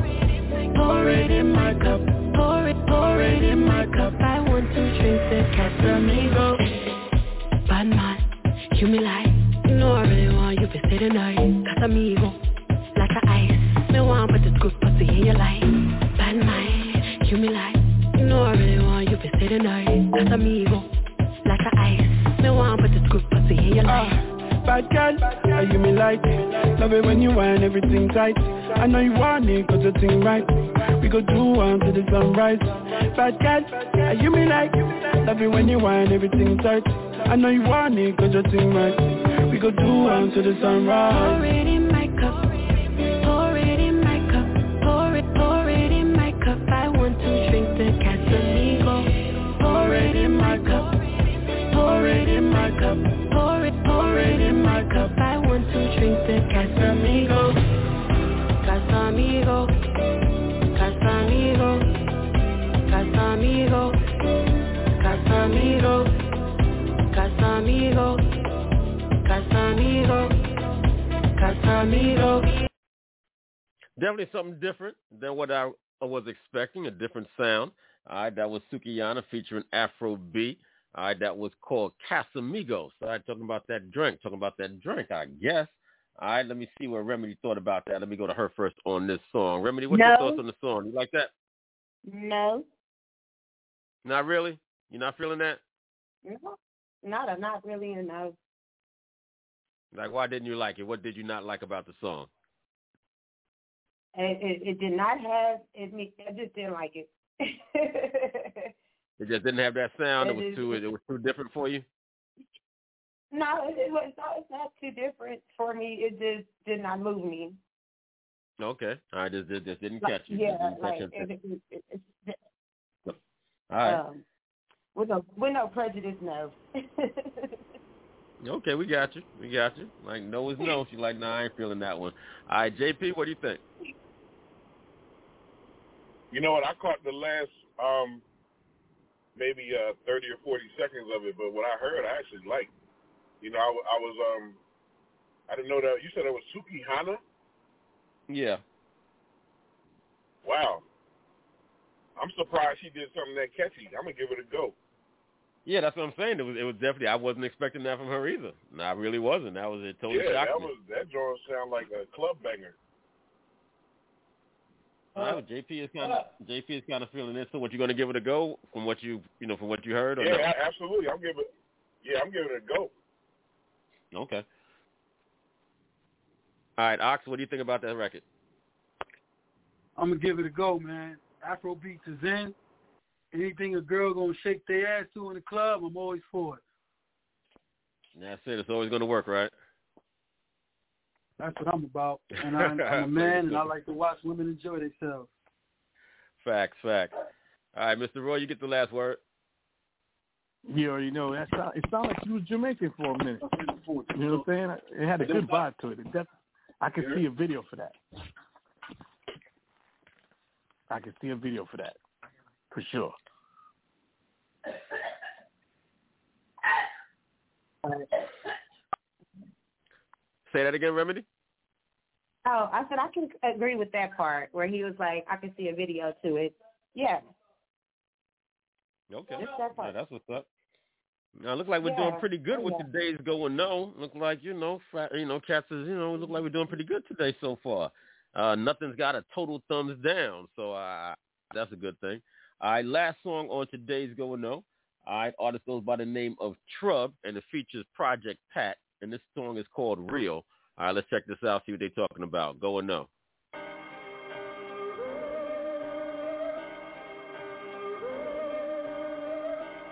pour it in my cup, pour it, pour it in my cup. I want to drink the Casamigo. Bad man, you me like, you know I really want you to stay the night. Casamigo, like a ice. Me want put the good pussy in your life. Bad man, you me like, you know I really want you to stay the night. Casamigo, like a ice. Me want put the good pussy in your life. Bad girl, are you me like Love it when you whine everything tight. I know you want it cause you think right. We go do one to the sunrise. Bad girl, are you me like Love it when you whine everything tight. I know you want it cause you think right. We go do one to the Pour sunrise it in my cup, pour it in my cup, pour it, pour it in my cup. I want to drink the Casamigo. Pour it in my cup, pour it in my cup, pour it, in my cup. I want to drink the Casamigo. Casamigo, Casamigo, Casamigo, Casamigo, Casamigo, Casamigo, Casamigo. Definitely something different than what I was expecting, a different sound. All right, that was Sukihana featuring Afro B. All right, that was called Casamigos. All right, talking about that drink, talking about that drink, I guess. All right, let me see what Remedy thought about that. Let me go to her first on this song. Remedy, what's your thoughts on the song? You like that? No, Not really? You're not feeling that? no, not not really no. Like, why didn't you like it? What did you not like about the song? It, it, it did not have. It, I just didn't like it. *laughs* It just didn't have that sound. It It was is- too. It was too different for you. no, it, it was not. It's not too different for me. It just did not move me. Okay. All right. Just, just, just didn't Like, catch you. yeah, Didn't catch like your it, attention. it, it, it, All right. um, with no with no prejudice, no. *laughs* Okay, we got you. We got you. Like no is no. She's like, nah, I ain't feeling that one. All right, JP, what do you think? You know what? I caught the last um maybe uh 30 or 40 seconds of it, but what I heard, I actually liked. You know, I, I was um I didn't know that you said it was Sukihana. Yeah. Wow. I'm surprised she did something that catchy. I'm gonna give it a go. Yeah, that's what I'm saying. It was it was definitely I wasn't expecting that from her either. No, I really wasn't. That was it totally yeah, shocked that me. was that joint sound like a club banger. All right, well, JP is kind of JP is kind of feeling it. So, what you going to give it a go from what you you know from what you heard? Or Yeah, no? absolutely. I'm giving yeah, I'm giving it a go. Okay. All right, Ox, what do you think about that record? I'm gonna give it a go, man. Afro beats is in. Anything a girl gonna shake their ass to in the club, I'm always for it. That's it. It's always going to work, right? That's what I'm about. And I'm, *laughs* I'm a man, and I like to watch women enjoy themselves. Facts, facts. All right, Mr. Roy, you get the last word. Yeah, you already know that. Sound, it sounded like you was Jamaican for a minute. You know what I'm saying? It had a good vibe to it. it def- I can see a video for that. I can see a video for that, for sure. Say that again, Remedy. Oh, I said I can agree with that part where he was like, I can see a video to it. Yeah. Okay. That Yeah, that's what's up. Now, look like we're Yeah. doing pretty good with Yeah. the days go or no. Look like you know, you know, cats is you know, look like we're doing pretty good today so far. Uh, nothing's got a total thumbs down, so uh, that's a good thing. All right, last song on today's go or no. All right, artist goes by the name of Trub, and it features Project Pat, and this song is called Real. All right, let's check this out, see what they're talking about. Go or no.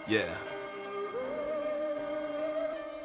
Yeah.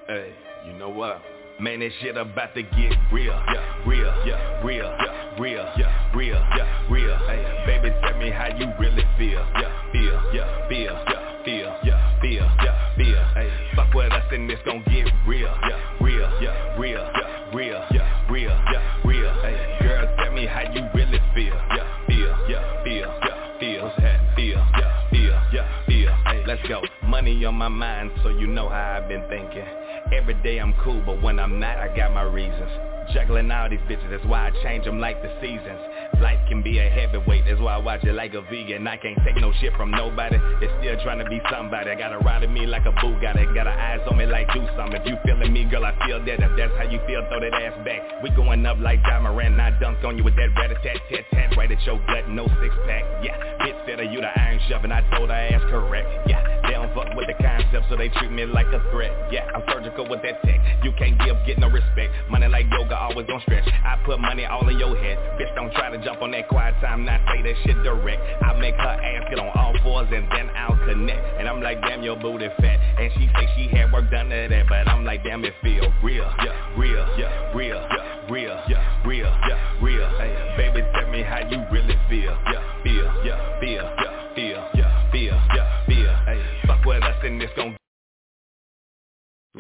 Hey, you know what? Man, this shit about to get real, yeah, real, yeah, real, yeah, real, yeah, real, yeah, real. Hey, baby, tell me how you really feel, yeah, feel, yeah, feel, yeah, feel, yeah, feel, yeah, feel. Hey, fuck with us and it's gon' get real, yeah, real, yeah, real, yeah, real, yeah, real, yeah, real. Hey, girl, tell me how you really feel, yeah, feel, yeah, feel, yeah, feel, what's that? Feel, yeah, feel, yeah, feel. Hey, let's go. Money on my mind, so you know how I've been thinking. Every day I'm cool, but when I'm not, I got my reasons. Juggling all these bitches, that's why I change them like the seasons. Life can be a heavyweight, that's why I watch it like a vegan. I can't take no shit from nobody, they still trying to be somebody. I got a ride of me like a Bugatti, got it. Got her eyes on me like do something. If you feeling me, girl, I feel that. If that's how you feel, throw that ass back. We going up like Morant, I dunk on you with that rat-a-tat-tat-tat right at your gut, no six-pack. Yeah, bitch said of you the iron shoving, I told her ass correct. Yeah, they don't fuck with the concept, so they treat me like a threat. Yeah, I'm surgical with that tech. You can't give, get no respect. Money like yoga, always gon' stretch. I put money all in your head. Bitch, don't try to jump on that quiet time, not say that shit direct. I make her ass get on all fours and then I'll connect. And I'm like, damn, your booty fat. And she say she had work done to that, but I'm like, damn, it feel real, yeah, real, yeah, real, yeah, real, yeah, real, yeah, real. Hey, baby, tell me how you really feel, yeah, feel, yeah, feel, yeah, feel, yeah,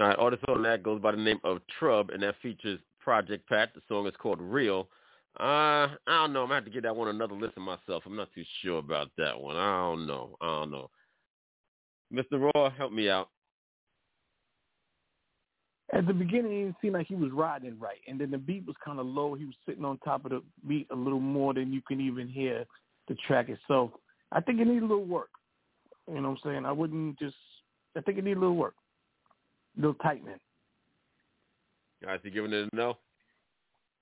All right, artist on that goes by the name of Trub, and that features Project Pat. The song is called Real. Uh, I don't know. I'm gonna have to give that one another listen myself. I'm not too sure about that one. I don't know. I don't know. Mr. Raw, help me out. At the beginning, it seemed like he was riding right, and then the beat was kind of low. He was sitting on top of the beat a little more than you can even hear the track itself. I think it needs a little work. You know what I'm saying? I wouldn't just. I think it needs a little work, a little tightening. Guys, you giving it a no?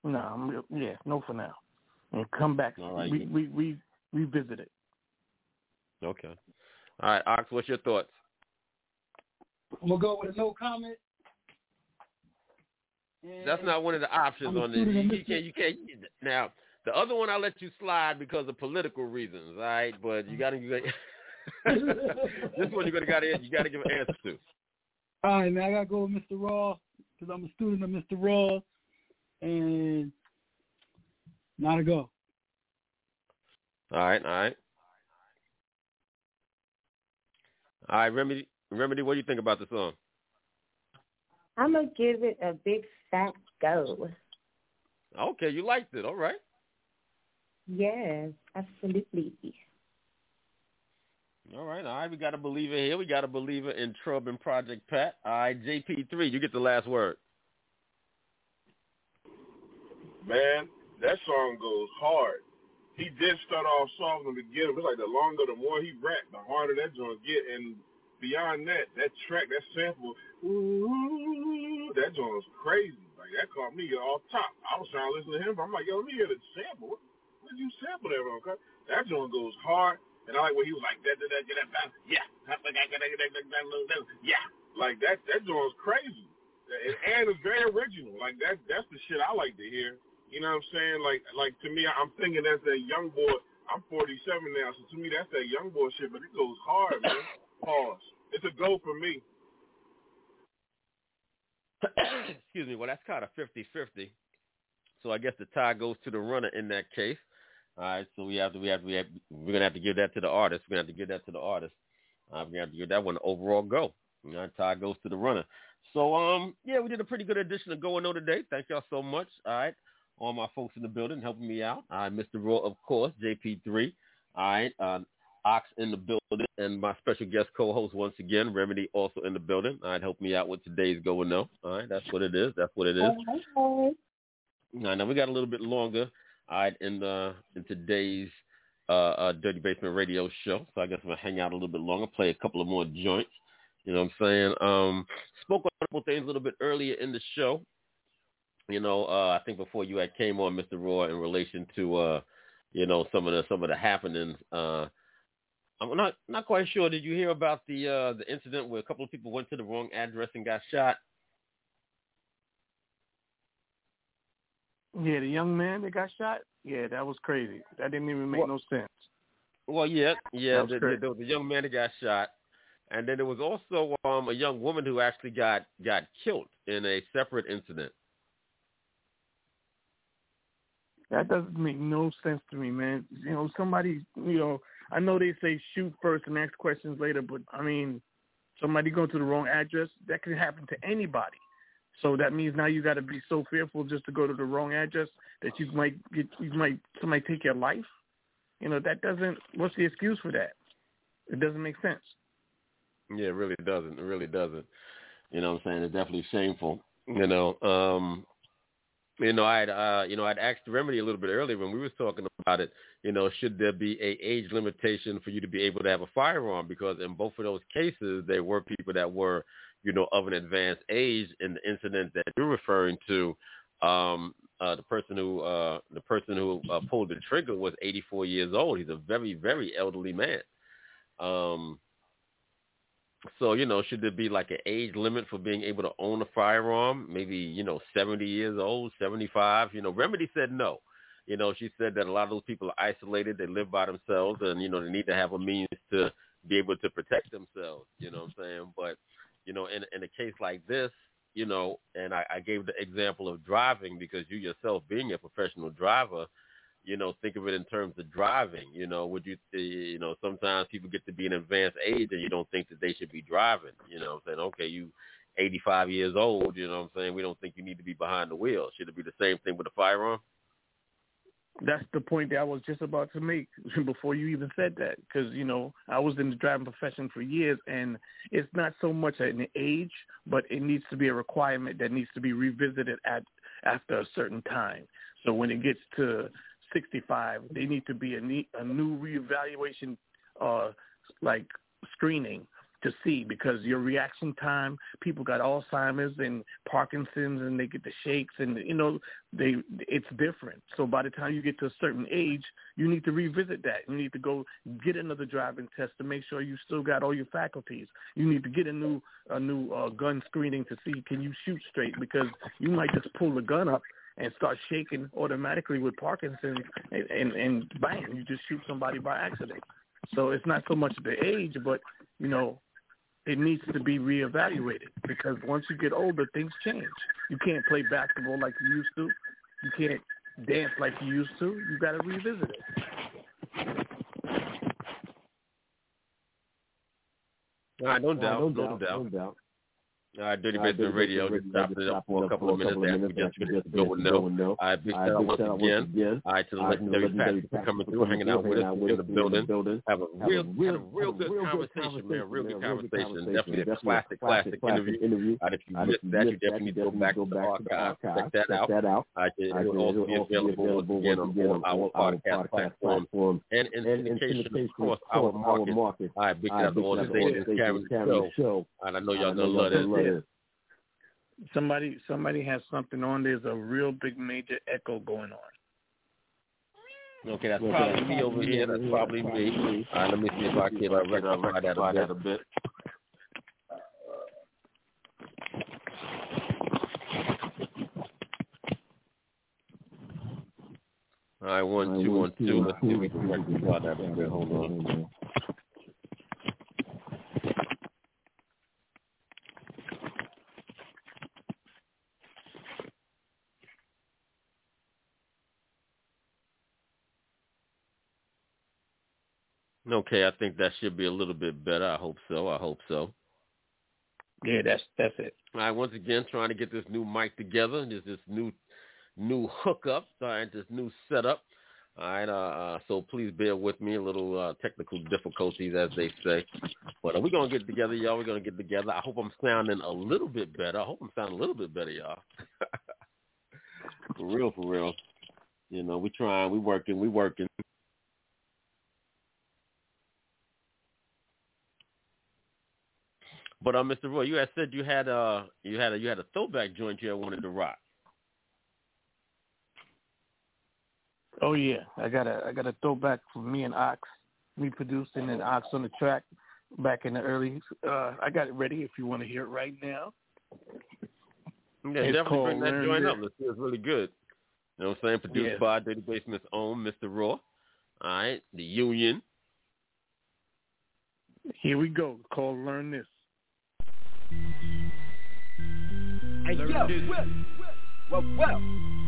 No, I'm, yeah, no for now. And come back. All right. we, we we revisit it. Okay. All right, Ox, what's your thoughts? We'll go with a no comment. And That's not one of the options I'm on this. assuming You, that you can't. You can't. Now, the other one I let you slide because of political reasons. All right, but you got to. *laughs* *laughs* this one you gotta got to you got to give an answer to. All right, man, I gotta go with Mr. Raw because I'm a student of Mr. Raw, and not a go. All right, all right. All right, Remedy, Remedy, what do you think about the song? I'm gonna give it a big fat go. Okay, you liked it. All right. Yes, absolutely. All right, all right. We got a believer here. We got a believer in Trub and Project Pat. All right, JP3, you get the last word. Man, that song goes hard. He did start off soft in the beginning. It's like the longer, the more he rap, the harder that joint get. And beyond that, that track, that sample, ooh, that joint was crazy. Like that caught me off top. I was trying to listen to him, but I'm like, yo, let me hear the sample. What, did you sample that cuz? That joint goes hard. And I like when he was like, that, that, that, that, that, yeah, yeah, like that. That joint was crazy, and, and it's very original. Like that. That's the shit I like to hear. You know what I'm saying? Like, like to me, I'm thinking that's that young boy. I'm 47 now, so to me, that's that young boy shit. But it goes hard, man. Pause. It's a go for me. *coughs* Excuse me. Well, that's kind of 50-50. So I guess the tie goes to the runner in that case. All right. So we have to, we have, to we have, we're gonna have to give that to the artist. We're gonna have to give that to the artist. Uh, we're gonna have to give that one an overall go. You know, tie goes to the runner. So um, yeah, we did a pretty good edition of Go or No today. Thank y'all so much. All right. All my folks in the building helping me out. All right, Mr. Raw, of course, JP3. All right, uh, Ox in the building, and my special guest co-host once again, Remedy, also in the building. All right, help me out with today's Go or No. All right, that's what it is. That's what it is. All right, now we got a little bit longer. All right, in the in today's uh, uh, Dirty Basement Radio show, so I guess I'm gonna hang out a little bit longer, play a couple of more joints. You know what I'm saying? Um, spoke on a couple things a little bit earlier in the show. You know, uh, I think before you had came on, Mr. Roy, in relation to uh, you know some of the some of the happenings. Uh, I'm not not quite sure. Did you hear about the uh, the incident where a couple of people went to the wrong address and got shot? Yeah, the young man that got shot. Yeah, that was crazy. That didn't even make Well- no sense. Well, yeah, yeah. Was The, the, correct. the, the young man that got shot. And then there was also um, a young woman who actually got got killed in a separate incident. That doesn't make no sense to me, man. You know, somebody, you know, I know they say shoot first and ask questions later, but I mean, somebody going to the wrong address, that can happen to anybody. So that means now you got to be so fearful just to go to the wrong address that you might get, you might somebody take your life. You know, that doesn't. What's the excuse for that? It doesn't make sense. Yeah, it really doesn't. It really doesn't. You know what I'm saying? It's definitely shameful. You know, um, you know, I'd uh, you know, I'd asked Remedy a little bit earlier when we was talking about it. You know, should there be a age limitation for you to be able to have a firearm? Because in both of those cases, there were people that were, you know, of an advanced age. In the incident that you're referring to, um, uh, the person who uh, the person who uh, pulled the trigger was 84 years old. He's a very very elderly man. Um, so you know, should there be like an age limit for being able to own a firearm? Maybe you know, 70 years old, 75. You know, Remedy said no. You know, she said that a lot of those people are isolated. They live by themselves, and you know, they need to have a means to be able to protect themselves. You know what I'm saying? But you know, in in a case like this, you know, and I, I gave the example of driving because you yourself being a professional driver, you know, think of it in terms of driving. You know, would you, eh, you know, sometimes people get to be an advanced age and you don't think that they should be driving. You know, I'm saying, okay, you 85 years old. You know, what I'm saying, we don't think you need to be behind the wheel. Should it be the same thing with a firearm? That's the point that I was just about to make *laughs* before you even said that. Because you know, I was in the driving profession for years, and it's not so much an age, but it needs to be a requirement that needs to be revisited at after a certain time. So when it gets to 65, they need to be a, ne- a new reevaluation, uh, like screening to see because your reaction time, people got Alzheimer's and Parkinson's and they get the shakes and you know they it's different. So by the time you get to a certain age, you need to revisit that. You need to go get another driving test to make sure you still got all your faculties. You need to get a new a new uh, gun screening to see can you shoot straight because you might just pull the gun up and start shaking automatically with Parkinson's, and, and, and bang, you just shoot somebody by accident. So it's not so much the age, but you know, it needs to be reevaluated because once you get older, things change. You can't play basketball like you used to. You can't dance like you used to. You got to revisit it. All right, no doubt, no, doubt, no doubt. All right, Dirty All right, Radio, just stopped it up for a couple of minutes after we just finished the go with no. All right, big shout out once shout out once again. All right, to the legendary Patra for coming through, hanging out with us in the us in the building. Have a real, real- real good conversation, man. Real good conversation, man. Real good conversation. conversation. Definitely a classic, classic interview. All right, if you missed that, you definitely need to go back to the archive. Check that out. that. All right, it will also be available once again on our podcast platforms and in and syndication syndication across our market. All right, big shout out to all the shout out to all stations carrying the show. And I know y'all gonna love gonna love this. this. Somebody somebody has something on. There's a real big major echo going on. Okay, that's Okay, probably me over here. That's probably me. Probably. All right, let me see if I can uh, rectify that a bit. All right, one, two, one, two. Let's see if we can rectify that a bit. Hold on. Okay, I think that should be a little bit better. I hope so. I hope so. Yeah, that's that's it. All right, once again, trying to get this new mic together. There's this new new hookup, all right, this new setup. All right, uh, uh, so please bear with me. A little uh, technical difficulties, as they say. But uh, we're going to get together, y'all. We're going to get together. I hope I'm sounding a little bit better. I hope I'm sounding a little bit better, y'all. *laughs* for real, for real. You know, we trying, we working, we working. But uh, Mr. Roy, you had said you had a you had a you had a throwback joint you had wanted to rock. Oh yeah, I got a I got a throwback from me and Ox, me producing and Ox on the track back in the early. Uh, I got it ready if you want to hear it right now. Yeah, It's definitely bring that joint up. See, it's really good. You know what I'm saying? Produced Yeah. by Dirty Basement's own Mr. Raw. All right, the Union. Here we go. Call Learn This. Hey, yo, well, well, well.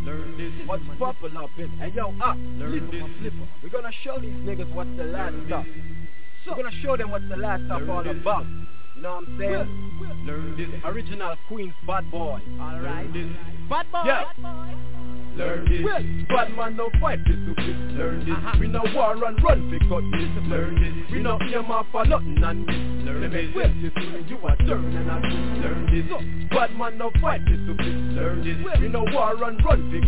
Learn this. What's poppin' up in? Hey, yo, up. Learn flipper, this. flipper. We're gonna show these niggas what's the last stuff. We're gonna show them what's the last stuff all about. You know what I'm saying? Learn this. Original Queen's bad boy. Alright. Bad boy. Yeah. Learn this. Well, bad man no fight this to this. Learn this. Uh-huh. We no war and run cut this. Learn this. We no ear off for nothing and this. Learn this. well, you see you a turn and a twist. Learn this. So, bad man no fight this to this. Learn this. We no war and run cut this.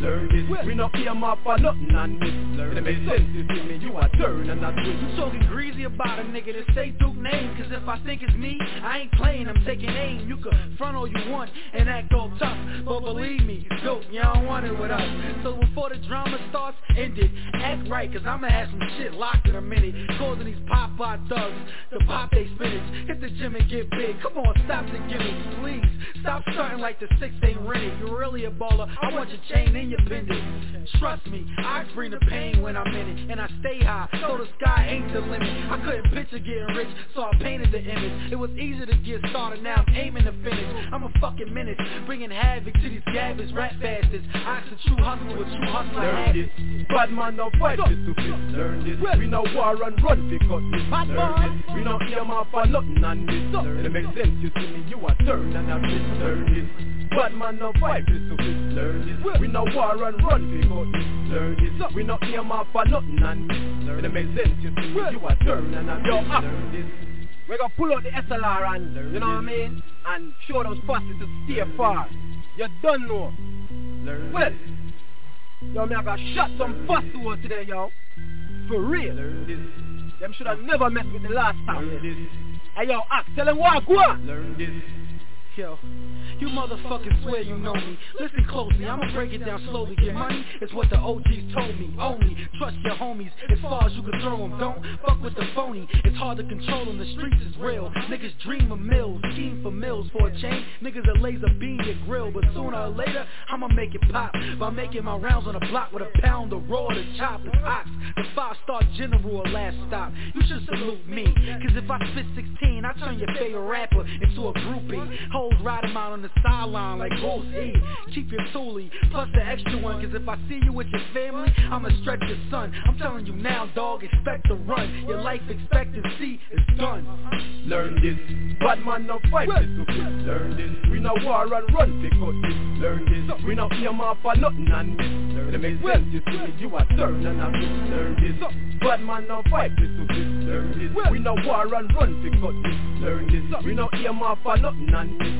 Learn this. We no ear off for nothing and this. Learn this. sense you see me, you a turn and a twist. You talking greasy about a nigga that say Duke name Cause if I think it's me, I ain't playing, I'm taking aim You can front all you want and act all tough But believe me, Duke, you don't want it with us. So before the drama starts, end it. Act right, cause I'ma have some shit locked in a minute. Causing these pop-out thugs to pop they spinach. Hit the gym and get big, come on, stop the gimmicks, please. Stop starting like the six ain't rented You're really a baller, I want your chain and your pendant. Trust me, I bring the pain when I'm in it. And I stay high, so the sky ain't the limit. I couldn't picture getting rich, so I painted the image. It was easy to get started, now I'm aiming to finish. I'm a fucking menace, bringing havoc to these garbage rap bastards I a true hustler with true hustler Learn this. Bad man no fight this to. Learn this. We no war and run cut this. Bad Learn this. We no ear off for nothing and this. Learn It make this. sense you see me, you a turn and a twist. Learn this. Bad man no fight this to. Learn this. We no war and run cut this. Learn this. We no ear off for nothing and this. Learn It make this. sense you see me, you a turn and a up. Learn this. We gonna pull out the SLR and, you know what I mean? And show those bastards to stay far. You done know. Learn yo, me I got shot some bastards today, yo. For real. Learn this. Them should have never messed with the last time. Learn this. Hey, yo, ask, tell them what, go on. Learn this. Yo, you motherfuckers swear you know me. Listen closely, I'ma break it down slowly. Get money is what the OGs told me. Only trust your homies as far as you can throw them Don't fuck with the phony, it's hard to control them The streets is real, niggas dream of mills Scheme for mills for a chain. Niggas a laser beam your grill. But sooner or later, I'ma make it pop. By making my rounds on the block with a pound of raw to chop It's ox, the five-star general or last stop. You should salute me. Cause if I spit 16, I turn your favorite rapper into a groupie Hoes ride him out on the sideline like E Keep your toolie, plus the extra one Cause if I see you with your family, I'ma stretch your son I'm telling you now, dog, expect to run Your life expectancy is done Learn this. Bad man no fight this this. Learn this. We no war and run cut this. Learn this. We no ear off for nothing and this. Learn It make this. sense you see you a turn and a twist. Learn this. Bad man no fight this this. Learn this. We no war and run cut this. Learn this. We no ear off for nothing and this.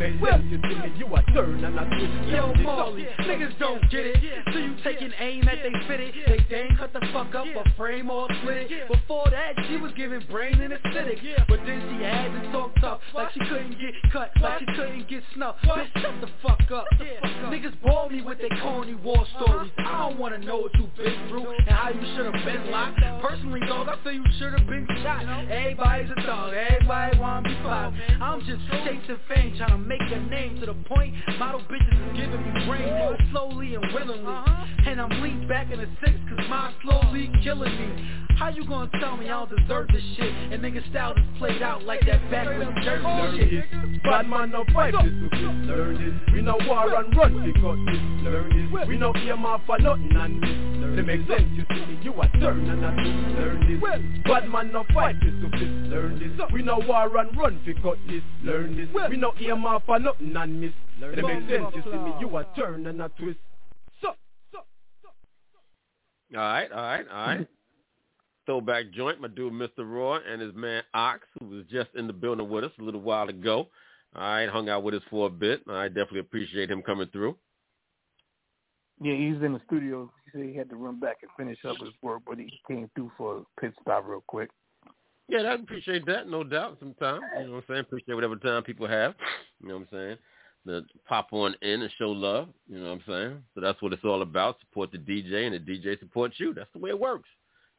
Make you see me, you a turn and a twist. Yo. Marley, niggas don't get it. So you taking aim at they fit it They dang cut the fuck up or frame or split it Before that, she was giving brain and acidic. But then she had to talk tough Like she couldn't get cut, like she couldn't get snuffed Bitch, shut the fuck up. Niggas bore me with their corny war uh-huh. stories. I don't wanna know what you been through And how you should've been locked. Personally, dog, I feel you should've been shot. Everybody's a dog, everybody wanna be five I'm just chasing fame, trying to make a name To the point, model bitches is giving me brain Slowly and willingly uh-huh. And I'm leaned back in the six Cause mine slowly killing me How you gonna tell me I don't deserve this shit And nigga style is played out like that backwoods Learn jersey shit Bad man no fight this to this. Learn this. We no war and run fi cut this. Learn this. We no ear off for nothing and this. Learn It make sense you see me, you a turn and a twist. Learn this. Bad man no fight this to this. Learn this. We no war and run fi cut this. Learn this. We no ear off for nothing and miss. Learn It make this. sense you see me, you a turn and a twist. So, so. All right, all right, all right. *laughs* Throwback joint, my dude Mr. Roy and his man Ox, who was just in the building with us a little while ago. All right, hung out with us for a bit. I definitely appreciate him coming through. Yeah, he's in the studio. He said he had to run back and finish up his work, but he came through for a pit stop real quick. Yeah, I appreciate that, no doubt. Sometimes, you know what I'm saying. Appreciate whatever time people have. You know what I'm saying. To pop on in and show love. You know what I'm saying. So that's what it's all about. Support the DJ, and the DJ supports you. That's the way it works.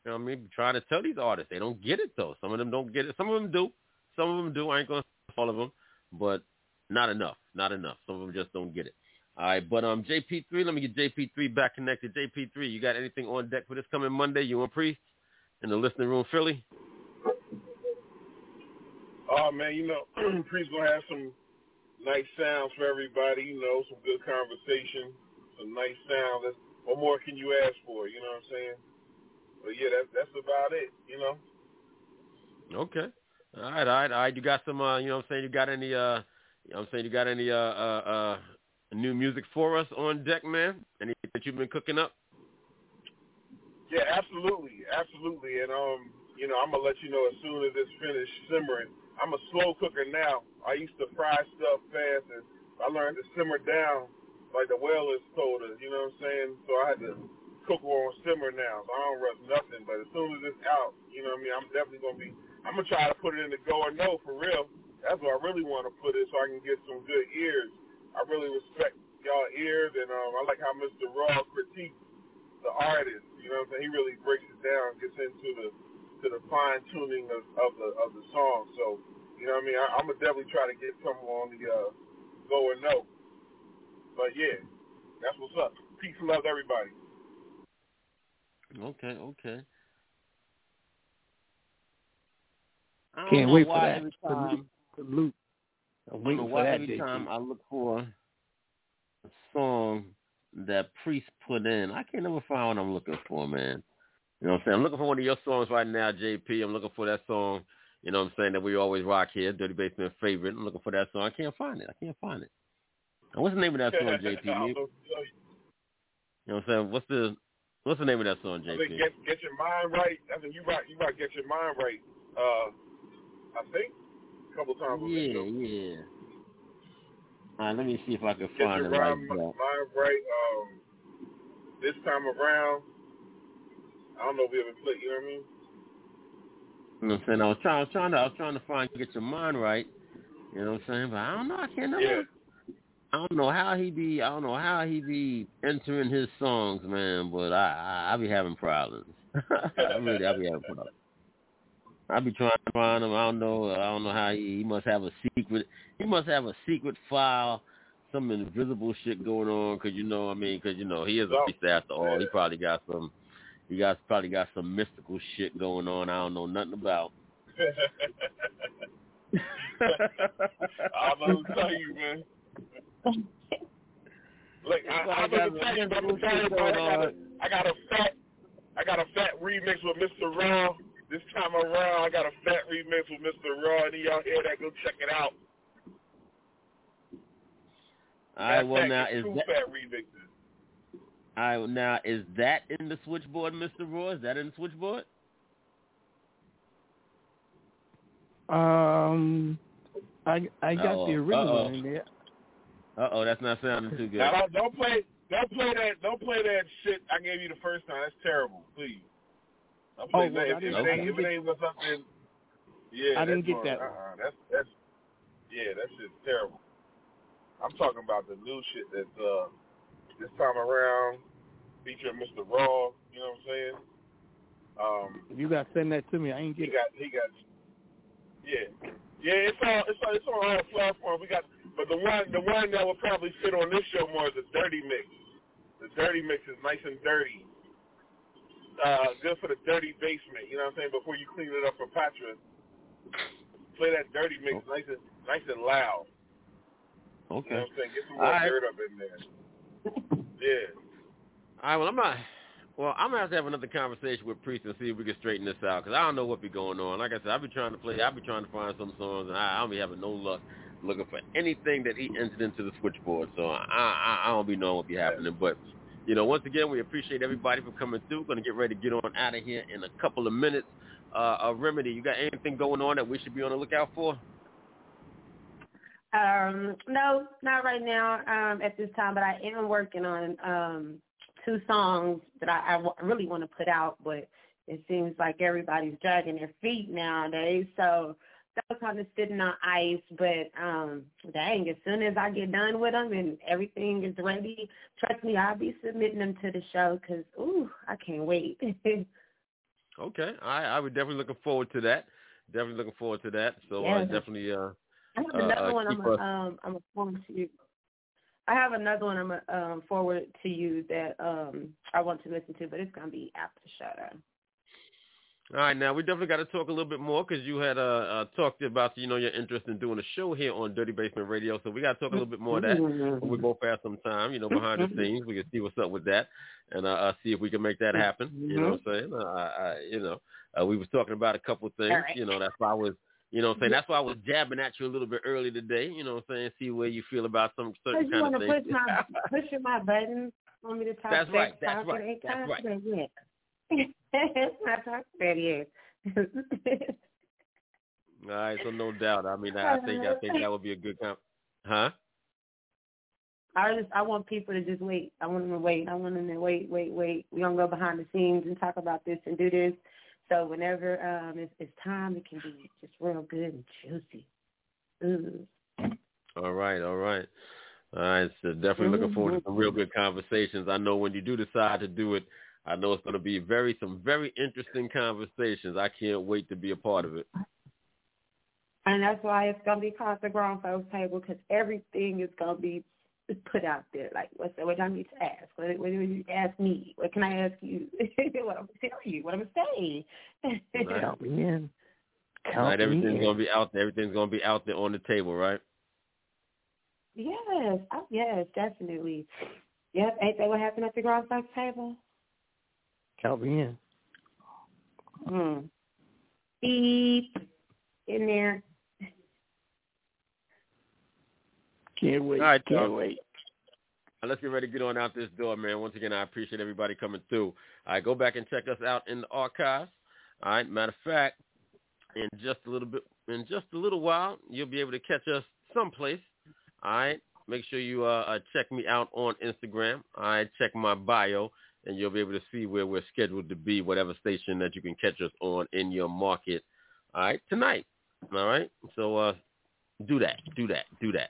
You know what I mean? Trying to tell these artists they don't get it though. Some of them don't get it. Some of them do. Some of them do. I ain't gonna all of them, but not enough. Not enough. Some of them just don't get it. All right, but um, JP3, let me get JP3 back connected. JP3, you got anything on deck for this coming Monday? You and Priest in the listening room, Philly? Oh man, you know, *clears throat* Priest gonna have some nice sounds for everybody. You know, some good conversation, some nice sounds. That's, what more can you ask for? You know what I'm saying? But yeah, that's that's about it. You know. Okay. All right, all right, all right. You got some, uh, you know what I'm saying? You got any, uh, you know what I'm saying? You got any, uh, uh, uh, new music for us on deck, man? Any that you've been cooking up? Yeah, absolutely, absolutely. And um, you know, I'm gonna let you know as soon as it's finished simmering. I'm a slow cooker now. I used to fry stuff fast, and I learned to simmer down, like the Wailers told us. You know what I'm saying? So I had to cook on simmer now. So I don't rush nothing. But as soon as it's out, you know what I mean. I'm definitely gonna be. I'm gonna try to put it in the go or no for real. That's where I really want to put it, so I can get some good ears. I really respect y'all ears, and um, I like how Mr. Raw critiques the artist. You know what I'm saying? He really breaks it down, gets into the to the fine tuning of, of the of the song. So you know what I mean? I, I'm gonna definitely try to get some on the uh, go or no. But yeah, that's what's up. Peace and love, everybody. Okay, okay. I Can't wait for that. every Salute. time- Salute. I'm waiting for why that, every time I look for a song that Priest put in, I can't never find what I'm looking for, man. You know what I'm saying? I'm looking for one of your songs right now, JP. I'm looking for that song, you know what I'm saying, that we always rock here, Dirty Basement favorite. I'm looking for that song. I can't find it. I can't find it. And what's the name of that song, JP? You go tell you. know what I'm saying? What's the what's the name of that song, JP? get get your mind right. I think you right. You right. Get your mind right. Uh, I think a couple times. Yeah, show. yeah. All right, let me see if I can Get find your it right mind, now. mind right. Um, this time around, I don't know if we ever played. You know what I mean? You know what I'm saying? I was trying, I was trying to, I was trying to find get your mind right. You know what I'm saying? But I don't know. I can't never. Yeah. I don't know how he be. I don't know how he be entering his songs, man. But I, I, I be having problems. *laughs* I really, I be having problems. I be trying to find him. I don't know. I don't know how he. He must have a secret. He must have a secret file, some invisible shit going on. Cause you know, I mean, cause you know, he is a priest after all. He probably got some. He guys probably got some mystical shit going on. I don't know nothing about. I'm gonna tell you, man. Look, I, I'm gonna tell you, I'm gonna you, man, I got a, I got a fat, I got a fat remix with Mr. Raw. This time around, I got a fat remix with Mr. Raw. Any y'all hear that? Go check it out. All right, well Fat now Cat, is two that fat remixes. all right, now is that in the switchboard, Mister Raw? Is that in the switchboard? Um, I I got Uh-oh. the original Uh-oh. in there. Uh oh, that's not sounding too good. Now don't, don't play, don't play that, don't play that shit I gave you the first time. That's terrible. Please. Don't Oh, play well, that. I If, didn't- if, I it ain't, didn't if it get- ain't with something, yeah, I didn't that's get gonna- that. Uh-uh, that's that's yeah, that shit's terrible. I'm talking about the new shit that's uh this time around featuring Mr. Raw. You know what I'm saying? Um, you got to send that to me, I ain't he get it. got he got yeah yeah. It's all it's all, it's on all platforms. We got but the one the one that will probably fit on this show more is the dirty mix. The dirty mix is nice and dirty. Uh, good for the dirty basement. You know what I'm saying? Before you clean it up for Patra, play that dirty mix nice and nice and loud. You know Okay. what I'm saying? Get some more right. dirt up in there. Yeah. All right, well, I'm not. Well, I'm gonna have to have another conversation with Priest and see if we can straighten this out because I don't know what be going on. Like I said, I've been trying to play. I've been trying to find some songs, and I, I don't be having no luck looking for anything that he entered into the switchboard. So I, I, I don't be knowing what be happening. But you know, once again, we appreciate everybody for coming through. To get ready to get on out of here in a couple of minutes. Uh, uh, Remedy, you got anything going on that we should be on the lookout for? Um, no, not right now um, at this time, but I am working on um, two songs that I, I w- really want to put out, but it seems like everybody's dragging their feet nowadays. So those kind of sitting on ice, but um, dang, as soon as I get done with them and everything is ready, trust me, I'll be submitting them to the show because, ooh, I can't wait. *laughs* Okay, I I was definitely looking forward to that. Definitely looking forward to that. So uh, Yeah. definitely uh, I have uh, another uh, one I'm gonna, um I'm gonna forward to you. I have another one I'm gonna um, forward to you that um I want to listen to, but it's gonna be after show. All right, now we definitely got to talk a little bit more because you had uh, uh, talked about you know your interest in doing a show here on Dirty Basement Radio. So we got to talk a little bit more of that when we both have some time, you know, behind the scenes. We can see what's up with that and uh, uh, see if we can make that happen. You know what I'm saying? Uh, I, you know, uh, we was talking about a couple of things. right. You know, that's why I was. You know what I'm saying? That's why I was jabbing at you a little bit early today. You know what I'm saying? See where you feel about some certain kind of Because you want to push my pushing my buttons want me to talk That's right, that's right, that's right. for it's not talk that yet. All right, so no doubt. I mean, I *laughs* I think I think that would be a good com- Huh? I just I want people to just wait. I want them to wait. I want them to wait, wait, wait. We're gonna go behind the scenes and talk about this and do this. So whenever um it's, it's time, it can be just real good and juicy. Ooh. All right, all right. All right, so definitely looking forward to some real good conversations. I know when you do decide to do it, I know it's going to be very some very interesting conversations. I can't wait to be a part of it. And that's why it's gonna be called the grown folks table because everything is gonna be put out there. Like what's what do I need to ask? What, what do you ask me? What can I ask you? *laughs* what I'm gonna tell you? What I'm gonna say? Right. *laughs* Count me in. All Count right, everything's in. going to be out there. Everything's going to be out there on the table, right? Yes, oh, yes, definitely. Yep, ain't that what happened at the grown folks table? Count me in. Hmm. Beep in there. Can't wait. All right, Can't wait. Now, let's get ready to get on out this door, man. Once again, I appreciate everybody coming through. All right, go back and check us out in the archives. All right, matter of fact, in just a little bit, in just a little while, you'll be able to catch us someplace. All right, make sure you uh, uh, check me out on Instagram. All right, check my bio, and you'll be able to see where we're scheduled to be, whatever station that you can catch us on in your market. All right, tonight. All right, so uh, do that, do that, do that.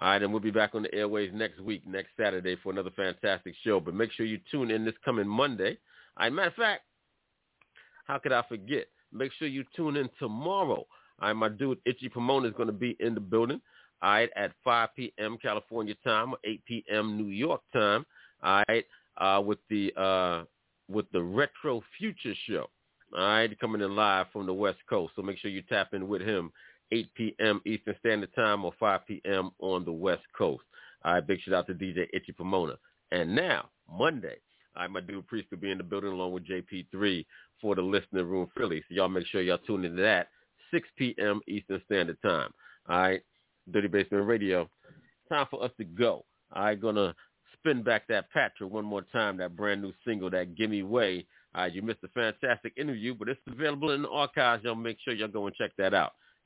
All right, and we'll be back on the airways next week, next Saturday, for another fantastic show. But make sure you tune in this coming Monday. All right, matter of fact, how could I forget? Make sure you tune in tomorrow. All right, my dude Itchy Pomona is going to be in the building. All right, at 5 p.m. California time, or 8 p.m. New York time. All right, uh, with the uh, with the Retro Future Show. All right, coming in live from the West Coast. So make sure you tap in with him 8 p.m. Eastern Standard Time or 5 p.m. on the West Coast. All right, big shout out to DJ Itchy Pomona. And now, Monday, all right, my dude Priest will be in the building along with JP3 for the Listening Room Philly. So y'all make sure y'all tune into that 6 p.m. Eastern Standard Time. All right, Dirty Basement Radio. Time for us to go. All right, gonna spin back that Patra one more time, that brand new single, that Gimme Way. All right, you missed a fantastic interview, but it's available in the archives. Y'all make sure y'all go and check that out.